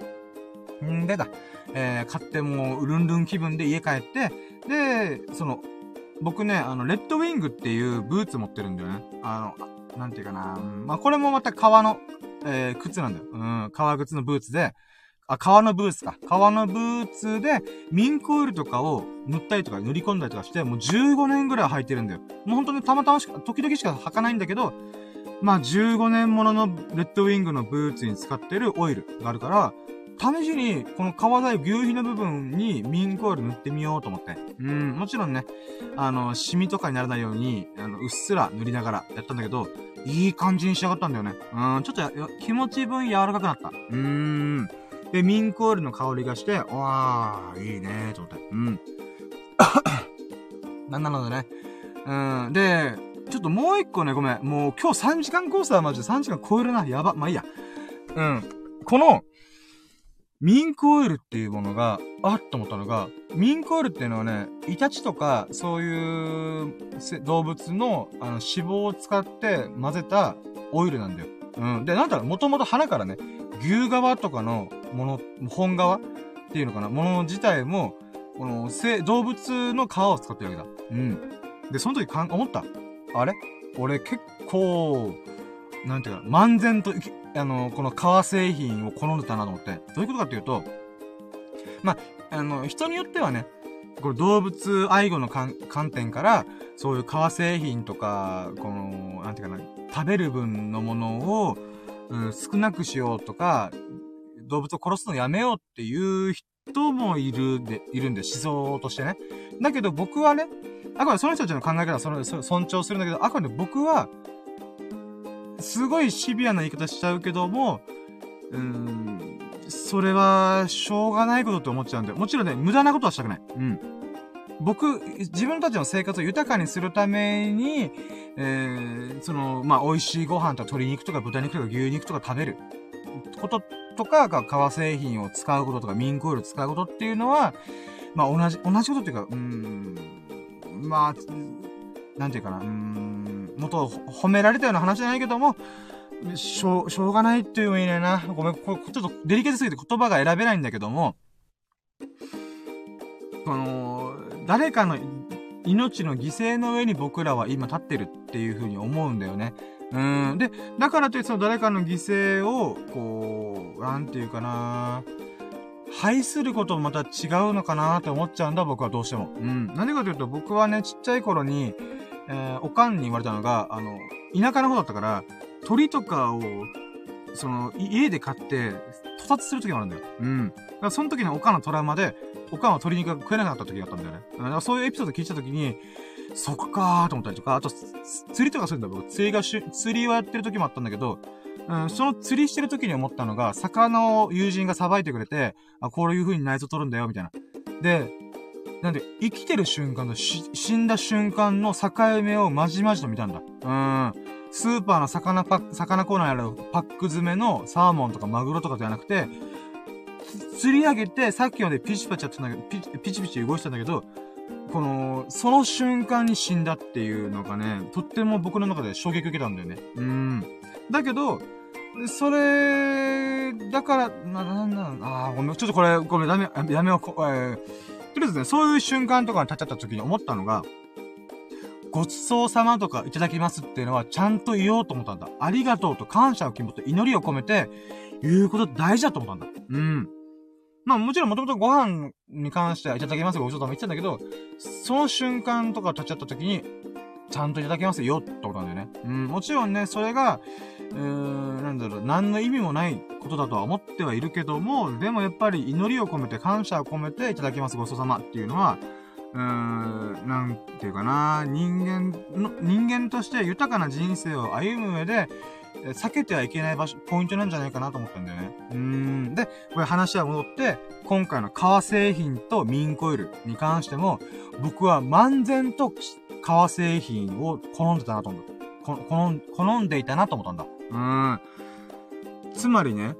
んでだ。えー、買ってもう、ルンルン気分で家帰って、で、その、僕ね、あの、レッドウィングっていうブーツ持ってるんだよね。あの、なんていうかな。まあ、これもまた革の、えー、靴なんだよ。うん、革靴のブーツで、あ、革のブーツか。革のブーツで、ミンクオイルとかを塗ったりとか塗り込んだりとかして、もう15年ぐらい履いてるんだよ。もう本当にたまたましか、時々しか履かないんだけど、まあ15年もののレッドウィングのブーツに使ってるオイルがあるから、試しに、この革材牛皮の部分にミンクオイル塗ってみようと思って。うん、もちろんね、あの、シミとかにならないように、あの、うっすら塗りながらやったんだけど、いい感じに仕上がったんだよね。うん、ちょっと気持ち分柔らかくなった。うーん。で、ミンクオイルの香りがして、わー、いいねーと思って。うん。*coughs* なんなのでね。うん。で、ちょっともう一個ね、ごめん。もう今日3時間コースはマジで3時間超えるな。やば。まあいいや。うん。この、ミンクオイルっていうものが、あっと思ったのが、ミンクオイルっていうのはね、イタチとか、そういう動物のあの脂肪を使って混ぜたオイルなんだよ。うん。で、なんだろう、もともと花からね、牛側とかのもの、本側っていうのかな、もの自体も、この、動物の皮を使ってるわけだ。うん。で、その時かん、思った。あれ？俺結構、なんていうか、漫然とあの、この革製品を好んでたなと思って。どういうことかっていうと、まあ、あの、人によってはね、これ動物愛護の観点から、そういう革製品とか、この、なんていうかな、食べる分のものを、うん、少なくしようとか、動物を殺すのやめようっていう人もいるで、いるんで、思想としてね。だけど僕はね、あくまでその人たちの考え方はその、尊重するんだけど、あくまで僕は、すごいシビアな言い方しちゃうけども、うーん、それは、しょうがないことって思っちゃうんだよ。もちろんね、無駄なことはしたくない。うん。僕、自分たちの生活を豊かにするために、えー、その、まあ、美味しいご飯とか鶏肉とか豚肉とか牛肉とか食べることとか、革製品を使うこととか、ミンクオイルを使うことっていうのは、まあ、同じ、同じことっていうか、うーん、まあ、なんていうかな、うーん、もっと褒められたような話じゃないけども、しょう、しょうがないっていうのもいいねな。ごめん、これちょっとデリケートすぎて言葉が選べないんだけども、この、誰かの命の犠牲の上に僕らは今立ってるっていう風に思うんだよね。うん。で、だからといってその誰かの犠牲を、こう、なんていうかな排することもまた違うのかなって思っちゃうんだ、僕はどうしても。うん。なんでかというと、僕はね、ちっちゃい頃に、えー、おかんに言われたのが、あの、田舎の方だったから、鳥とかを、その、家で飼って、屠殺する時があるんだよ。うん。だからその時のおかんのトラウマで、おかんは鶏肉が食えなかった時があったんだよね。だからそういうエピソード聞いた時に、そっかーと思ったりとか、あと、釣りとかするんだ僕。釣りがし、釣りをやってる時もあったんだけど、うん、その釣りしてる時に思ったのが、魚を友人がさばいてくれて、あ、こういう風に内臓取るんだよ、みたいな。で、なんで、生きてる瞬間と死んだ瞬間の境目をまじまじと見たんだ。うん。スーパーの魚パック、魚コーナーにあるパック詰めのサーモンとかマグロとかじゃなくて、釣り上げて、さっきまでピチパチやってたんだけど、ピチピチ動いてたんだけど、この、その瞬間に死んだっていうのがね、とっても僕の中で衝撃受けたんだよね。うん。だけど、それ、だから、な、なんなん、ああ、ごめん、ちょっとこれ、ごめん、やめ、やめよう、えー、とりあえずね、そういう瞬間とかに立っちゃった時に思ったのが、ごちそうさまとかいただきますっていうのはちゃんと言おうと思ったんだ。ありがとうと感謝を気持ち、祈りを込めて、言うこと大事だと思ったんだ。うん。まあもちろんもともとご飯に関してはいただきますごちそうさま言ってたんだけど、その瞬間とか立っちゃった時に、ちゃんといただきますよってことなんだよね。うん、もちろんね、それが、うー、なんだろう、何の意味もないことだとは思ってはいるけども、でもやっぱり祈りを込めて、感謝を込めていただきますごちそうさまっていうのは、うーん、なんていうかな、人間の、人間として豊かな人生を歩む上で、避けてはいけない場所、ポイントなんじゃないかなと思ったんだよね。うーん。で、これ話は戻って、今回の革製品とミンコイルに関しても、僕は漫然と革製品を好んでたなと思った。好ん、好んでいたなと思ったんだ。うん。つまりね、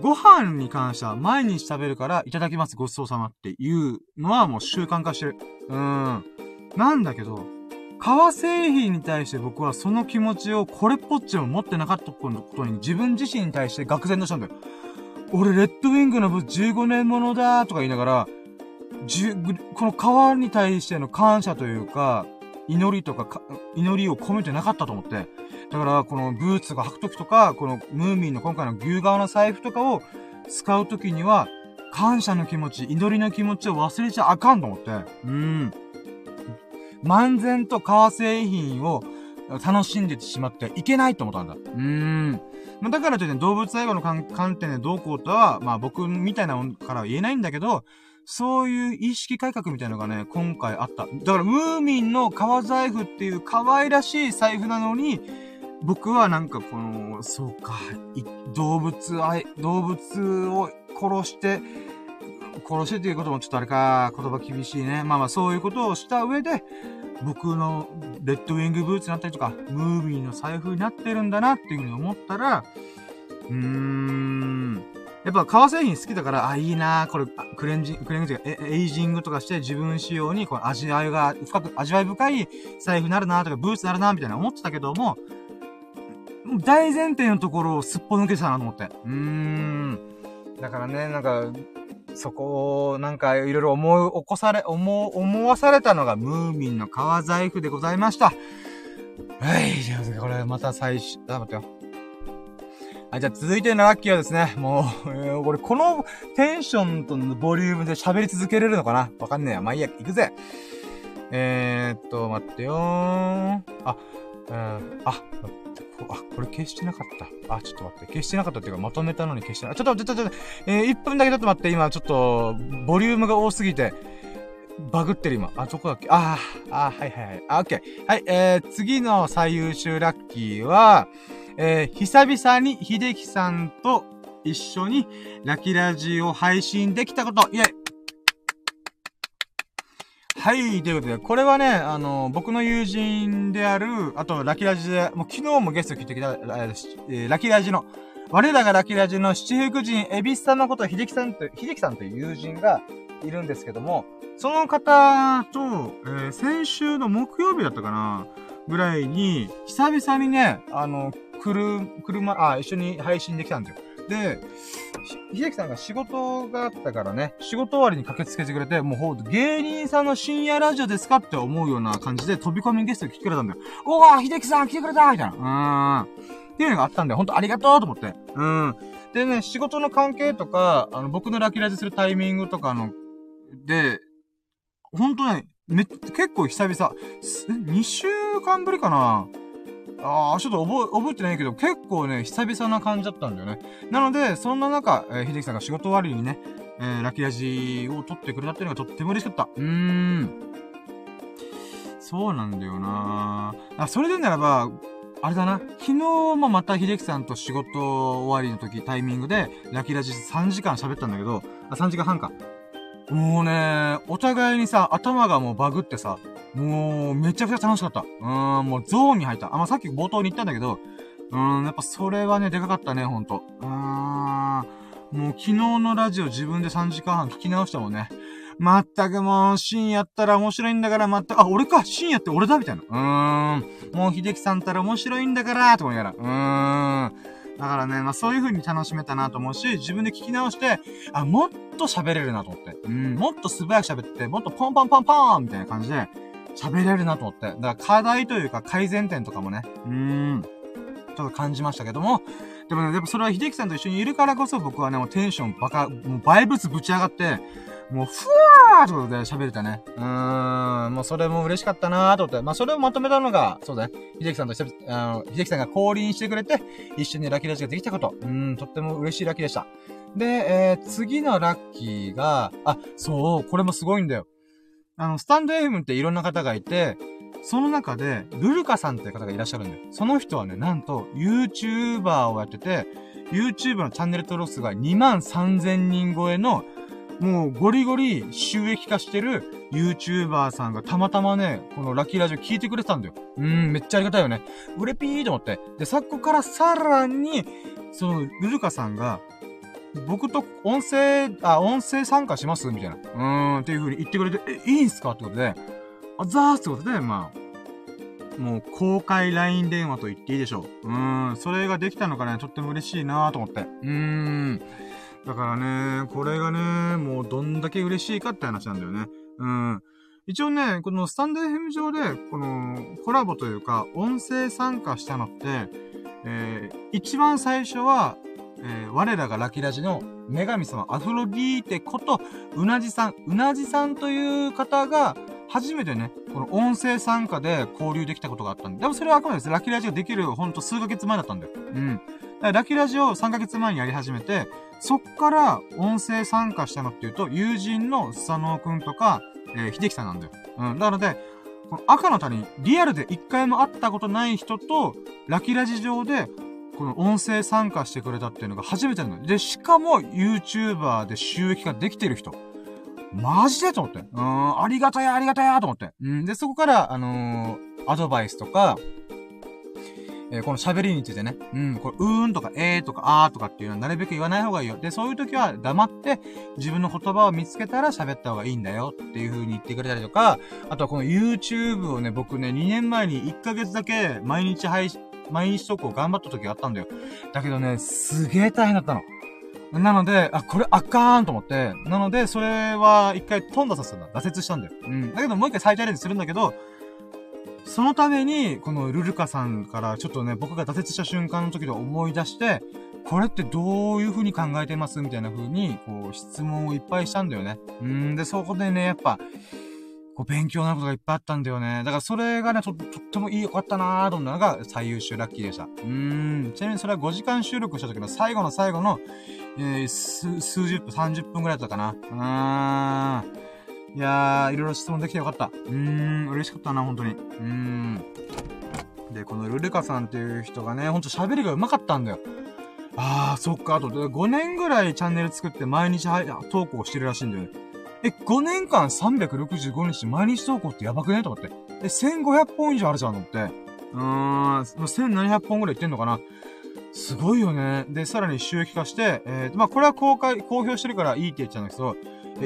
ご飯に関しては毎日食べるからいただきますごちそうさまっていうのはもう習慣化してる。うん。なんだけど、革製品に対して僕はその気持ちをこれっぽっちも持ってなかったことに自分自身に対して愕然としたんだよ。俺、レッドウィングの部15年ものだとか言いながら、この革に対しての感謝というか、祈りとか祈りを込めてなかったと思って。だから、このブーツが履くときとか、このムーミンの今回の牛革の財布とかを使うときには、感謝の気持ち、祈りの気持ちを忘れちゃあかんと思って。うん。漫然と革製品を楽しんでしまっていけないと思ったんだ。うーん。まあ、だからといって動物愛護の観点でどうこうとは、まあ僕みたいなもんからは言えないんだけど、そういう意識改革みたいなのがね、今回あった。だからムーミンの革財布っていう可愛らしい財布なのに、僕はなんかこの、そうか、動物愛、動物を殺して、殺してっていうこともちょっとあれか、言葉厳しいね。まあまあそういうことをした上で、僕のレッドウィングブーツになったりとか、ムービーの財布になってるんだなっていうふうに思ったら、うーん、やっぱ革製品好きだから、あ、いいなこれ、クレンジング、クレンジング、エイジングとかして自分仕様に、この味わいが、深く、味わい深い財布になるなとか、ブーツになるなみたいな思ってたけども、大前提のところをすっぽ抜けたなと思って。うーん。だからね、なんか、そこを、なんか、いろいろ思い起こされ、思、思わされたのが、ムーミンの革財布でございました。はい、じゃあ、これ、また最初、あ、待ってよ。はい、じゃあ続いてのラッキーはですね、もう、えー、俺このテンションとのボリュームで喋り続けれるのかな？わかんねえや。まあいいや、行くぜ。えー、っと、待ってよー。あ、うん、あ、あ、これ消してなかった。あ、ちょっと待って。消してなかったっていうか、まとめたのに消してない。ちょっと待って、ちょっと待って、えー、1分だけちょっと待って、今、ちょっと、ボリュームが多すぎて、バグってる今。あ、どこだっけ？あー、あはいはいはい。あ、オッケー。はい、えー、次の最優秀ラッキーは、えー、久々に秀樹さんと一緒にラキラジを配信できたこと。イェイはい、ということで、これはね、あの、僕の友人である、あと、ラキラジで、もう昨日もゲスト来てきた、え、ラキラジの、我らがラキラジの七福神、エビス様こと、秀樹さんと、秀樹さんという友人がいるんですけども、その方と、えー、先週の木曜日だったかなぐらいに、久々にね、あの、来る、車、あ、一緒に配信できたんですよ。で、秀樹さんが仕事があったからね、仕事終わりに駆けつけてくれて、もうほう、芸人さんの深夜ラジオですかって思うような感じで飛び込みゲストが来てくれたんだよ。おー、秀樹さん来てくれたみたいな。うーん。っていうのがあったんで、ほんとありがとうと思って。うん。でね、仕事の関係とか、あの、僕のラキラジするタイミングとかの、で、ほんとね、め、結構久々、2週間ぶりかなああ、ちょっと覚え、覚えてないけど、結構ね、久々な感じだったんだよね。なので、そんな中、えー、秀樹さんが仕事終わりにね、えー、ラッキーラジを撮ってくれたっていうのがとっても嬉しかった。うーん。そうなんだよなあ、それでならば、あれだな。昨日もまた秀樹さんと仕事終わりの時、タイミングで、ラッキーラジ3時間喋ったんだけど、あ、3時間半か。もうね、お互いにさ、頭がもうバグってさ、もう、めちゃくちゃ楽しかった。うーん、もうゾーンに入った。あ、まあ、さっき冒頭に言ったんだけど、うーん、やっぱそれはね、でかかったね、ほんと。うーん、もう昨日のラジオ自分で3時間半聞き直したもんね。まったくもう、深夜ったら面白いんだから、まったく、あ、俺か、深夜って俺だみたいな。うーん。もう、秀樹さんったら面白いんだから、と思いながら。うーん。だからね、まあそういう風に楽しめたなと思うし、自分で聞き直して、あ、もっと喋れるなと思って。うん、もっと素早く喋って、もっとポンポンポンポンみたいな感じで、喋れるなと思って。だから課題というか改善点とかもね、うーん、ちょっと感じましたけども、でもね、でもそれは秀樹さんと一緒にいるからこそ僕はね、もうテンションバカ、もうバイブスぶち上がって、もう、ふわーってことで喋れたね。うーん、もうそれも嬉しかったなーと思って。まあ、それをまとめたのが、そうだね。秀樹さんと、あの、秀樹さんが降臨してくれて、一緒にラッキーラジができたこと。うん、とっても嬉しいラッキーでした。で、えー、次のラッキーが、あ、そう、これもすごいんだよ。あの、スタンド FM っていろんな方がいて、その中で、ルルカさんっていう方がいらっしゃるんだよ。その人はね、なんと、YouTuber をやってて、YouTube のチャンネル登録数が2万3000人超えの、もうゴリゴリ収益化してる YouTuber さんがたまたまね、このラッキーラジオ聞いてくれてたんだよ。うーん、めっちゃありがたいよね。うれぴーと思って。で、昨今からさらに、その、ルルカさんが、僕と音声、あ、音声参加します？みたいな。うーん、っていう風に言ってくれて、え、いいんすか？ってことで、あ、ザーってことで、まあ、もう公開 LINE 電話と言っていいでしょう。うーん、それができたのがね、とっても嬉しいなと思って。うーん。だからね、これがね、もうどんだけ嬉しいかって話なんだよね。うん。一応ね、このスタンド FM 上で、このコラボというか、音声参加したのって、えー、一番最初は、えー、我らがラキラジの女神様アフロディーテこと、うなじさん、うなじさんという方が、初めてね、この音声参加で交流できたことがあったんで、でもそれはあくまでです。ラキラジができる、ほんと数ヶ月前だったんだよ。うん。ラキラジを3ヶ月前にやり始めて、そっから音声参加したのっていうと、友人のスサノオくんとか、えー、秀樹さんなんだよ。うん。なので、この赤の他人、リアルで一回も会ったことない人と、ラキラジ上で、この音声参加してくれたっていうのが初めてなの。で、しかも YouTuber で収益ができてる人。マジでと思って。うん、ありがたや、ありがたやと思って。うん、で、そこから、あのー、アドバイスとか、えー、この喋りについてね、うん、これ、うーんとか、えーとか、あーとかっていうのはなるべく言わない方がいいよ。で、そういう時は黙って自分の言葉を見つけたら喋った方がいいんだよっていう風に言ってくれたりとか、あとはこの YouTube をね、僕ね、2年前に1ヶ月だけ毎日配信、毎日投稿頑張った時があったんだよ。だけどね、すげえ大変だったの。なので、あ、これあかーんと思って、なので、それは一回飛んださせたんだ。挫折したんだよ。うん。だけどもう一回再チャレンジするんだけど、そのために、このルルカさんからちょっとね、僕が挫折した瞬間の時で思い出して、これってどういう風に考えてますみたいな風に、こう、質問をいっぱいしたんだよね。うんで、そこでね、やっぱ、こう、勉強になることがいっぱいあったんだよね。だからそれがね、と、とってもいいよかったなーと思ったのが最優秀ラッキーでした。うーん。ちなみにそれは5時間収録した時の最後の最後の、えー、数、数十分、30分くらいだったかな。うーん。いやー、いろいろ質問できてよかった。うーん、嬉しかったな、本当に。うーん。で、このルルカさんっていう人がね、ほんと喋りが上手かったんだよ。あー、そっか、あと、5年ぐらいチャンネル作って毎日投稿してるらしいんだよね。え、5年間365日毎日投稿ってやばくね？と思って。え、1500本以上あるじゃんとって。うーん、1700本ぐらいいってんのかなすごいよね。で、さらに収益化して、えー、まあ、これは公開、公表してるからいいって言っちゃうんだけど、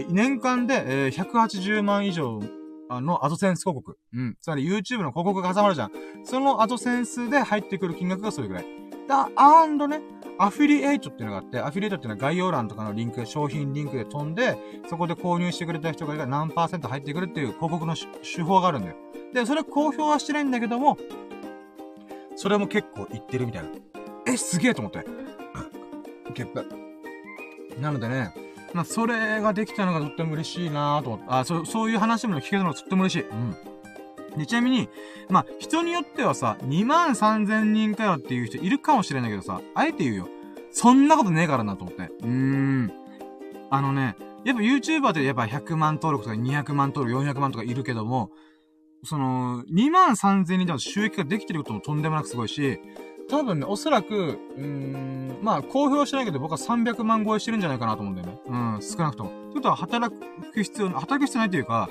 年間で、えー、180万以上あのアドセンス広告。うん。つまり YouTube の広告が挟まるじゃん。そのアドセンスで入ってくる金額がそれぐらい。だ、アンドね、アフィリエイトっていうのがあって、アフィリエイトっていうのは概要欄とかのリンク、商品リンクで飛んで、そこで購入してくれた人が何パーセント入ってくるっていう広告の手法があるんだよ。で、それ公表はしてないんだけども、それも結構言ってるみたいな。え、すげえと思って。ゲップ。なのでね、まあ、それができたのがとっても嬉しいなと思って、あ、そう、そういう話も聞けたのがとっても嬉しい。うん。で、ちなみに、まあ、人によってはさ、2万3000人かよっていう人いるかもしれないけどさ、あえて言うよ。そんなことねえからなと思って。うーん。あのね、やっぱ YouTuber ってやっぱ100万登録とか200万登録、400万とかいるけども、その、2万3000人でも収益ができてることもとんでもなくすごいし、多分ね、おそらく、うーん、まあ、公表してないけど僕は300万超えしてるんじゃないかなと思うんだよね。うん、少なくとも。ってことは、働く必要、働く必要ないというか、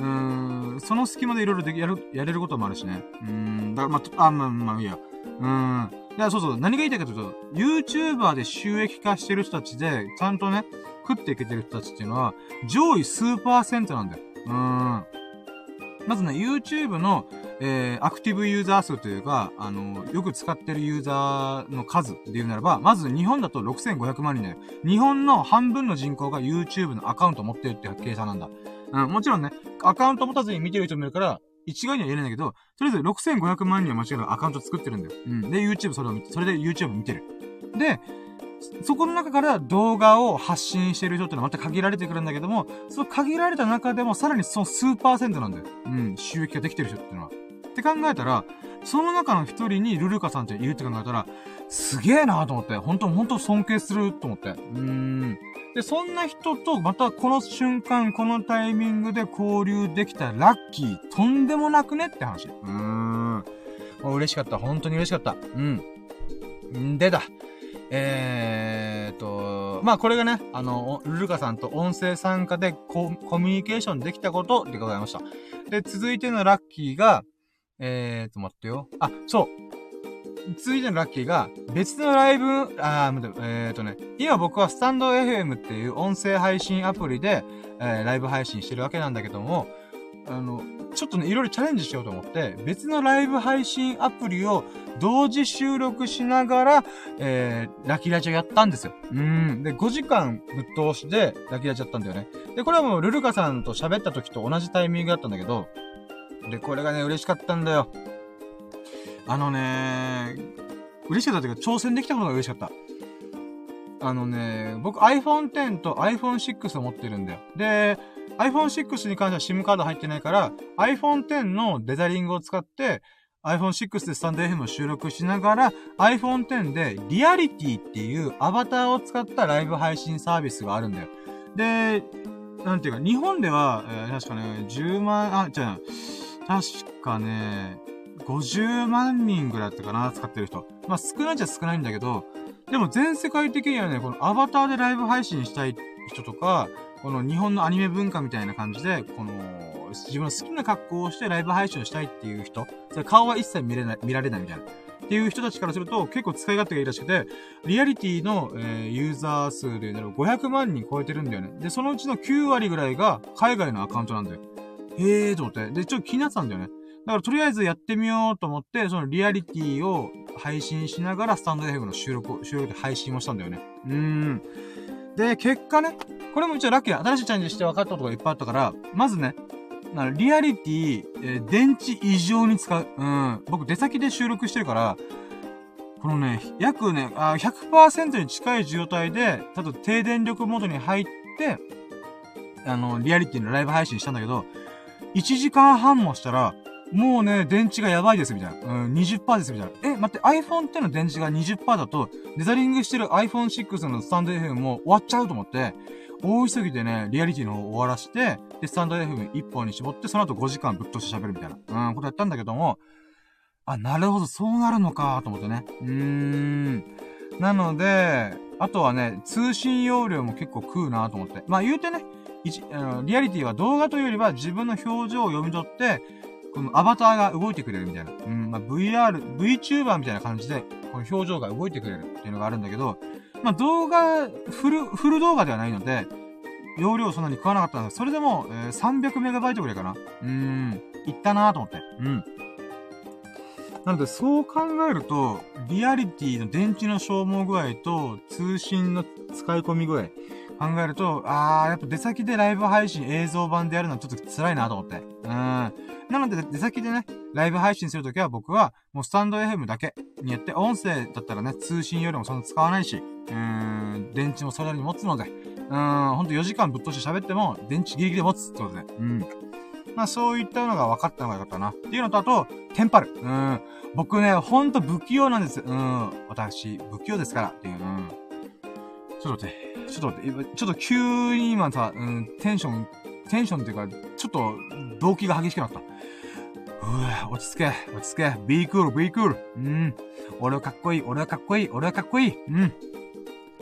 うん、その隙間でいろいろやる、やれることもあるしね。うーん、だから、まあ、あ、まあ、まあ、いいや。うーん。いや、そうそう、何が言いたいかというと、YouTuber で収益化してる人たちで、ちゃんとね、食っていけてる人たちっていうのは、上位数パーセントなんだよ。うん。まずね、YouTube の、えー、アクティブユーザー数というか、あの、よく使ってるユーザーの数で言うならば、まず日本だと6500万人だよ。日本の半分の人口が YouTube のアカウントを持ってるっていう計算なんだ。うん、もちろんね、アカウント持たずに見てる人もいるから、一概には言えないんだけど、とりあえず6500万人は間違いなくアカウント作ってるんだよ。うん。で、YouTube それを見て、それで YouTube 見てる。で、そこの中から動画を発信してる人ってのはまた限られてくるんだけども、その限られた中でもさらにその数パーセントなんだよ。うん、収益ができてる人ってのは。って考えたら、その中の一人にルルカさんっているって考えたら、すげえなと思って、本当本当尊敬すると思って。うーん。で、そんな人と、またこの瞬間、このタイミングで交流できたラッキー、とんでもなくねって話。うーん。嬉しかった。本当に嬉しかった。うん。んでだ。えーと、まあこれがね、あの、ルカさんと音声参加でココミュニケーションできたことでございました。で、続いてのラッキーが、えーと、待ってよ。あ、そう。続いてのラッキーが、別のライブ、あー、えーとね、今僕はスタンド FM っていう音声配信アプリで、えー、ライブ配信してるわけなんだけども、あの、ちょっとね、いろいろチャレンジしようと思って、別のライブ配信アプリを同時収録しながら、えー、ラキラチをやったんですよ。うん。で、5時間ぶっ通しでラキラチやったんだよね。で、これはもうルルカさんと喋った時と同じタイミングだったんだけど、で、これがね、嬉しかったんだよ。あのね、嬉しかったというか、挑戦できたことが嬉しかった。あのね、僕 iPhone X と iPhone 6を持ってるんだよ。で、iPhone 6に関しては SIM カード入ってないから、iPhone X のデザリングを使って、iPhone 6でスタンド FM を収録しながら、iPhone X でリアリティっていうアバターを使ったライブ配信サービスがあるんだよ。で、なんていうか、日本では、えー、確かね、10万、あ、じゃあ、確かね、50万人ぐらいだったかな、使ってる人。まあ少ないっちゃ少ないんだけど、でも全世界的にはね、このアバターでライブ配信したい人とか、この日本のアニメ文化みたいな感じで、この、自分の好きな格好をしてライブ配信をしたいっていう人、それ顔は一切見れない、見られないみたいな。っていう人たちからすると結構使い勝手がいいらしくて、リアリティの、えー、ユーザー数で言うと500万人超えてるんだよね。で、そのうちの9割ぐらいが海外のアカウントなんだよ。へーと思って。で、ちょっと気になってたんだよね。だからとりあえずやってみようと思って、そのリアリティを配信しながらスタンド FM の収録、収録で配信をしたんだよね。うーん。で、結果ね、これも一応ラッキー新しいチャレンジして分かったことがいっぱいあったから、まずね、リアリティ、えー、電池異常に使う。うん。僕出先で収録してるから、このね、約ね、あ100%に近い状態で、ただ低電力モードに入って、あの、リアリティのライブ配信したんだけど、1時間半もしたら、もうね、電池がやばいです、みたいな。うん、20%です、みたいな。え、待って、iPhone っての電池が20%だと、デザリングしてる iPhone6 のスタンド FM も終わっちゃうと思って、大急ぎでね、リアリティの方を終わらして、で、スタンド FM1 本に絞って、その後5時間ぶっ通して喋るみたいな、うん、ことやったんだけども、あ、なるほど、そうなるのか、と思ってね。うーん。なので、あとはね、通信容量も結構食うなと思って。まあ言うてね、一あのリアリティは動画というよりは自分の表情を読み取って、このアバターが動いてくれるみたいな。うん、まあ、VR、VTuber みたいな感じで、この表情が動いてくれるっていうのがあるんだけど、まあ、動画、フル、フル動画ではないので、容量そんなに食わなかったんですそれでも、えー、300メガバイトぐらいかな。うーん、いったなーと思って。うん。なので、そう考えると、リアリティの電池の消耗具合と、通信の使い込み具合、考えると、あー、やっぱ出先でライブ配信映像版でやるのはちょっと辛いなと思って。うん。なので、出先でね、ライブ配信するときは僕は、もうスタンド FM だけにやって、音声だったらね、通信よりもそんな使わないし、うん、電池もそれなりに持つので、うん、ほんと4時間ぶっ通して喋っても、電池ギリギリで持つってことで、うん。まあそういったのが分かったのがよかったな。っていうのと、あと、テンパる。うん。僕ね、ほんと不器用なんです。うん。私、不器用ですから。っていう。うん。ちょっと待って。ちょっと待って、ちょっと急に今さ、うん、テンション、テンションっていうか、ちょっと、動機が激しくなった。うわ、落ち着け、落ち着け、be cool, be cool. うん。俺はかっこいい、俺はかっこいい、俺はかっこいい。うん。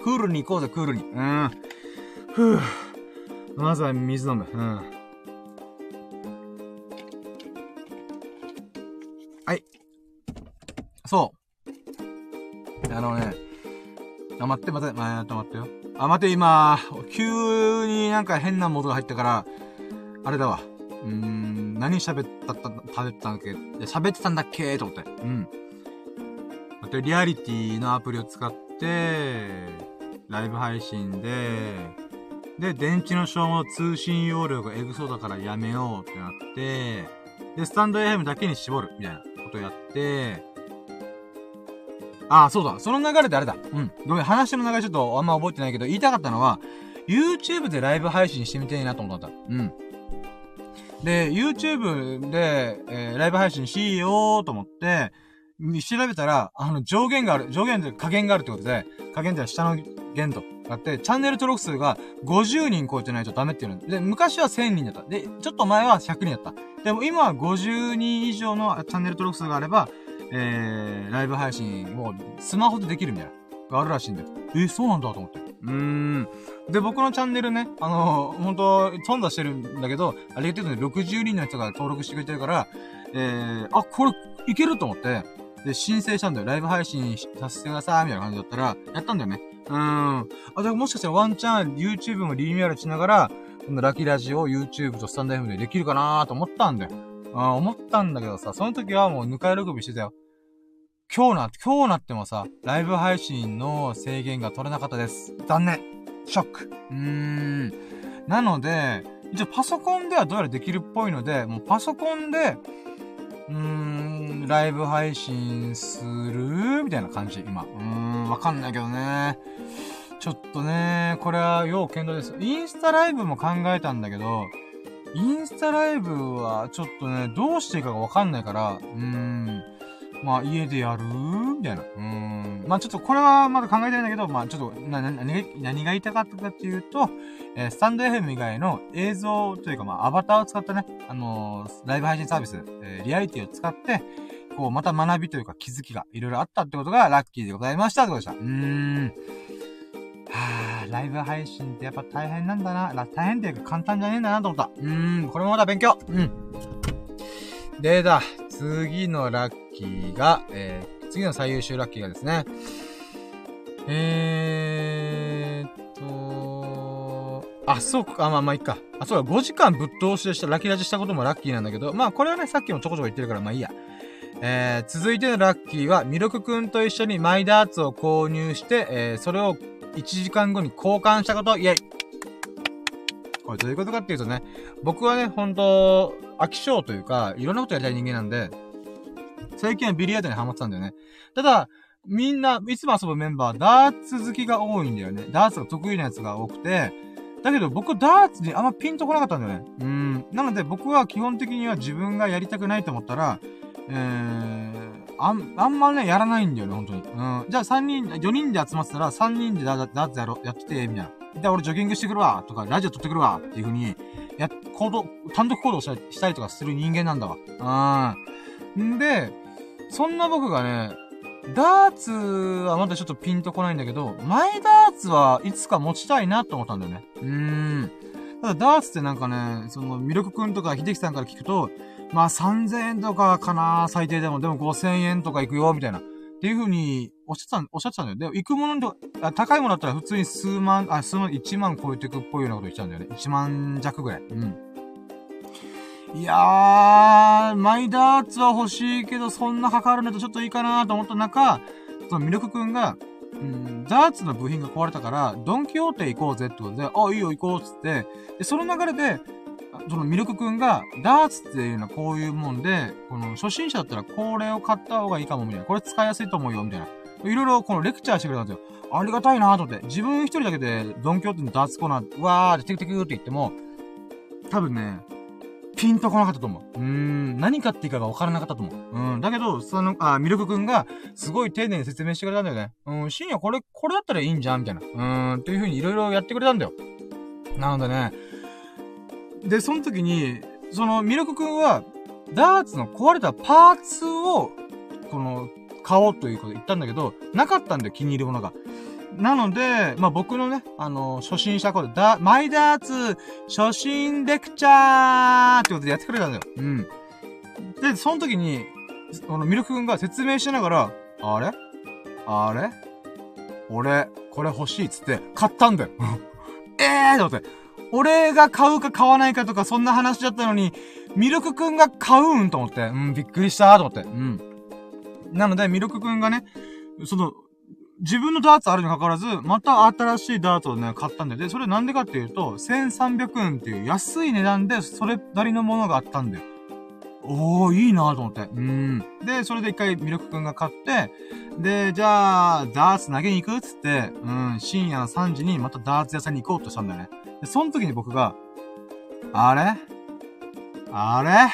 クールに行こうぜ、クールに。うん。ふぅ。まずは水飲む。うん。はい。そう。あのね、あ、待って待って、まあ、待ってよ。あ、待て、今、急になんか変なモードが入ったから、あれだわ。うーん、何喋った、食べたんだっけ喋ってたんだっけ？と思って。うん。待って、リアリティのアプリを使って、ライブ配信で、で、電池の消耗通信容量がエグそうだからやめようってなって、で、スタンド FM だけに絞る、みたいなことやって、ああ、そうだ。その流れであれだ。うん。ごめん、話の流れちょっとあんま覚えてないけど、言いたかったのは、YouTube でライブ配信してみたいなと思った。うん。で、YouTube で、えー、ライブ配信しようと思って、調べたら、あの、上限がある、上限で加減があるってことで、加減っては下の限度があって、チャンネル登録数が50人超えてないとダメっていうの。で、昔は1000人だった。で、ちょっと前は100人だった。でも今は50人以上のチャンネル登録数があれば、えー、ライブ配信をスマホでできるみたいな、があるらしいんだよ。えー、そうなんだと思って。うーん。で、僕のチャンネルね、あのー、ほんと、頓挫してるんだけど、ありがたいことに60人の人が登録してくれてるから、えー、あ、これ、いけると思って、で、申請したんだよ。ライブ配信させてください、みたいな感じだったら、やったんだよね。うーん。あ、じゃもしかしたらワンチャン YouTube もリニューアルしながら、このラキラジを YouTube とスタンド FM でできるかなと思ったんだよ。あ思ったんだけどさ、その時はもうぬか喜びしてたよ。今日な、今日なってもさ、ライブ配信の制限が取れなかったです。残念。ショック。うーん。なので、一応パソコンではどうやらできるっぽいので、もうパソコンで、うーん、ライブ配信するみたいな感じ、今。うーん、わかんないけどね。ちょっとね、これは要検討です。インスタライブも考えたんだけど、インスタライブはちょっとね、どうしていいかがわかんないから、うーん。まあ、家でやる？みたいな。うん。まあ、ちょっとこれはまだ考えてないんだけど、まあ、ちょっと、な、な、何が、言いたかったかっていうと、えー、スタンド FM 以外の映像というか、まあ、アバターを使ったね、あのー、ライブ配信サービス、えー、リアリティを使って、こう、また学びというか気づきがいろいろあったってことがラッキーでございましたってことでした。うーん。はぁ、ライブ配信ってやっぱ大変なんだな。大変っていうか簡単じゃねえんだなと思った。うーん、これもまだ勉強。うん。でだ、次のラッキーが、えー、次の最優秀ラッキーがですね、えーっと、あ、そうか、あ、まあまあいいか。あ、そうだ、5時間ぶっ通しでしたラッキーラジしたこともラッキーなんだけど、まあこれはね、さっきもちょこちょこ言ってるから、まあいいや。えー、続いてのラッキーは、ミルクくんと一緒にマイダーツを購入して、えー、それを1時間後に交換したこと、イェイこれどういうことかっていうとね、僕はね、ほんと、飽き性というか、いろんなことやりたい人間なんで、最近はビリヤードにハマってたんだよね。ただ、みんな、いつも遊ぶメンバー、ダーツ好きが多いんだよね。ダーツが得意なやつが多くて、だけど僕ダーツにあんまピンとこなかったんだよね。うん。なので僕は基本的には自分がやりたくないと思ったら、えー、あん、あんまね、やらないんだよね、本当に。うん。じゃあ3人、4人で集まってたら3人でダーツやろ、やってて、みたいな。で、俺ジョギングしてくるわ、とか、ラジオ撮ってくるわ、っていう風に、や、行動、単独行動したりとかする人間なんだわ。うん。んで、そんな僕がね、ダーツはまだちょっとピンとこないんだけど、マイダーツはいつか持ちたいなと思ったんだよね。うーん。ただダーツってなんかね、その、ミルクくんとか秀樹さんから聞くと、まあ3000円とかかな、最低でも、でも5000円とか行くよ、みたいな。っていう風に、おっしゃった、おっしゃってたんだよ。で、行くものあ、高いものだったら普通に数万、あ、数万、1万超えていくっぽいようなこと言っちゃうんだよね。1万弱ぐらい。うん。いやー、マイダーツは欲しいけど、そんなかかるのとちょっといいかなと思った中、そのミルクくんが、うん、ダーツの部品が壊れたから、ドンキホーテ行こうぜってことで、あ、いいよ行こうっつって、で、その流れで、そのミルクくんが、ダーツっていうのはこういうもんで、この初心者だったらこれを買った方がいいかもみたいな。これ使いやすいと思うよみたいな。いろいろこのレクチャーしてくれたんですよ。ありがたいなと思って。自分一人だけでドンキョーテのダーツコーナー、わーってテクテクって言っても、多分ね、ピンとこなかったと思う。うーん、何買っていいかが分からなかったと思う。うん、だけど、その、あ、ミルクくんが、すごい丁寧に説明してくれたんだよね。うん、深夜これ、これだったらいいんじゃんみたいな。うーん、っていう風にいろいろやってくれたんだよ。なのでね、で、その時に、そのミルクくんは、ダーツの壊れたパーツを、この、買おうということ言ったんだけど、なかったんだよ、気に入るものが。なので、まあ、僕のね、あの、初心者コード、だ、マイダーツ、初心レクチャーってことでやってくれたんだよ。うん。で、その時に、あの、ミルク君が説明しながら、あれ？あれ？俺、これ欲しいっつって、買ったんだよ。え *laughs* えーと思って。俺が買うか買わないかとかそんな話だったのに、ミルクくんが買うんと思って。うん、びっくりしたと思って。うん。なので、ミルクくんがね、その、自分のダーツあるにかかわらず、また新しいダーツをね、買ったんだよ。で、それなんでかっていうと、1300円っていう安い値段で、それなりのものがあったんだよ。おー、いいなと思って。うん。で、それで一回ミルクくんが買って、で、じゃあ、ダーツ投げに行くっつって、うん、深夜の3時にまたダーツ屋さんに行こうとしたんだよね。で、その時に僕が、あれ？あれ？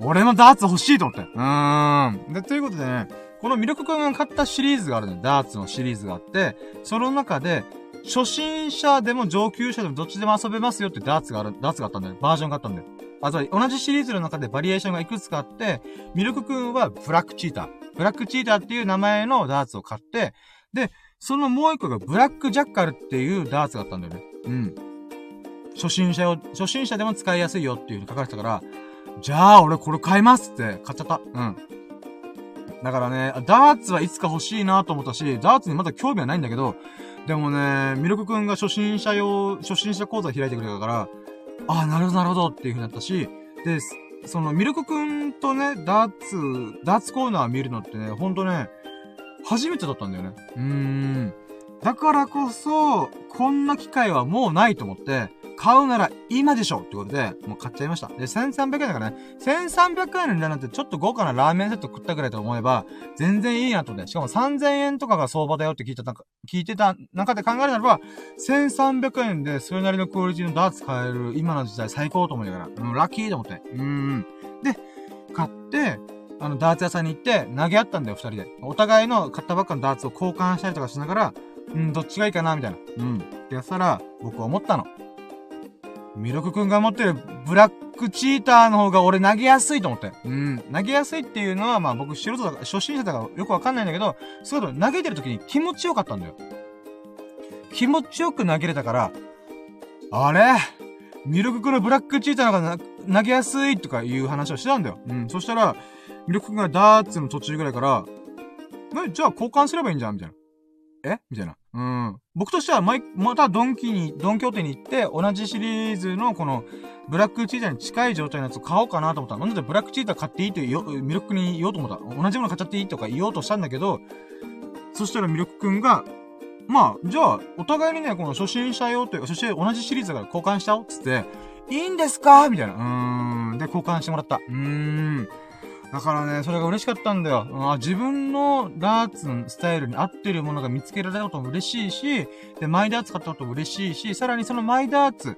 俺もダーツ欲しいと思って。うーん。で、ということでね、このミルクくんが買ったシリーズがあるね。ダーツのシリーズがあって、その中で、初心者でも上級者でもどっちでも遊べますよってダーツがある、ダーツがあったんだよ。バージョンがあったんだよ。あ、つまり同じシリーズの中でバリエーションがいくつかあって、ミルクくんはブラックチーター。ブラックチーターっていう名前のダーツを買って、で、そのもう一個がブラックジャッカルっていうダーツがあったんだよね。うん。初心者を、初心者でも使いやすいよっていう風に書かれてたから、じゃあ俺これ買いますって買っちゃった。うん。だからね、ダーツはいつか欲しいなと思ったし、ダーツにまだ興味はないんだけど、でもね、ミルクくんが初心者用、初心者講座開いてくれたから、ああ、なるほどなるほどっていう風になったし、で、そのミルクくんとね、ダーツ、ダーツコーナー見るのってね、ほんとね、初めてだったんだよね。うーん。だからこそ、こんな機会はもうないと思って、買うなら今でしょってことで、もう買っちゃいました。で、1300円だからね、1300円の値段なんてちょっと豪華なラーメンセット食ったぐらいと思えば、全然いいなとね。しかも3000円とかが相場だよって聞いた、聞いてた中で考えるならば、1300円でそれなりのクオリティのダーツ買える今の時代最高と思いながら、うん、ラッキーと思って。うん。で、買って、あの、ダーツ屋さんに行って投げ合ったんだよ、二人で。お互いの買ったばっかのダーツを交換したりとかしながら、うん、どっちがいいかな、みたいな。うん。ってやったら、僕は思ったの。ミルクくんが持ってるブラックチーターの方が俺投げやすいと思って。うん。投げやすいっていうのは、まあ僕素人だから、初心者だからよくわかんないんだけど、そういうこと投げてる時に気持ちよかったんだよ。気持ちよく投げれたから、あれ？ミルクくんのブラックチーターの方が投げやすいとかいう話をしてたんだよ。うん。そしたら、ミルクがダーツの途中ぐらいから、え、じゃあ交換すればいいんじゃん？みたいな。え？みたいな。うん。僕としては、ま、またドンキに、ドンキョーテに行って、同じシリーズのこの、ブラックチーターに近い状態のやつを買おうかなと思った。なんでブラックチーター買っていいってよ、ミルクに言おうと思った。同じもの買っちゃっていいとか言おうとしたんだけど、そしたらミルクくんが、まあ、じゃあ、お互いにね、この初心者用というか、そして同じシリーズから交換しちゃおうっつって、いいんですか？みたいな。うーん。で、交換してもらった。うーん。だからね、それが嬉しかったんだよ。あ自分のダーツのスタイルに合ってるものが見つけられたことも嬉しいし、で、マイダーツ買ったことも嬉しいし、さらにそのマイダーツ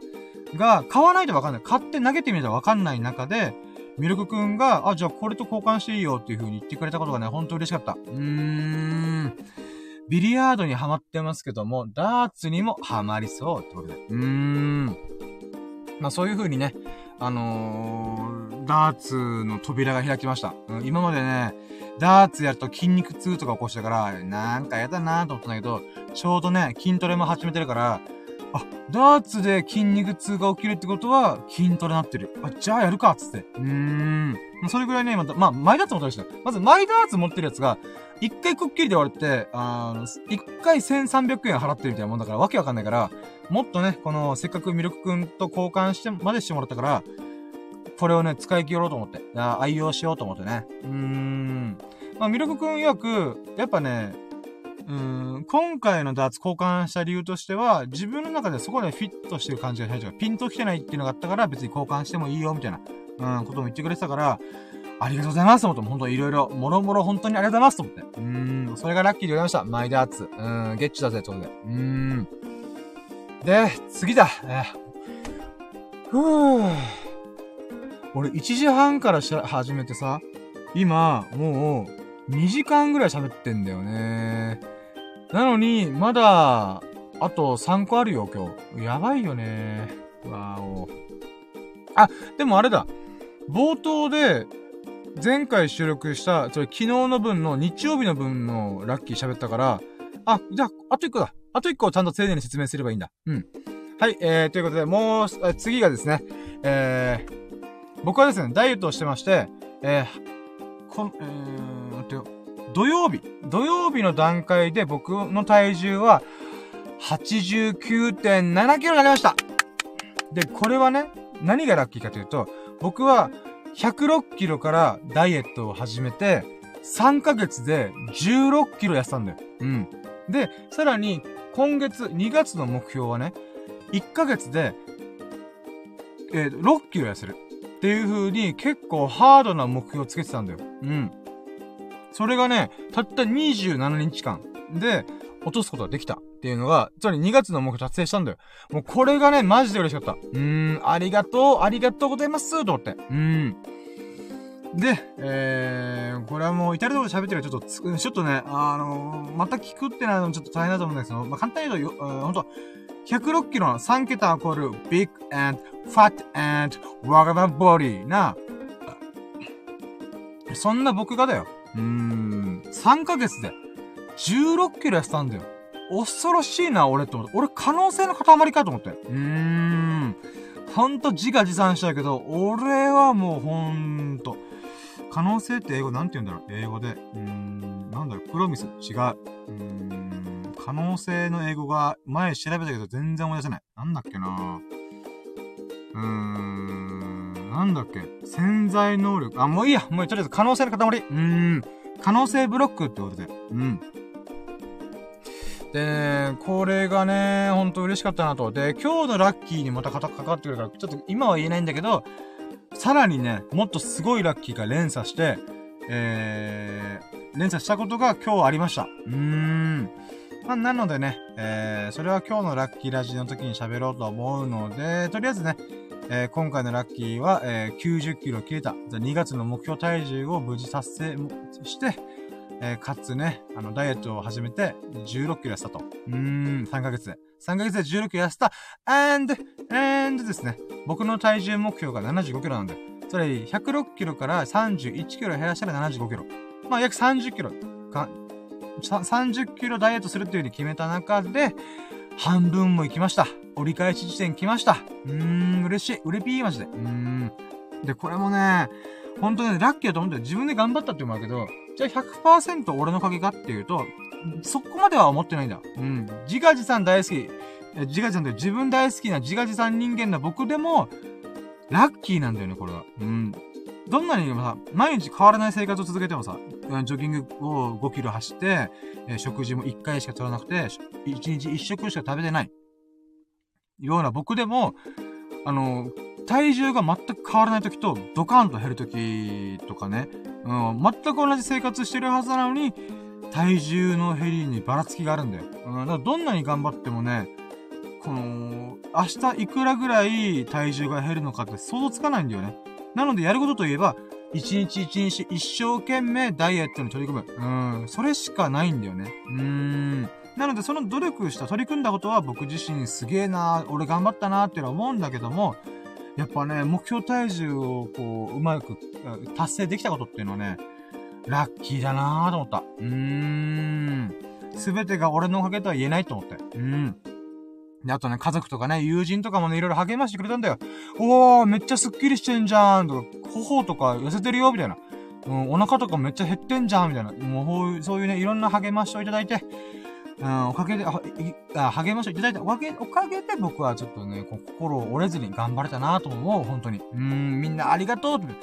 が買わないとわかんない。買って投げてみるとわかんない中で、ミルクくんが、あ、じゃあこれと交換していいよっていう風に言ってくれたことがね、ほんと嬉しかった。うーん。ビリヤードにハマってますけども、ダーツにもハマりそうってことで。うーん。まあそういう風にね、あのー、ダーツの扉が開きました。うん、今までね、ダーツやると筋肉痛とか起こしたから、なんかやだなーと思ったんだけど、ちょうどね、筋トレも始めてるから、あ、ダーツで筋肉痛が起きるってことは、筋トレになってる。あ、じゃあやるかっつって。うーん。それぐらいね、また、まあ、マイダーツ持ってる人。まず、マイダーツ持ってるやつが、一回くっきりで割れて、あの、一回1300円払ってるみたいなもんだから、わけわかんないから、もっとね、この、せっかくミルクくんと交換してまでしてもらったから、これをね、使い切ろうと思って、愛用しようと思ってね。うーん。まあ、ミルクくん曰く、やっぱね、うん、今回のダーツ交換した理由としては、自分の中でそこでフィットしてる感じがないとか、ピンと来てないっていうのがあったから、別に交換してもいいよ、みたいな、うん、ことも言ってくれてたから、ありがとうございますと思って、ほんといろいろ、もろもろ本当にありがとうございますと思って。うーん、それがラッキーでございました。マイダーツ。うん、ゲッチュだぜ、ということで。うーん。で、次だ。えふぅ。俺1時半からし始めてさ、今、もう、2時間ぐらい喋ってんだよね。なのに、まだ、あと3個あるよ、今日。やばいよね。わお。あ、でもあれだ。冒頭で、前回収録した、それ昨日の分の日曜日の分のラッキー喋ったから、あ、じゃあ、あと1個だ。あと一個をちゃんと丁寧に説明すればいいんだ。うん。はい、えー、ということで、もう、次がですね、えー、僕はですね、ダイエットをしてまして、えー、こん、えー、待って。土曜日、土曜日の段階で僕の体重は89.7キロになりました。で、これはね、何がラッキーかというと、僕は106キロからダイエットを始めて、3ヶ月で16キロ痩せたんだよ。うん。で、さらに、今月、2月の目標はね、1ヶ月で、えー、6キロ痩せる。っていう風に結構ハードな目標をつけてたんだよ。うん。それがね、たった27日間で落とすことができたっていうのが、つまり2月の目標達成したんだよ。もうこれがね、マジで嬉しかった。うーん、ありがとう、ありがとうございますと思って。うん。で、えー、これはもう至るところで喋ってるからちょっと、ちょっとね、あのー、また聞くってなるのちょっと大変だと思うんですけど、まあ、簡単に言うと、ほんと、106キロの3桁を超える big and fat and whatever body な、そんな僕がだよ。うーん、3ヶ月で16キロ痩せたんだよ。恐ろしいな、俺って思って。俺可能性の塊かと思って。うーん。ほんと自画自賛したけど、俺はもうほんと。可能性って英語なんて言うんだろう英語で。うん、なんだろうプロミス違う。うん、可能性の英語が前調べたけど全然思い出せない。なんだっけなうーん、なんだっけ潜在能力。あ、もういいや。もうとりあえず可能性の塊。うーん、可能性ブロックってことで。うん。で、これがね、ほんと嬉しかったなと。で、今日のラッキーにまたかかってくるから、ちょっと今は言えないんだけど、さらにね、もっとすごいラッキーが連鎖して、えー、連鎖したことが今日ありました。うーん。まあ、なのでね、えー、それは今日のラッキーラジの時に喋ろうと思うので、とりあえずね、えー、今回のラッキーは、えー、90キロ消えた。じゃ2月の目標体重を無事達成して、えー、かつね、あの、ダイエットを始めて、16キロ痩せたと。うーん、3ヶ月で。3ヶ月で16キロ痩せた。and, and ですね。僕の体重目標が75キロなんで。それ、106キロから31キロ減らしたら75キロ。まあ、約30キロか、30キロダイエットするっていう風に決めた中で、半分も行きました。折り返し地点来ました。うーん、嬉しい。嬉しい、マジで。うーん。で、これもね、本当ね、ラッキーだと思って自分で頑張ったって思うけど、じゃあ100%俺のおかげかっていうと、そこまでは思ってないんだ。うん。自画自賛大好き。自画自賛って自分大好きな自画自賛人間な僕でも、ラッキーなんだよね、これは。うん。どんなにでもさ、毎日変わらない生活を続けてもさ、ジョギングを5キロ走って、え食事も1回しか取らなくて、1日1食しか食べてない。ような僕でも、あの、体重が全く変わらない時と、ドカンと減る時とかね、うん、全く同じ生活してるはずなのに、体重の減りにばらつきがあるんだよ。うん、だからどんなに頑張ってもね、この、明日いくらぐらい体重が減るのかって想像つかないんだよね。なのでやることといえば、一日一日一生懸命ダイエットに取り組む。うん、それしかないんだよね。うーん。なのでその努力した、取り組んだことは僕自身すげえなー、俺頑張ったなーっていうのは思うんだけども、やっぱね、目標体重をこう、うまく達成できたことっていうのはね、ラッキーだなぁと思った。うーん。すべてが俺のおかげとは言えないと思って。うん。で、あとね、家族とかね、友人とかもね、いろいろ励ましてくれたんだよ。おー、めっちゃスッキリしてんじゃんとか、頬とか痩せてるよみたいな。うん、お腹とかめっちゃ減ってんじゃんみたいな。もう、そういうね、いろんな励ましをいただいて、うん、おかげで、あ、あ励ましをいただいたおかげ、おかげで僕はちょっとね、心を折れずに頑張れたなと思う、本当に。うん、みんなありがとうって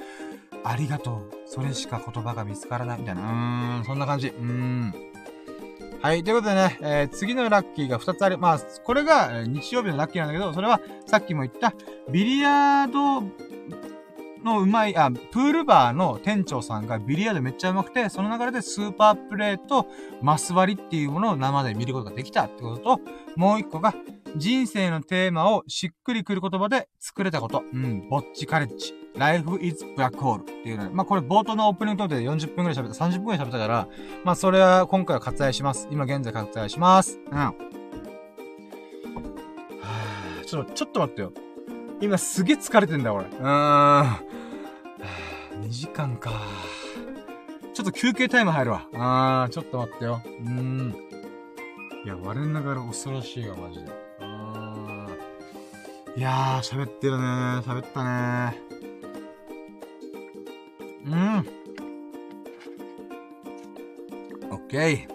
ありがとう。それしか言葉が見つからないみたいな。うーん、そんな感じ。うーん。はい。ということでね、えー、次のラッキーが2つある。まあ、これが、え、日曜日のラッキーなんだけど、それは、さっきも言った、ビリヤードのうまい、あ、プールバーの店長さんがビリヤードめっちゃうまくて、その流れでスーパープレイとマス割りっていうものを生で見ることができたってことと、もう一個が、人生のテーマをしっくりくる言葉で作れたこと。うん、ぼっちカレッジ。Life is Black Hole っていうのまあ、これ冒頭のオープニングトークで40分くらい喋った、30分くらい喋ったから、まあ、それは今回は割愛します。今現在割愛します。うん。はぁ、ちょっと、ちょっと待ってよ。今すげえ疲れてんだよ、俺。うーん。2時間か。ちょっと休憩タイム入るわ。あー、ちょっと待ってよ。うーん。いや、我ながら恐ろしいわ、マジで。いやー、喋ってるねー喋ったねーうん。オッケー。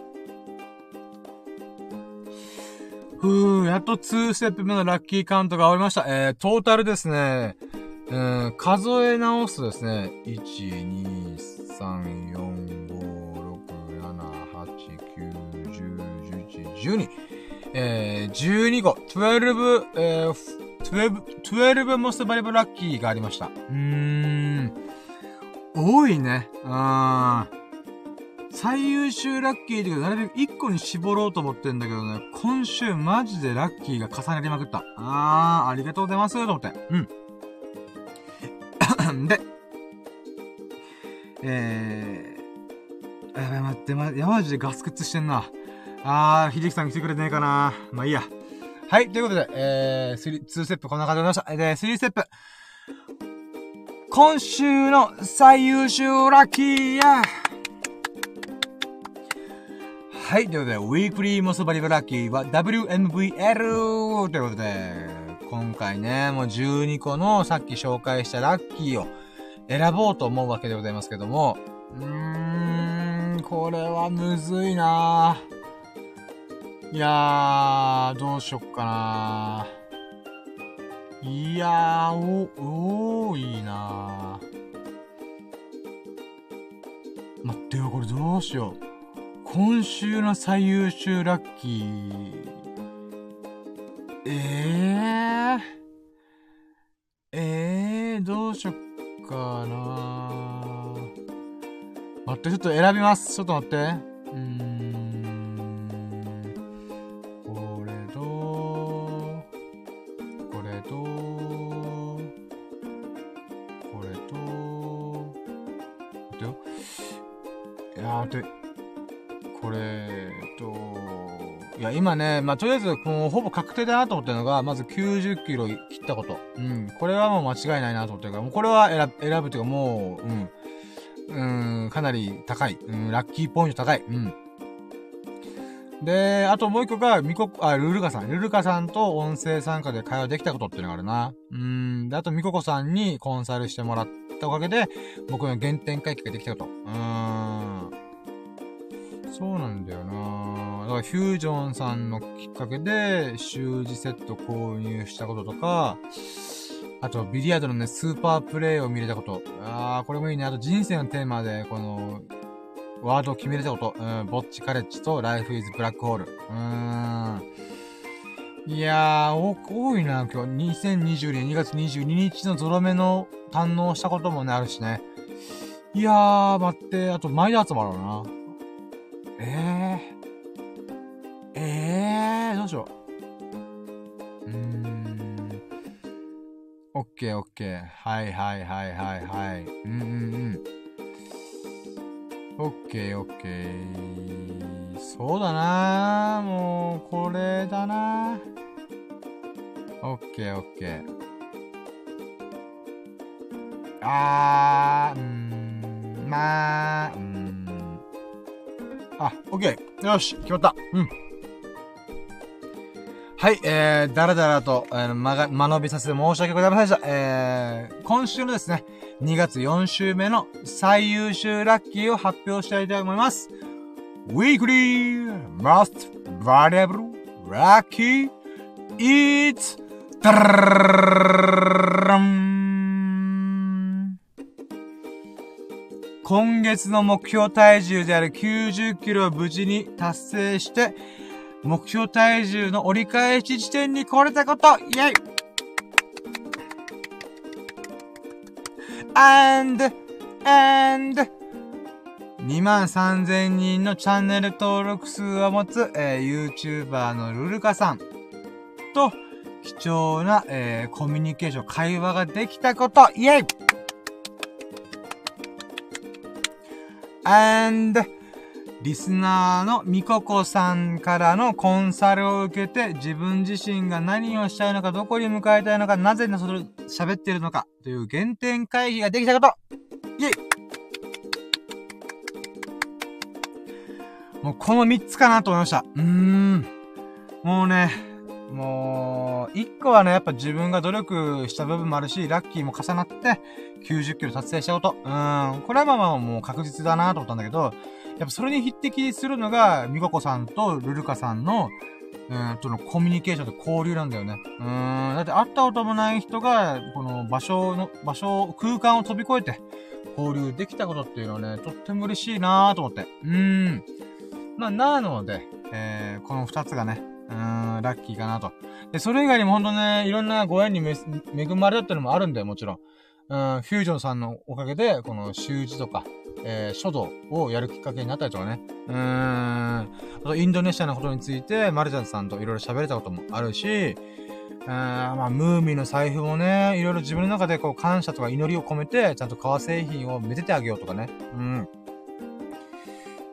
ふー、やっと2ステップ目のラッキーカウントが終わりました。えー、トータルですね、うん、数え直すとですね、1、2、3、4、5、6、7、8、9、10、11、12。えー、12個、12、えー、12、12 most valuable lucky がありました。うーん。多いね。うん。最優秀ラッキーっていうかなるべく1個に絞ろうと思ってんだけどね、今週マジでラッキーが重なりまくった。あー、ありがとうございます、と思って。うん。*coughs* で、えー、やばい、待って、ま、やばいでガスクッツしてんな。あー、ひじきさん来てくれてねえかな。まあいいや。はい、ということで、えー、3、2ステップこんな感じでございました。で、3ステップ。今週の最優秀ラッキーやはい、ということで、ウィークリーモスバリブラッキーは WMVL! ということで、今回ね、もう12個のさっき紹介したラッキーを選ぼうと思うわけでございますけども、うーん、これはむずいなぁいやー、どうしよっかないやー、お、多いな待ってよ、これどうしよう。今週の最優秀ラッキー。えー、えー、どうしよっかな待って、ちょっと選びます。ちょっと待って。うん。いやー、待って。これと、いや、今ね、まあ、とりあえず、もう、ほぼ確定だなと思ってるのが、まず90キロ切ったこと。うん。これはもう間違いないなと思ってるから、もうこれは選選ぶというか、もう、うん。うん、かなり高い。うん、ラッキーポイント高い。うん。で、あともう一個が、ミコ、あ、ルルカさん。ルルカさんと音声参加で会話できたことっていうのがあるな。うん。で、あとミココさんにコンサルしてもらったおかげで、僕の原点回帰ができたこと。うーん。そうなんだよなだからフュージョンさんのきっかけで、習字セット購入したこととか、あと、ビリヤードのね、スーパープレイを見れたこと。あー、これもいいね。あと、人生のテーマで、この、ワードを決めれたこと。うん、ぼっちカレッジとライフイズブラックホール。うーん。いやー、多いな、今日。2020年2月22日のゾロ目の堪能したこともね、あるしね。いやー、待って、あと、マイダーツもあるな。ええー、ええー、どうしよう。うーん。オッケーオッケー。はいはいはいはいはい。うんうんうん。オッケーオッケー。そうだなもう、これだなオッケーオッケー。あー、うん、まあ、うん。あ、オッケー。よし、決まった。うん。はい、えー、だらだらと、えー、まが、間延びさせて申し訳ございませんでした。えー、今週のですね、2月4週目の最優秀ラッキーを発表したいと思います。Weekly Most Valuable Lucky It's 今月の目標体重である90キロを無事に達成して、目標体重の折り返し地点に来れたことイェイ !and, and, 2万3000人のチャンネル登録数を持つ、えー、YouTuber のルルカさんと貴重な、えー、コミュニケーション、会話ができたことイェイ and リスナーのみここさんからのコンサルを受けて自分自身が何をしたいのか、どこに向かいたいのか、なぜそれ喋ってるのかという原点会議ができたことイェイもうこの3つかなと思いました。うーん。もうね、もう、一個はね、やっぱ自分が努力した部分もあるし、ラッキーも重なって、90キロ達成したこと。うん。これはまあまあもう確実だなと思ったんだけど、やっぱそれに匹敵するのが、みここさんとルルカさんの、えー、とのコミュニケーションと交流なんだよね。うん。だって会ったこともない人が、この場所の、場所、空間を飛び越えて、交流できたことっていうのはね、とっても嬉しいなぁと思って。うん。まあ、なので、えー、この二つがね、うん、ラッキーかなと。で、それ以外にもほんとね、いろんなご縁に恵まれたってのもあるんだよ、もちろん。うん、フュージョンさんのおかげで、この習字とか、えー、書道をやるきっかけになったりとかね。うーん。あと、インドネシアのことについて、マルジャンさんといろいろ喋れたこともあるし、うん、まあ、ムーミンの財布をね、いろいろ自分の中でこう感謝とか祈りを込めて、ちゃんと革製品をめでてあげようとかね。うん。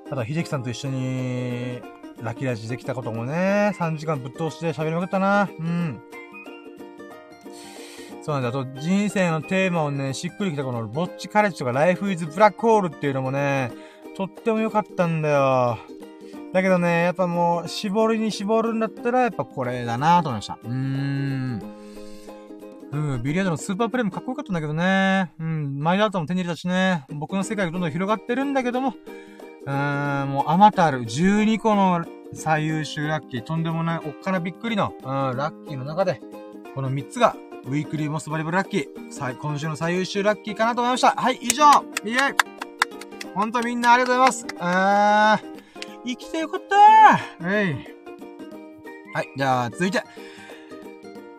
ただ、秀樹さんと一緒に、ラキラジできたこともね、3時間ぶっ通して喋りまくったな。うん。そうなんだ。あと、人生のテーマをね、しっくりきたこの、ぼっちカレッジとか、ライフイズブラックホールっていうのもね、とっても良かったんだよ。だけどね、やっぱもう、絞りに絞るんだったら、やっぱこれだなと思いました。うーん。うん、ビリヤードのスーパープレイもかっこよかったんだけどね。うん、マイダートも手に入れたしね。僕の世界がどんどん広がってるんだけども、うーん、もう、あまたある12個の最優秀ラッキー、とんでもない、おっかなびっくりの、うん、ラッキーの中で、この3つがウィークリーモスバリブルラッキー。今週の最優秀ラッキーかなと思いました。はい、以上イェイほんとみんなありがとうございます。あー、生きてよかったーえい。はい、じゃあ、続いて。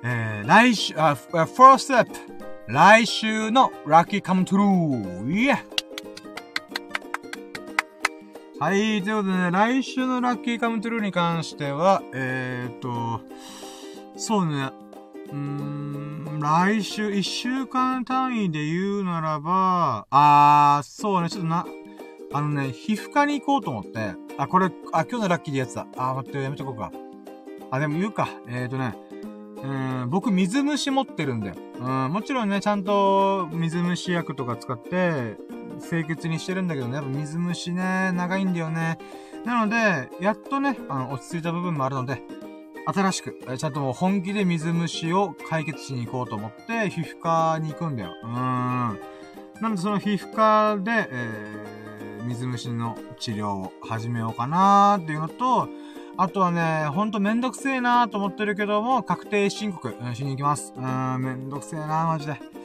えー、来週、あ、フォーステップ。来週のラッキーカムトゥルー。イエはい、ということでね、来週のラッキーカムトゥルーに関しては、えー、っと、そうね、うーん、来週、一週間単位で言うならば、あー、そうね、ちょっとな、あのね、皮膚科に行こうと思って、あ、これ、あ、今日のラッキーでやつだ。あ、待って、やめとこうか。あ、でも言うか。えーとね、うん、僕、水虫持ってるんだよ。うん、もちろんね、ちゃんと水虫薬とか使って、清潔にしてるんだけどね、やっぱ水虫ね、長いんだよね。なので、やっとね、あの、落ち着いた部分もあるので、新しく、ちゃんともう本気で水虫を解決しに行こうと思って、皮膚科に行くんだよ。うーん。なのでその皮膚科で、えー、水虫の治療を始めようかなーっていうのと、あとはね、ほんとめんどくせえなーと思ってるけども、確定申告、しに行きます。うーん、めんどくせえなー、マジで。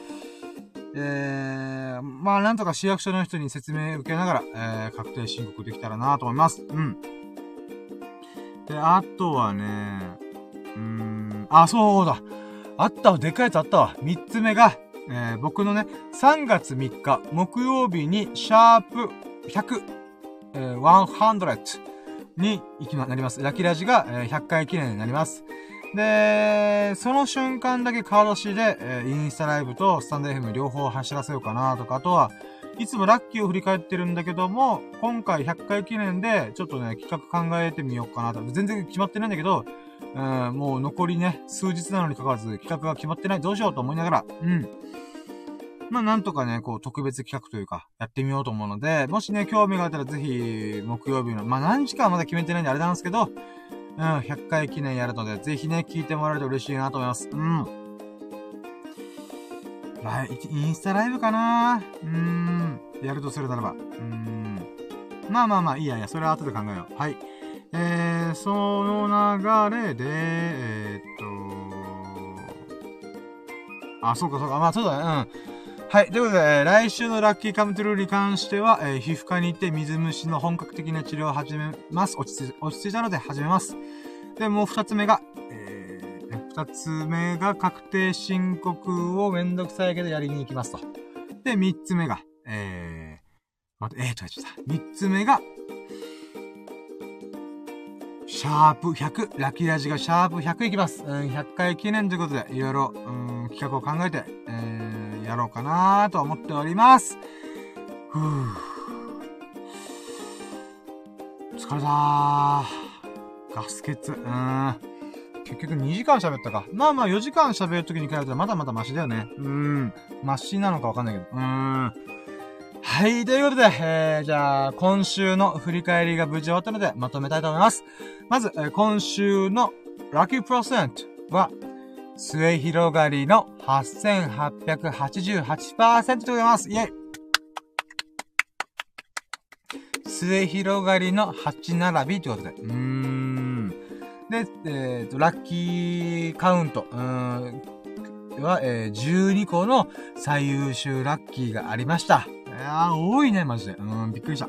えー、まあなんとか市役所の人に説明受けながら、えー、確定申告できたらなと思います。うん。で、あとはね、うーん、あ、そうだ。あったわ、でかいやつあったわ。三つ目が、えー、僕のね、3月3日、木曜日に、シャープ100、えー、100に行きま、なります。ラキラジが、えー、100回記念になります。で、その瞬間だけカードしで、えー、インスタライブとスタンド FM 両方走らせようかなとか、あとは、いつもラッキーを振り返ってるんだけども、今回100回記念で、ちょっとね、企画考えてみようかなと。全然決まってないんだけど、うん、もう残りね、数日なのにかかわらず企画が決まってない。どうしようと思いながら、うん。まあ、なんとかね、こう、特別企画というか、やってみようと思うので、もしね、興味があったらぜひ、木曜日の、まあ、何時間はまだ決めてないんであれなんですけど、うん、100回記念やるので、ぜひね、聞いてもらえると嬉しいなと思います。うん。ライ、インスタライブかな？うーん。やるとするならば。うーん。まあまあまあ、いいやいや、それは後で考えよう。はい。えー、その流れで、えー、っと、あ、そうかそうか。まあそうだね。うん。はい。ということで、来週のラッキーカムトゥルーに関しては、えー、皮膚科に行って水虫の本格的な治療を始めます。落ち着い落ち着いたので始めます。で、もう二つ目が、二つ目が確定申告をめんどくさいけどやりに行きますと。で、三つ目が、えー、待って、えーと、言っちゃった。三つ目が、シャープ100、ラッキーラジがシャープ100いきます。うん、100回記念ということで、いろいろ、うん、企画を考えて、えー、やろうかなと思っております。ふぅ。疲れたー。ガス欠。うん。結局2時間喋ったか。まあまあ4時間喋るときに比べたらまだまだマシだよね。うーん。マシなのかわかんないけど。うーん。はい、ということで、えー、じゃあ、今週の振り返りが無事終わったので、まとめたいと思います。まず、えー、今週のラッキープロセントは、末広がりの8888%でございます。イェイ末広がりの8並びということで。うーん。で、えっ、と、ラッキーカウント、うーん、は、えー、12個の最優秀ラッキーがありました。いやー、多いね、マジで。うん、びっくりした。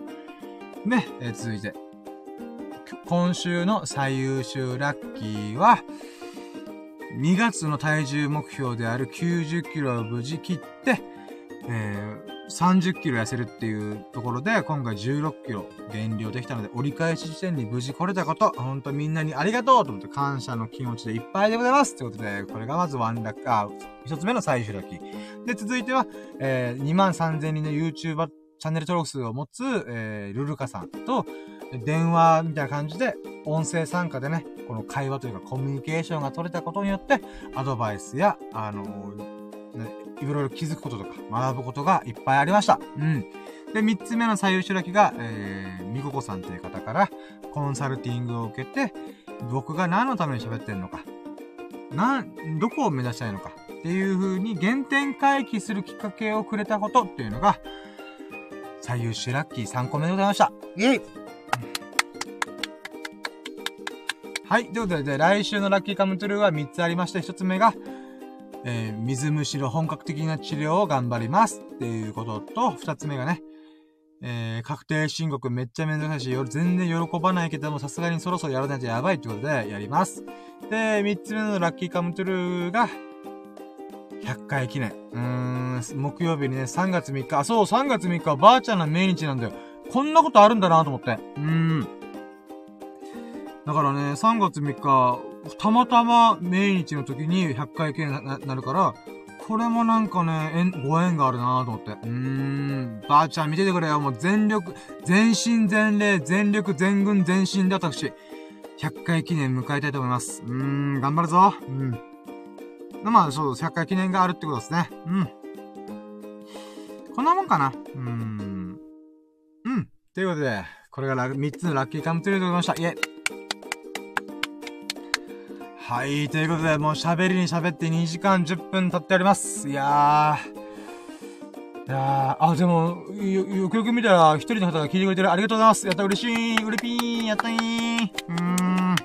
ね、えー、続いて。今週の最優秀ラッキーは、2月の体重目標である90キロを無事切って、えー、30キロ痩せるっていうところで、今回16キロ減量できたので、折り返し地点に無事来れたこと、ほんとみんなにありがとうと思って感謝の気持ちでいっぱいでございますということで、これがまずワンラック、あ、一つ目の最終ラッキー。で、続いては、えー、2万3000人の YouTuber チャンネル登録数を持つ、えー、ルルカさんと、電話みたいな感じで、音声参加でね、この会話というかコミュニケーションが取れたことによって、アドバイスや、あのー、ね、いろいろ気づくこととか、学ぶことがいっぱいありました。うん。で、三つ目の最優秀だけが、えー、みここさんという方から、コンサルティングを受けて、僕が何のために喋ってんのか、な、どこを目指したいのか、っていう風に原点回帰するきっかけをくれたことっていうのが、最優秀ラッキー3個目でございました。イェイはい。ということで、来週のラッキーカムトゥルーは3つありまして、1つ目が、えー、水虫の本格的な治療を頑張りますっていうことと、2つ目がね、えー、確定申告めっちゃめんどくさいし、全然喜ばないけども、さすがにそろそろやらないとやばいってことでやります。で、3つ目のラッキーカムトゥルーが、100回記念。うーん、木曜日にね、3月3日、あ、そう、3月3日はばあちゃんの命日なんだよ。こんなことあるんだなと思って。うーん。だからね、3月3日、たまたま命日の時に100回記念になるから、これもなんかね、ご縁があるなぁと思って。うーん。ばあちゃん見ててくれよ。もう全力、全身全霊、全力、全軍、全身で私、100回記念迎えたいと思います。うーん、頑張るぞ。うん。まあ、そう、100回記念があるってことですね。うん。こんなもんかな。うーん。うん。ということで、これが3つのラッキーカムトゥーでございました。イェイ。はい、ということで、もう喋りに喋って2時間10分経っております。いやー。いやー、あ、でも、よ、よくよく見たら、一人の方が聞いてくれてる。ありがとうございます。やった、嬉しい。うれぴー。やったいー。うーん。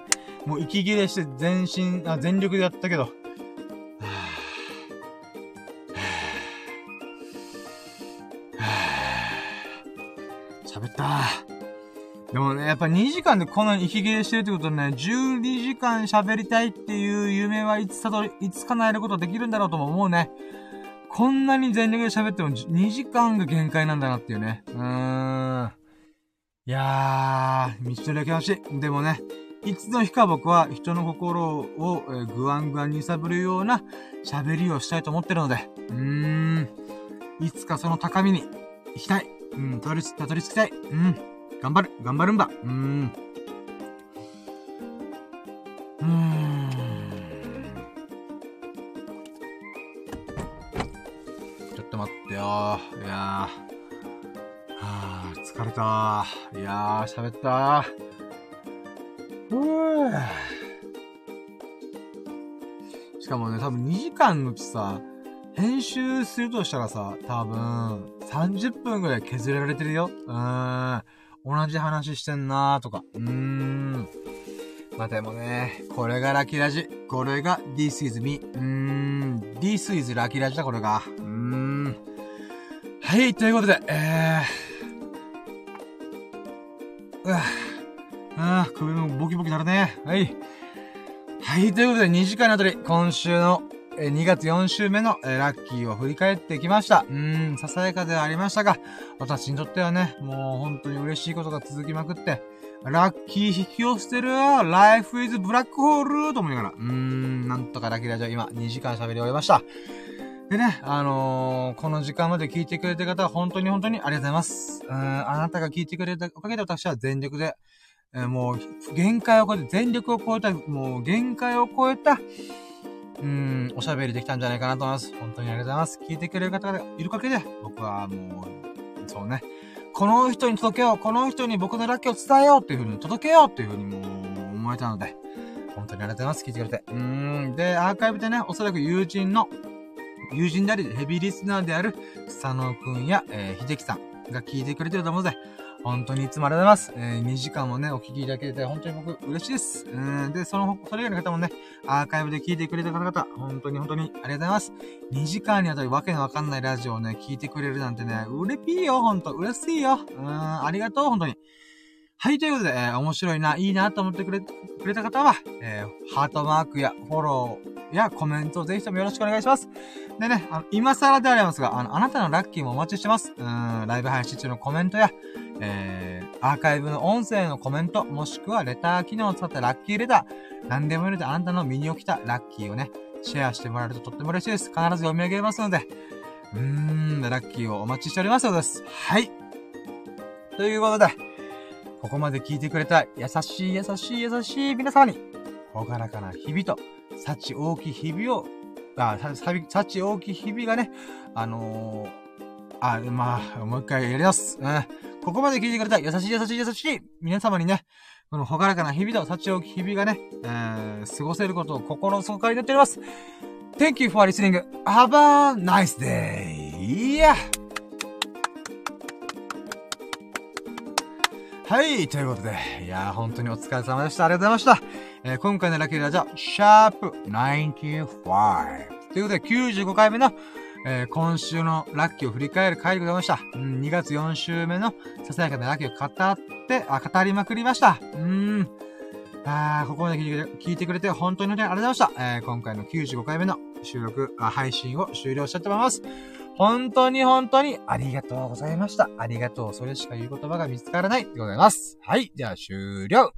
もう息切れして全身、あ、全力でやったけど。喋ったー。でもね、やっぱ2時間でこんなに息切れしてるってことはね、12時間喋りたいっていう夢はいつたどり、いつ叶えることできるんだろうとも思うね。こんなに全力で喋っても2時間が限界なんだなっていうね。うーん。いやー、道のりは険しい。でもね、いつの日か僕は人の心を、ぐわんぐわんに揺さぶるような喋りをしたいと思ってるので、うーん。いつかその高みに行きたい。うん、たどり着きたい。うん。頑張る、頑張るんだ。うーん。うーん。ちょっと待ってよ。いやー。はぁ、疲れたいやー、喋ったふぅ。しかもね、多分2時間のうちさ、編集するとしたらさ、多分、30分ぐらい削られてるよ。うーん。同じ話してんなーとか。うーん。まあ、でもね、これがラキラジ。これが This is me. うーん。This is ラキラジだ、これが。うーん。はい、ということで、えー。うわああ、首もボキボキなるね。はい。はい、ということで2時間のあたり、今週のえ2月4週目の、えラッキーを振り返ってきました。うーん、ささやかではありましたが、私にとってはね、もう本当に嬉しいことが続きまくって、ラッキー引き寄せてる !Life is black hole! と思いながら、うーん、なんとかラッキーラジオ今2時間喋り終えました。でね、あのー、この時間まで聞いてくれた方は本当に本当にありがとうございます。うん、あなたが聞いてくれたおかげで私は全力で、えー、もう、限界を超えて、全力を超えた、もう限界を超えた、うん、おしゃべりできたんじゃないかなと思います。本当にありがとうございます。聞いてくれる方がいるかけで、僕はもう、そうね、この人に届けよう、この人に僕のラッキーを伝えようっていう風に届けようっていう風にもう思えたので、本当にありがとうございます。聞いてくれて。うん。で、アーカイブでね、おそらく友人の、友人であり、ヘビーリスナーである、佐野くんや、えー、秀樹さんが聞いてくれてると思うので、本当にいつもありがとうございます。えー、2時間もね、お聞きいただけて、本当に僕嬉しいです。うん、で、その、それ以外の方もね、アーカイブで聞いてくれた方々、本当に本当にありがとうございます。2時間にあたりわけのわかんないラジオをね、聞いてくれるなんてね、うれぴーよ、ほんと、嬉しいよ。うん、ありがとう、本当に。はい、ということで、えー、面白いな、いいなと思ってくれ、くれた方は、えー、ハートマークやフォローやコメントをぜひともよろしくお願いします。でね、あの、今更でありますが、あの、あなたのラッキーもお待ちしてます。うん、ライブ配信中のコメントや、えー、アーカイブの音声のコメント、もしくはレター機能を使ったラッキーレター、何でもいいのであなたの身に起きたラッキーをね、シェアしてもらえるととっても嬉しいです。必ず読み上げますので、うーん、ラッキーをお待ちしておりますのです。はい。ということで、ここまで聞いてくれた優しい優しい優しい皆様に、ほがらかな日々と、幸大きい日々を、あ、幸大きい日々がね、あのー、あ、まあ、もう一回やります。うん。ここまで聞いてくれた優しい優しい優しい皆様にね、このほがらかな日々と幸大きい日々がね、えー、過ごせることを心の底から祈っております。Thank you for listening. Have a nice day. Yeah! はい、ということで、いやー、本当にお疲れ様でした。ありがとうございました。えー、今回のラッキーラジオ、シャープ95。ということで、95回目の、えー、今週のラッキーを振り返る回でございました。うん、2月4週目のささやかなラッキーを語って、あ、語りまくりました。うーん。あー、ここまで聞いてくれて本当にありがとうございました。えー、今回の95回目の収録、配信を終了したいと思います。本当に本当にありがとうございました。ありがとう。それしか言う言葉が見つからないでございます。はい。では終了。